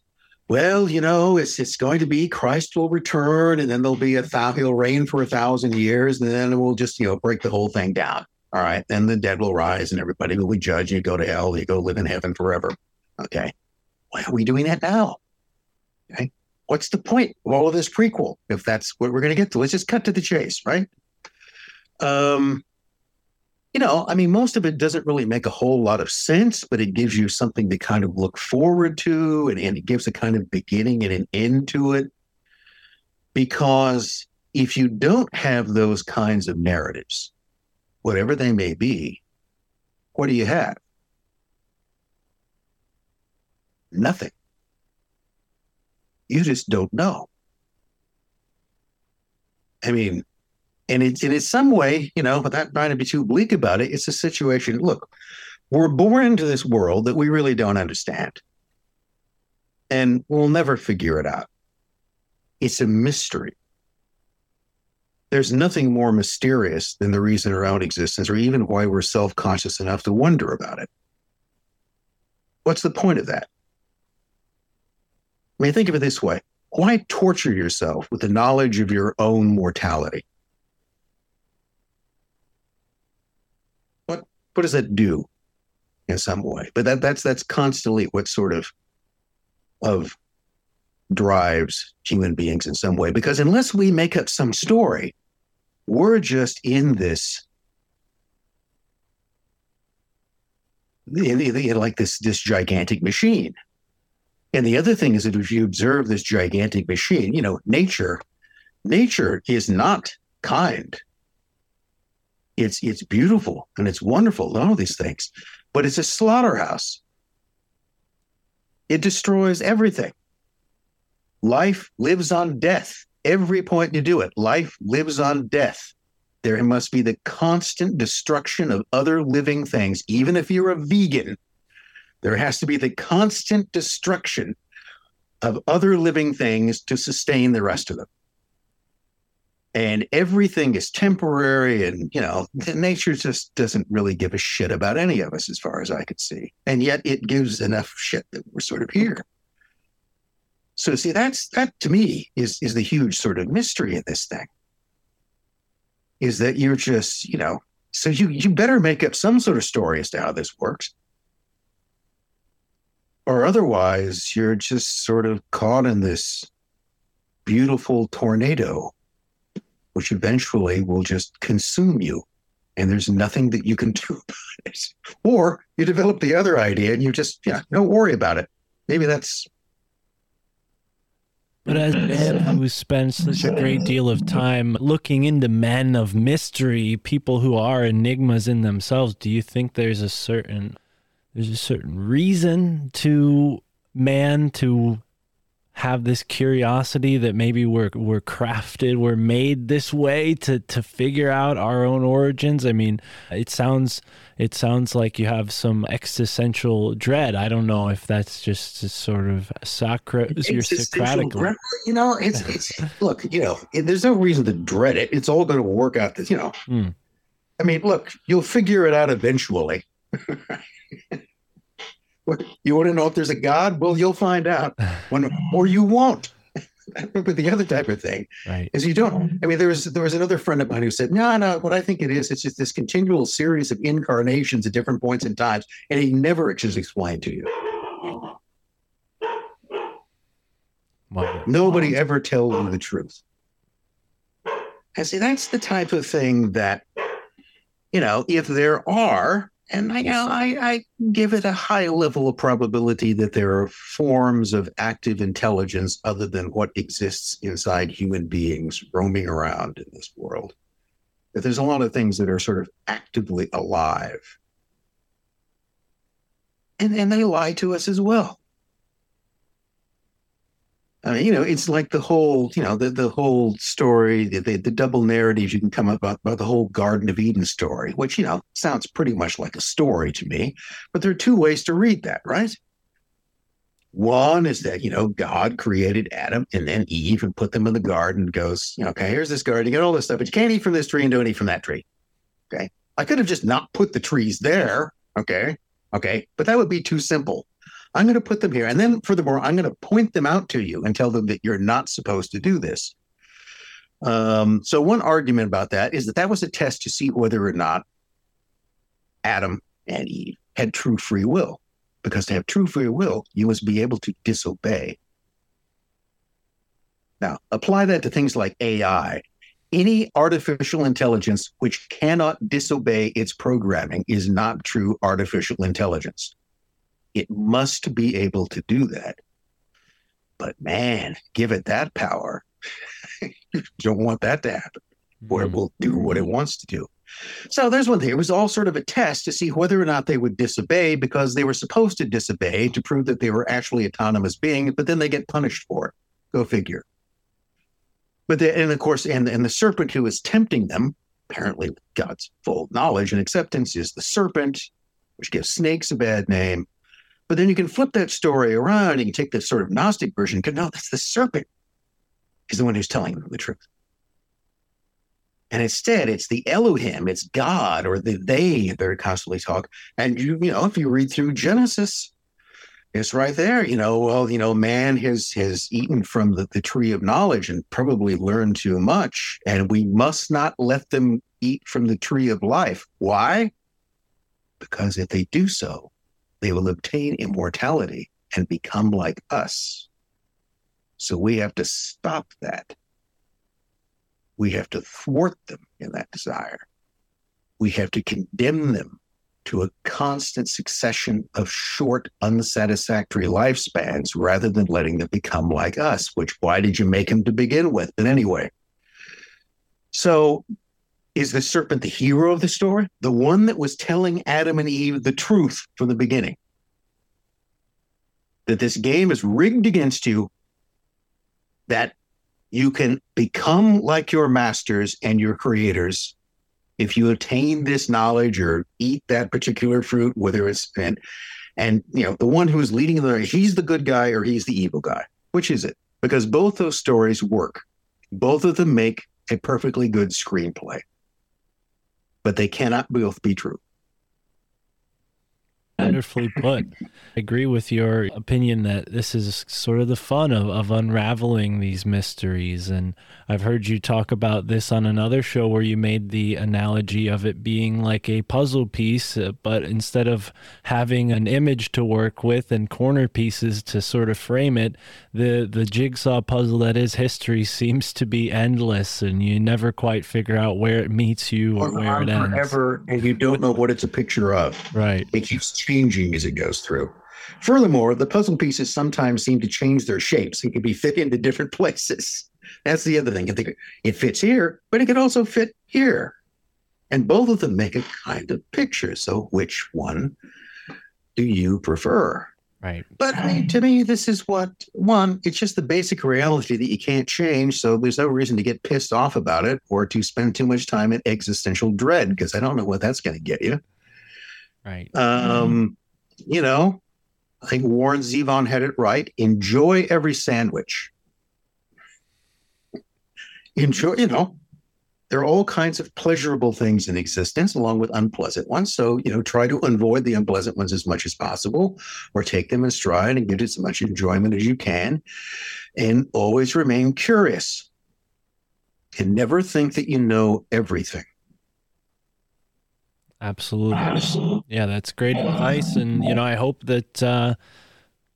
well, you know, it's it's going to be Christ will return, and then there'll be a thou he'll reign for a thousand years, and then we'll just you know break the whole thing down. All right, then the dead will rise, and everybody will be judged. You go to hell, you go live in heaven forever. Okay, why are we doing that now? Okay, what's the point of all of this prequel if that's what we're going to get to? Let's just cut to the chase, right? Um, you know, I mean, most of it doesn't really make a whole lot of sense, but it gives you something to kind of look forward to, and, and it gives a kind of beginning and an end to it. Because if you don't have those kinds of narratives, whatever they may be, what do you have? Nothing. You just don't know. I mean, and it's in some way, you know, without trying to be too bleak about it, it's a situation. Look, we're born into this world that we really don't understand, and we'll never figure it out. It's a mystery. There's nothing more mysterious than the reason around existence, or even why we're self-conscious enough to wonder about it. What's the point of that? I mean, think of it this way: Why torture yourself with the knowledge of your own mortality? What does that do in some way? But that that's that's constantly what sort of of drives human beings in some way. Because unless we make up some story we're just in this like this this gigantic machine. And the other thing is that if you observe this gigantic machine you know nature nature is not kind it's it's beautiful and it's wonderful, all these things, but it's a slaughterhouse. It destroys everything. Life lives on death. Every point you do it, life lives on death. There must be the constant destruction of other living things. Even if you're a vegan, there has to be the constant destruction of other living things to sustain the rest of them and everything is temporary and you know nature just doesn't really give a shit about any of us as far as i could see. And yet it gives enough shit that we're sort of here. So see that's that to me is is the huge sort of mystery of this thing. Is that you're just you know so you you better make up some sort of story as to how this works. Or otherwise you're just sort of caught in this beautiful tornado which eventually will just consume you. And there's nothing that you can do about it. Or you develop the other idea and you just, yeah, don't worry about it. Maybe that's But as a man who spends such a great deal of time looking into men of mystery, people who are enigmas in themselves, do you think there's a certain there's a certain reason to man to have this curiosity that maybe we're we're crafted, we're made this way to to figure out our own origins? I mean, it sounds it sounds like you have some existential dread. I don't know if that's just sort of sacra- your Socratic. dread. You know, it's it's look, you know, it- there's no reason to dread it. It's all going to work out. This, you know, Hmm. I mean, look, you'll figure it out eventually. You want to know if there's a God? Well, you'll find out, when, or you won't. but the other type of thing Right. is you don't. I mean, there was there was another friend of mine who said, "No, no. What I think it is, it's just this continual series of incarnations at different points in times, and he never just explained to you. Wow. Nobody ever tells you the truth. And see, that's the type of thing that, you know, if there are, and I, you know, I, I give it a high level of probability that there are forms of active intelligence other than what exists inside human beings roaming around in this world. That there's a lot of things that are sort of actively alive. And, and they lie to us as well. I mean, you know, it's like the whole, you know, the, the whole story, the, the, the double narratives you can come up about, about the whole Garden of Eden story, which, you know, sounds pretty much like a story to me. But there are two ways to read that, right? One is that, you know, God created Adam and then Eve and put them in the garden and goes, okay, here's this garden, you get all this stuff, but you can't eat from this tree and don't eat from that tree. Okay. I could have just not put the trees there. Okay. Okay. But that would be too simple. I'm going to put them here. And then, furthermore, I'm going to point them out to you and tell them that you're not supposed to do this. Um, so, one argument about that is that that was a test to see whether or not Adam and Eve had true free will. Because to have true free will, you must be able to disobey. Now, apply that to things like AI. Any artificial intelligence which cannot disobey its programming is not true artificial intelligence. It must be able to do that. But man, give it that power. you don't want that to happen, or it mm-hmm. will do what it wants to do. So there's one thing. It was all sort of a test to see whether or not they would disobey because they were supposed to disobey to prove that they were actually autonomous beings, but then they get punished for it. Go figure. But the, and of course, and, and the serpent who is tempting them, apparently with God's full knowledge and acceptance, is the serpent, which gives snakes a bad name. But then you can flip that story around and you take this sort of Gnostic version. Because no, that's the serpent is the one who's telling them the truth. And instead, it's the Elohim, it's God or the they that constantly talk. And you, you know, if you read through Genesis, it's right there. You know, well, you know, man has has eaten from the, the tree of knowledge and probably learned too much. And we must not let them eat from the tree of life. Why? Because if they do so, they will obtain immortality and become like us. So we have to stop that. We have to thwart them in that desire. We have to condemn them to a constant succession of short, unsatisfactory lifespans rather than letting them become like us, which why did you make them to begin with? But anyway. So is the serpent the hero of the story? The one that was telling Adam and Eve the truth from the beginning. That this game is rigged against you, that you can become like your masters and your creators if you attain this knowledge or eat that particular fruit, whether it's and and you know the one who is leading the he's the good guy or he's the evil guy. Which is it? Because both those stories work. Both of them make a perfectly good screenplay. But they cannot both be true. Wonderfully put. I agree with your opinion that this is sort of the fun of, of unraveling these mysteries. And I've heard you talk about this on another show where you made the analogy of it being like a puzzle piece, uh, but instead of having an image to work with and corner pieces to sort of frame it, the, the jigsaw puzzle that is history seems to be endless and you never quite figure out where it meets you or Or where it ends. forever, and you don't know what it's a picture of. Right. It keeps changing as it goes through. Furthermore, the puzzle pieces sometimes seem to change their shapes. and can be fit into different places. That's the other thing. I think it fits here, but it can also fit here. And both of them make a kind of picture. So which one do you prefer? Right. But I mean, to me, this is what one, it's just the basic reality that you can't change. So there's no reason to get pissed off about it or to spend too much time in existential dread because I don't know what that's going to get you. Right. Um, you know, I think Warren Zevon had it right. Enjoy every sandwich. Enjoy, you know, there are all kinds of pleasurable things in existence along with unpleasant ones. So, you know, try to avoid the unpleasant ones as much as possible or take them in stride and get as much enjoyment as you can. And always remain curious and never think that you know everything. Absolutely. Yeah, that's great advice. And, you know, I hope that uh,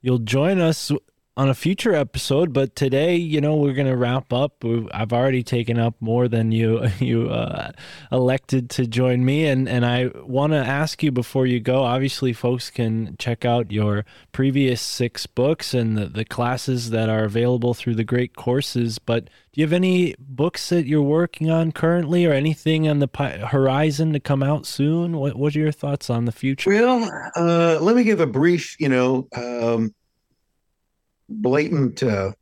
you'll join us on a future episode. But today, you know, we're going to wrap up. I've already taken up more than you you uh, elected to join me. And, and I want to ask you before you go obviously, folks can check out your previous six books and the, the classes that are available through the great courses. But do you have any books that you're working on currently or anything on the pi- horizon to come out soon? What, what are your thoughts on the future? Well, uh, let me give a brief, you know, um, blatant uh,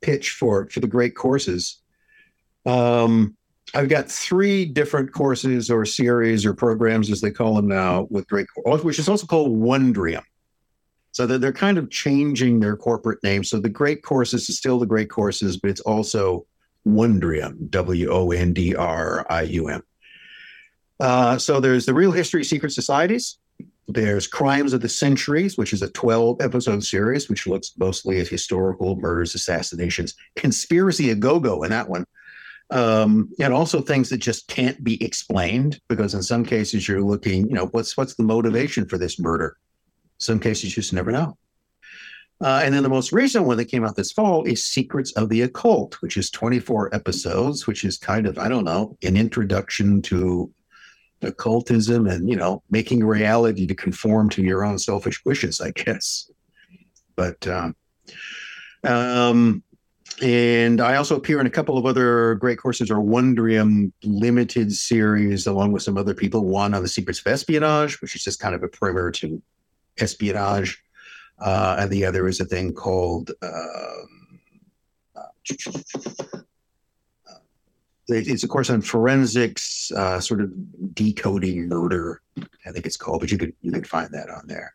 pitch for for the great courses. Um, I've got three different courses or series or programs, as they call them now, with great, which is also called Wondrium. So that they're kind of changing their corporate name. So the great courses is still the great courses, but it's also Wondrium, W O N D R I U M. Uh, so there's the Real History Secret Societies. There's Crimes of the Centuries, which is a 12 episode series, which looks mostly at historical murders, assassinations, conspiracy a go go in that one. Um, and also things that just can't be explained because in some cases you're looking, you know, what's what's the motivation for this murder? Some cases you just never know. Uh, and then the most recent one that came out this fall is Secrets of the Occult, which is 24 episodes, which is kind of, I don't know, an introduction to occultism and you know making reality to conform to your own selfish wishes i guess. But um, um and i also appear in a couple of other great courses or wondrium limited series along with some other people. One on the secrets of espionage which is just kind of a primer to espionage. Uh, and the other is a thing called um, it's a course on forensics, uh, sort of decoding murder. I think it's called, but you could you could find that on there.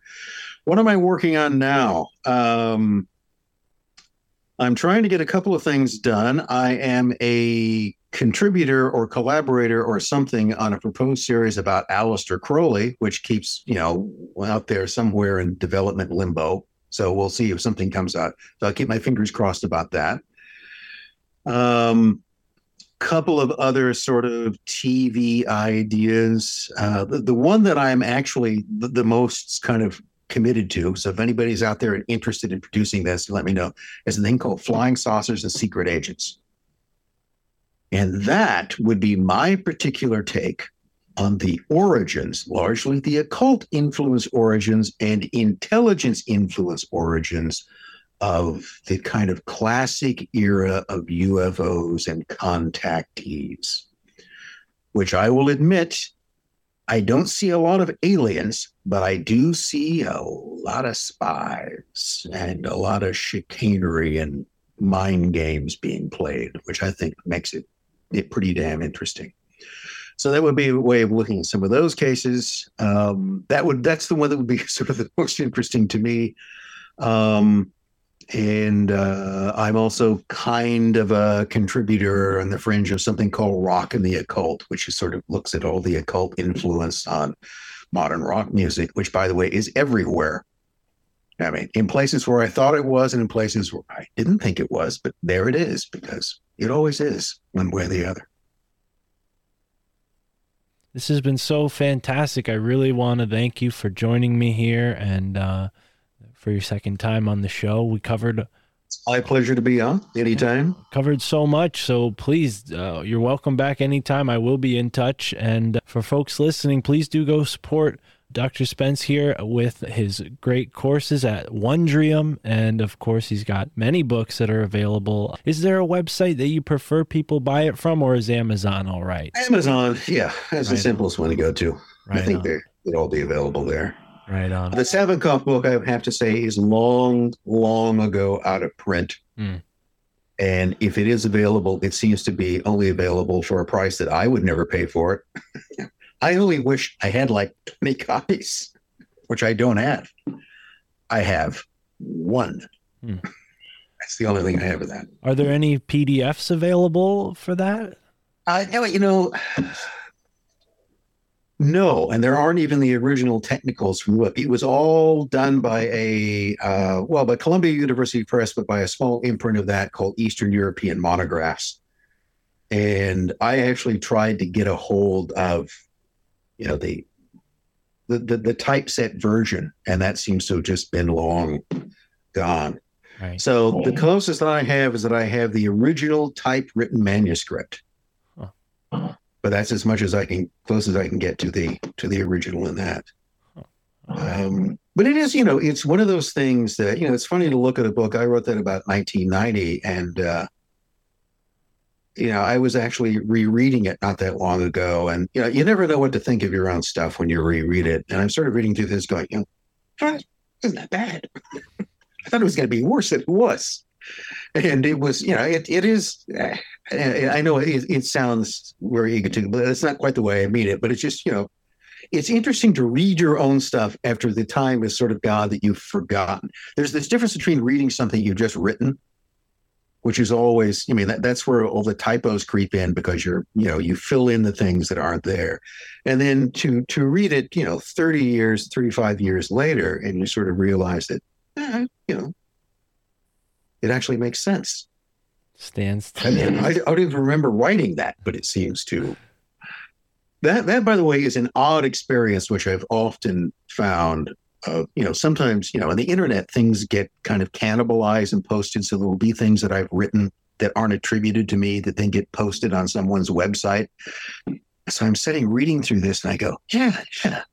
What am I working on now? Um, I'm trying to get a couple of things done. I am a contributor or collaborator or something on a proposed series about Aleister Crowley, which keeps you know out there somewhere in development limbo. So we'll see if something comes out. So I'll keep my fingers crossed about that. Um, couple of other sort of TV ideas. Uh, the, the one that I'm actually the, the most kind of committed to. So if anybody's out there interested in producing this, let me know. Is a thing called Flying Saucers and Secret Agents. And that would be my particular take on the origins, largely the occult influence origins and intelligence influence origins of the kind of classic era of UFOs and contactees, which I will admit, I don't see a lot of aliens, but I do see a lot of spies and a lot of chicanery and mind games being played, which I think makes it, it pretty damn interesting. So that would be a way of looking at some of those cases. Um, that would that's the one that would be sort of the most interesting to me. Um, and uh, I'm also kind of a contributor on the fringe of something called Rock and the Occult, which is sort of looks at all the occult influence on modern rock music, which, by the way, is everywhere. I mean, in places where I thought it was and in places where I didn't think it was, but there it is because it always is one way or the other. This has been so fantastic. I really want to thank you for joining me here and uh, for your second time on the show. We covered It's my pleasure to be on anytime. covered so much. So please, uh, you're welcome back anytime. I will be in touch. And for folks listening, please do go support Dr. Spence here with his great courses at Wondrium. And of course, he's got many books that are available. Is there a website that you prefer people buy it from, or is Amazon all right? Amazon, yeah, that's the Right. simplest one to go to. I think on. they they'll all be available there. Right on. The Savinkov book, I have to say, is long, long ago out of print. Hmm. And if it is available, it seems to be only available for a price that I would never pay for it. I only wish I had like 20 copies, which I don't have. I have one. Hmm. That's the only thing I have of that. Are there any PDFs available for that? Uh, no, you know, no, and there aren't even the original technicals from the. It was all done by a uh, well, by Columbia University Press, but by a small imprint of that called Eastern European Monographs. And I actually tried to get a hold of, you know, the the the, the typeset version, and that seems to have just been long gone. Right. So the closest that I have is that I have the original typewritten manuscript. Huh. But that's as much as I can close as I can get to the to the original in that. Um, but it is, you know, it's one of those things that, you know, it's funny to look at a book. I wrote that about 1990 and uh you know, I was actually rereading it not that long ago. And, you know, you never know what to think of your own stuff when you reread it. And I'm sort of reading through this going, you know, isn't that bad? I thought it was going to be worse than it was. And it was, you know, it, it is, I know it, it sounds very egotistical, but it's not quite the way I mean it. But it's just, you know, it's interesting to read your own stuff after the time is sort of gone that you've forgotten. There's this difference between reading something you've just written, which is always, I mean, that, that's where all the typos creep in because you're, you know, you fill in the things that aren't there. And then to to read it, you know, 30 years, 35 years later, and you sort of realize that, eh, you know, it actually makes sense. Stands I, mean, I, I don't even remember writing that, but it seems to. That that, by the way, is an odd experience, which I've often found. Uh, you know, sometimes you know, on the internet, things get kind of cannibalized and posted, so there will be things that I've written that aren't attributed to me that then get posted on someone's website. So I'm sitting reading through this, and I go, yeah, yeah,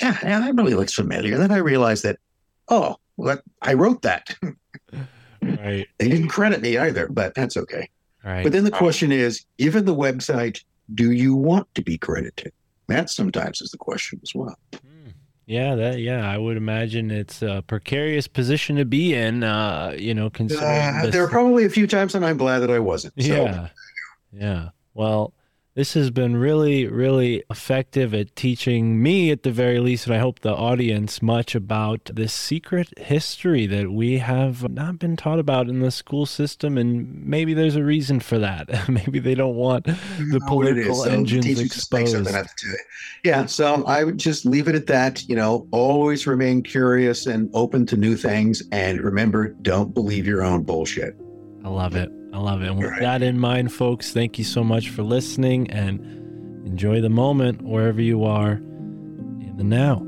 yeah, yeah that really looks familiar. And then I realize that, oh, well, I wrote that. right. They didn't credit me either, but that's okay. Right. But then the question is, given the website, do you want to be credited? That sometimes is the question as well. Hmm. Yeah, that yeah, I would imagine it's a precarious position to be in. Uh, you know, considering uh, there are probably a few times, and I'm glad that I wasn't. So, yeah, yeah. Well, this has been really, really effective at teaching me, at the very least, and I hope the audience, much about this secret history that we have not been taught about in the school system. And maybe there's a reason for that. maybe they don't want the know what it political. So engines teachers just make something exposed. Yeah, so I would just leave it at that. You know, always remain curious and open to new things, and remember, don't believe your own bullshit. I love it. I love it. And with Right. that in mind, folks, thank you so much for listening and enjoy the moment wherever you are in the now.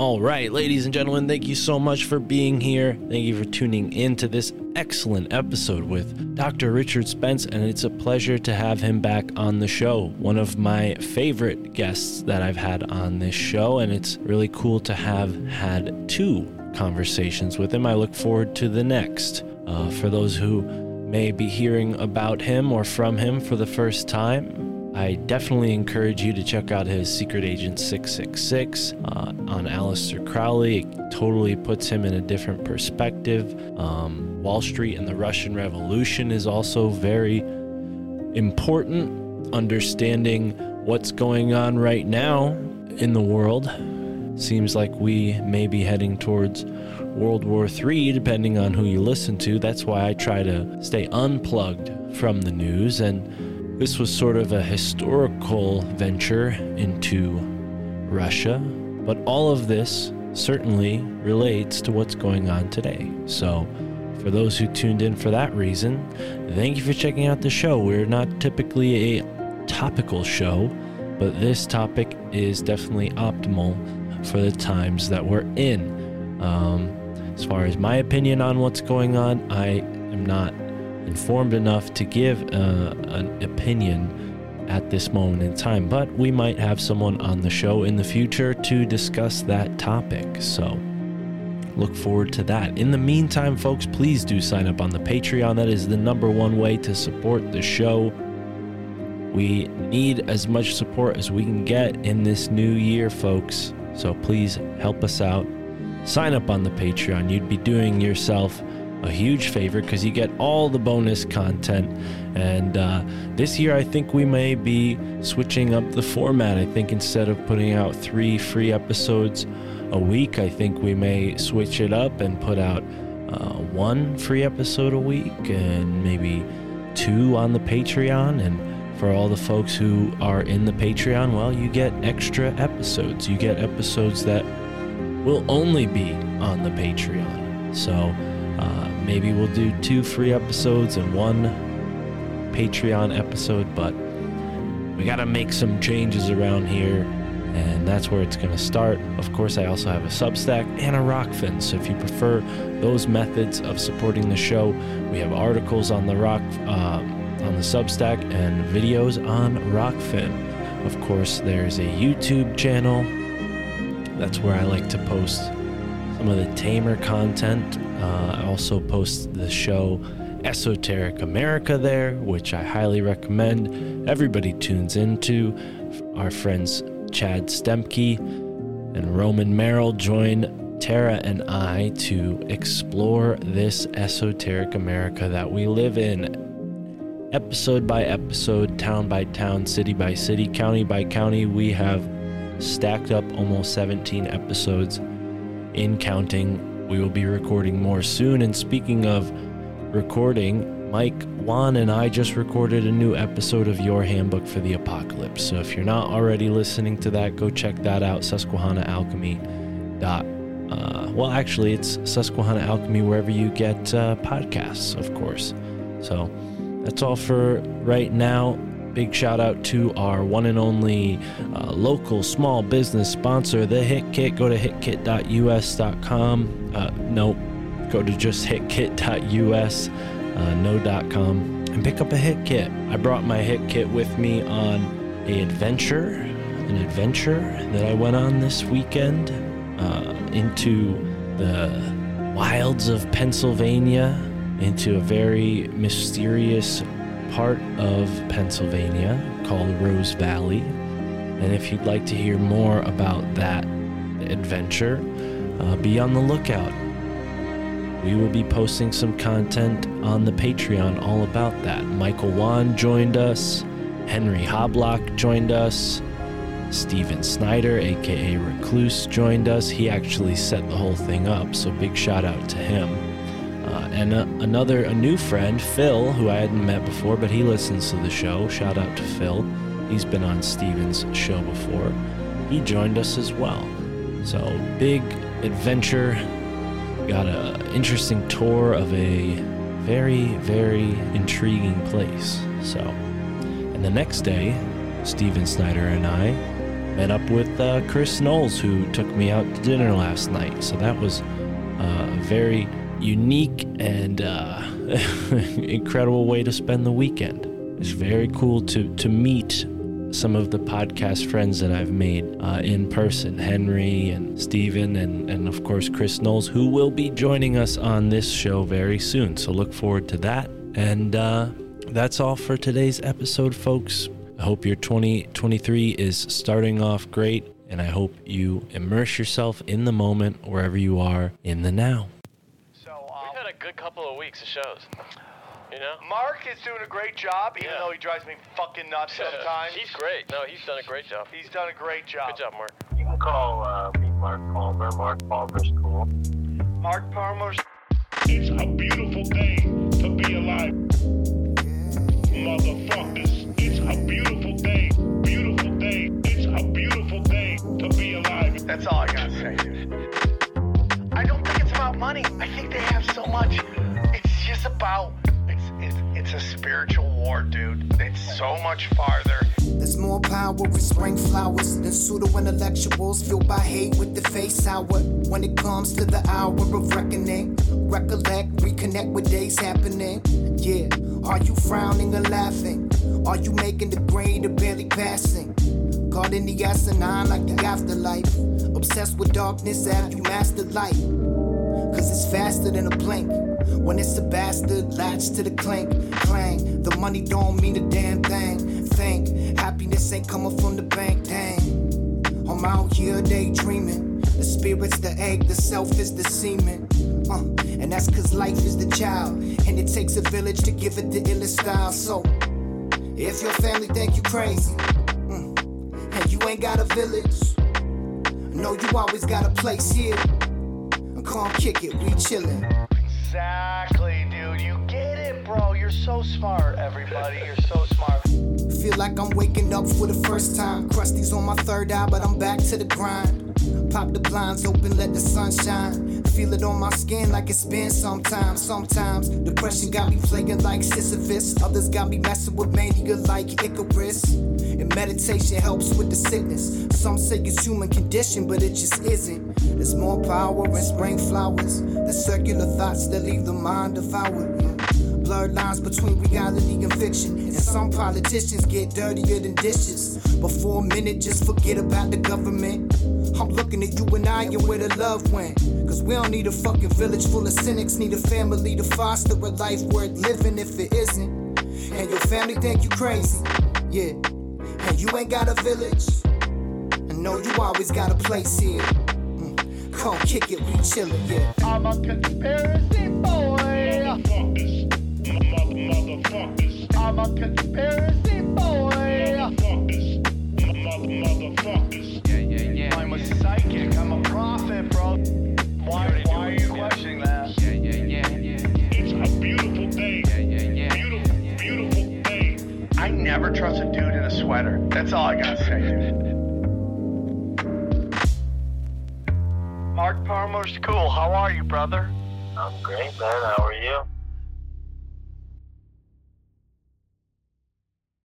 All right, ladies and gentlemen, thank you so much for being here. Thank you for tuning in to this excellent episode with Dr. Richard Spence, and it's a pleasure to have him back on the show. One of my favorite guests that I've had on this show, and it's really cool to have had two conversations with him. I look forward to the next. Uh, for those who may be hearing about him or from him for the first time, I definitely encourage you to check out his Secret Agent 666 uh, on Aleister Crowley. It totally puts him in a different perspective. Um, Wall Street and the Russian Revolution is also very important. Understanding what's going on right now in the world seems like we may be heading towards World War III, depending on who you listen to. That's why I try to stay unplugged from the news. And this was sort of a historical venture into Russia. But all of this certainly relates to what's going on today. So, for those who tuned in for that reason, thank you for checking out the show. We're not typically a topical show, but this topic is definitely optimal for the times that we're in. Um, as far as my opinion on what's going on, I am not informed enough to give uh, an opinion at this moment in time, but we might have someone on the show in the future to discuss that topic. So look forward to that. In the meantime, folks, please do sign up on the Patreon. That is the number one way to support the show. We need as much support as we can get in this new year, folks. So please help us out. Sign up on the Patreon. You'd be doing yourself a huge favor because you get all the bonus content. And uh, this year, I think we may be switching up the format. I think instead of putting out three free episodes a week, I think we may switch it up and put out uh, one free episode a week and maybe two on the Patreon. And for all the folks who are in the Patreon, well, you get extra episodes. You get episodes that will only be on the Patreon. So uh, maybe we'll do two free episodes and one Patreon episode, but we got to make some changes around here, and that's where it's going to start. Of course, I also have a Substack and a Rokfin, so if you prefer those methods of supporting the show, we have articles on the Rock uh, on the Substack and videos on Rokfin. Of course, there's a YouTube channel. That's where I like to post some of the tamer content. Uh, I also post the show Esoteric America there, which I highly recommend everybody tunes into. Our friends Chad Stemke and Roman Merrill join Tara and I to explore this esoteric America that we live in. Episode by episode, town by town, city by city, county by county, we have stacked up almost 17 episodes in counting. We will be recording more soon. And speaking of recording, Mike Juan and I just recorded a new episode of Your Handbook for the Apocalypse. So if you're not already listening to that, go check that out. Susquehanna Alchemy. Dot, uh, well, actually, it's Susquehanna Alchemy wherever you get uh, podcasts, of course. So that's all for right now. Big shout out to our one and only uh, local small business sponsor, The Hit Kit. Go to hitkit.us.com. Uh, nope, go to just hitkit.us, uh, no.com, and pick up a hit kit. I brought my hit kit with me on a adventure, an adventure that I went on this weekend uh, into the wilds of Pennsylvania, into a very mysterious part of Pennsylvania called Rose Valley. And if you'd like to hear more about that adventure, uh, be on the lookout. We will be posting some content on the Patreon all about that. Michael Wan joined us, Henry Hoblock joined us, Steven Snyder, aka Recluse, joined us. He actually set the whole thing up, so big shout out to him. Uh, and uh, another, a new friend, Phil, who I hadn't met before, but he listens to the show. Shout out to Phil. He's been on Steven's show before. He joined us as well. So big adventure. Got a interesting tour of a very, very intriguing place. So, and the next day, Steven Snyder and I met up with uh, Chris Knowles, who took me out to dinner last night. So that was uh, a very unique and uh, incredible way to spend the weekend. It's very cool to to meet some of the podcast friends that I've made uh, in person Henry and Steven, and, and of course Chris Knowles, who will be joining us on this show very soon. So look forward to that. And uh, that's all for today's episode, folks. I hope your 2023 is starting off great, and I hope you immerse yourself in the moment wherever you are in the now. So, um, We've had a good couple of weeks of shows. You know? Mark is doing a great job, even Yeah. though he drives me fucking nuts sometimes. he's great. No, he's done a great job. He's done a great job. Good job, Mark. You can call uh, me Mark Palmer. Mark Palmer's cool. Mark Palmer's It's a beautiful day to be alive. Motherfuckers, it's a beautiful day. Beautiful day. It's a beautiful day to be alive. That's all I gotta say, dude. About money. I think they have so much. It's just about it's it's, it's a spiritual war, dude. It's so much farther. There's more power in spring flowers than pseudo intellectuals fueled by hate with the face sour. When it comes to the hour of reckoning, recollect, reconnect with days happening. Yeah, are you frowning or laughing? Are you making the grade or barely passing? Caught in the asinine like the afterlife. Obsessed with darkness, have you mastered light? Cause it's faster than a blink. When it's a bastard, latch to the clink, clang. The money don't mean a damn thing. Think happiness ain't coming from the bank, dang. I'm out here daydreaming. The spirit's the egg, the self is the semen. Uh, and that's cause life is the child. And it takes a village to give it the illest style. So, if your family think you crazy, mm, and you ain't got a village, know you always got a place here. Come kick it, we chillin'. Exactly, You're so smart, everybody. You're so smart. Feel like I'm waking up for the first time. Krusty's on my third eye, but I'm back to the grind. Pop the blinds open, let the sun shine. Feel it on my skin like it's been sometimes. Sometimes depression got me flaking like Sisyphus. Others got me messing with mania like Icarus. And meditation helps with the sickness. Some say it's human condition, but it just isn't. There's more power in spring flowers. The circular thoughts that leave the mind devoured. Blurred lines between reality and fiction. And some politicians get dirtier than dishes. But for a minute, just forget about the government. I'm looking at you and I and where the love went. Cause we don't need a fucking village full of cynics. Need a family to foster a life worth living if it isn't. And your family think you crazy. Yeah. And you ain't got a village. I know you always got a place here. Mm. Come kick it, we chillin', yeah. I'm a conspiracy boy. Motherfuckers, mother, motherfuckers, I'm a conspiracy boy. motherfuckers, mother, motherfuckers. I'm a psychic. I'm a prophet, bro. Why, why are you questioning that? Yeah, yeah, yeah. It's a beautiful day. Yeah, yeah, yeah. Beautiful, beautiful day. I never trust a dude in a sweater. That's all I gotta say, dude. Mark Palmer's cool. How are you, brother? I'm great, man. How are you?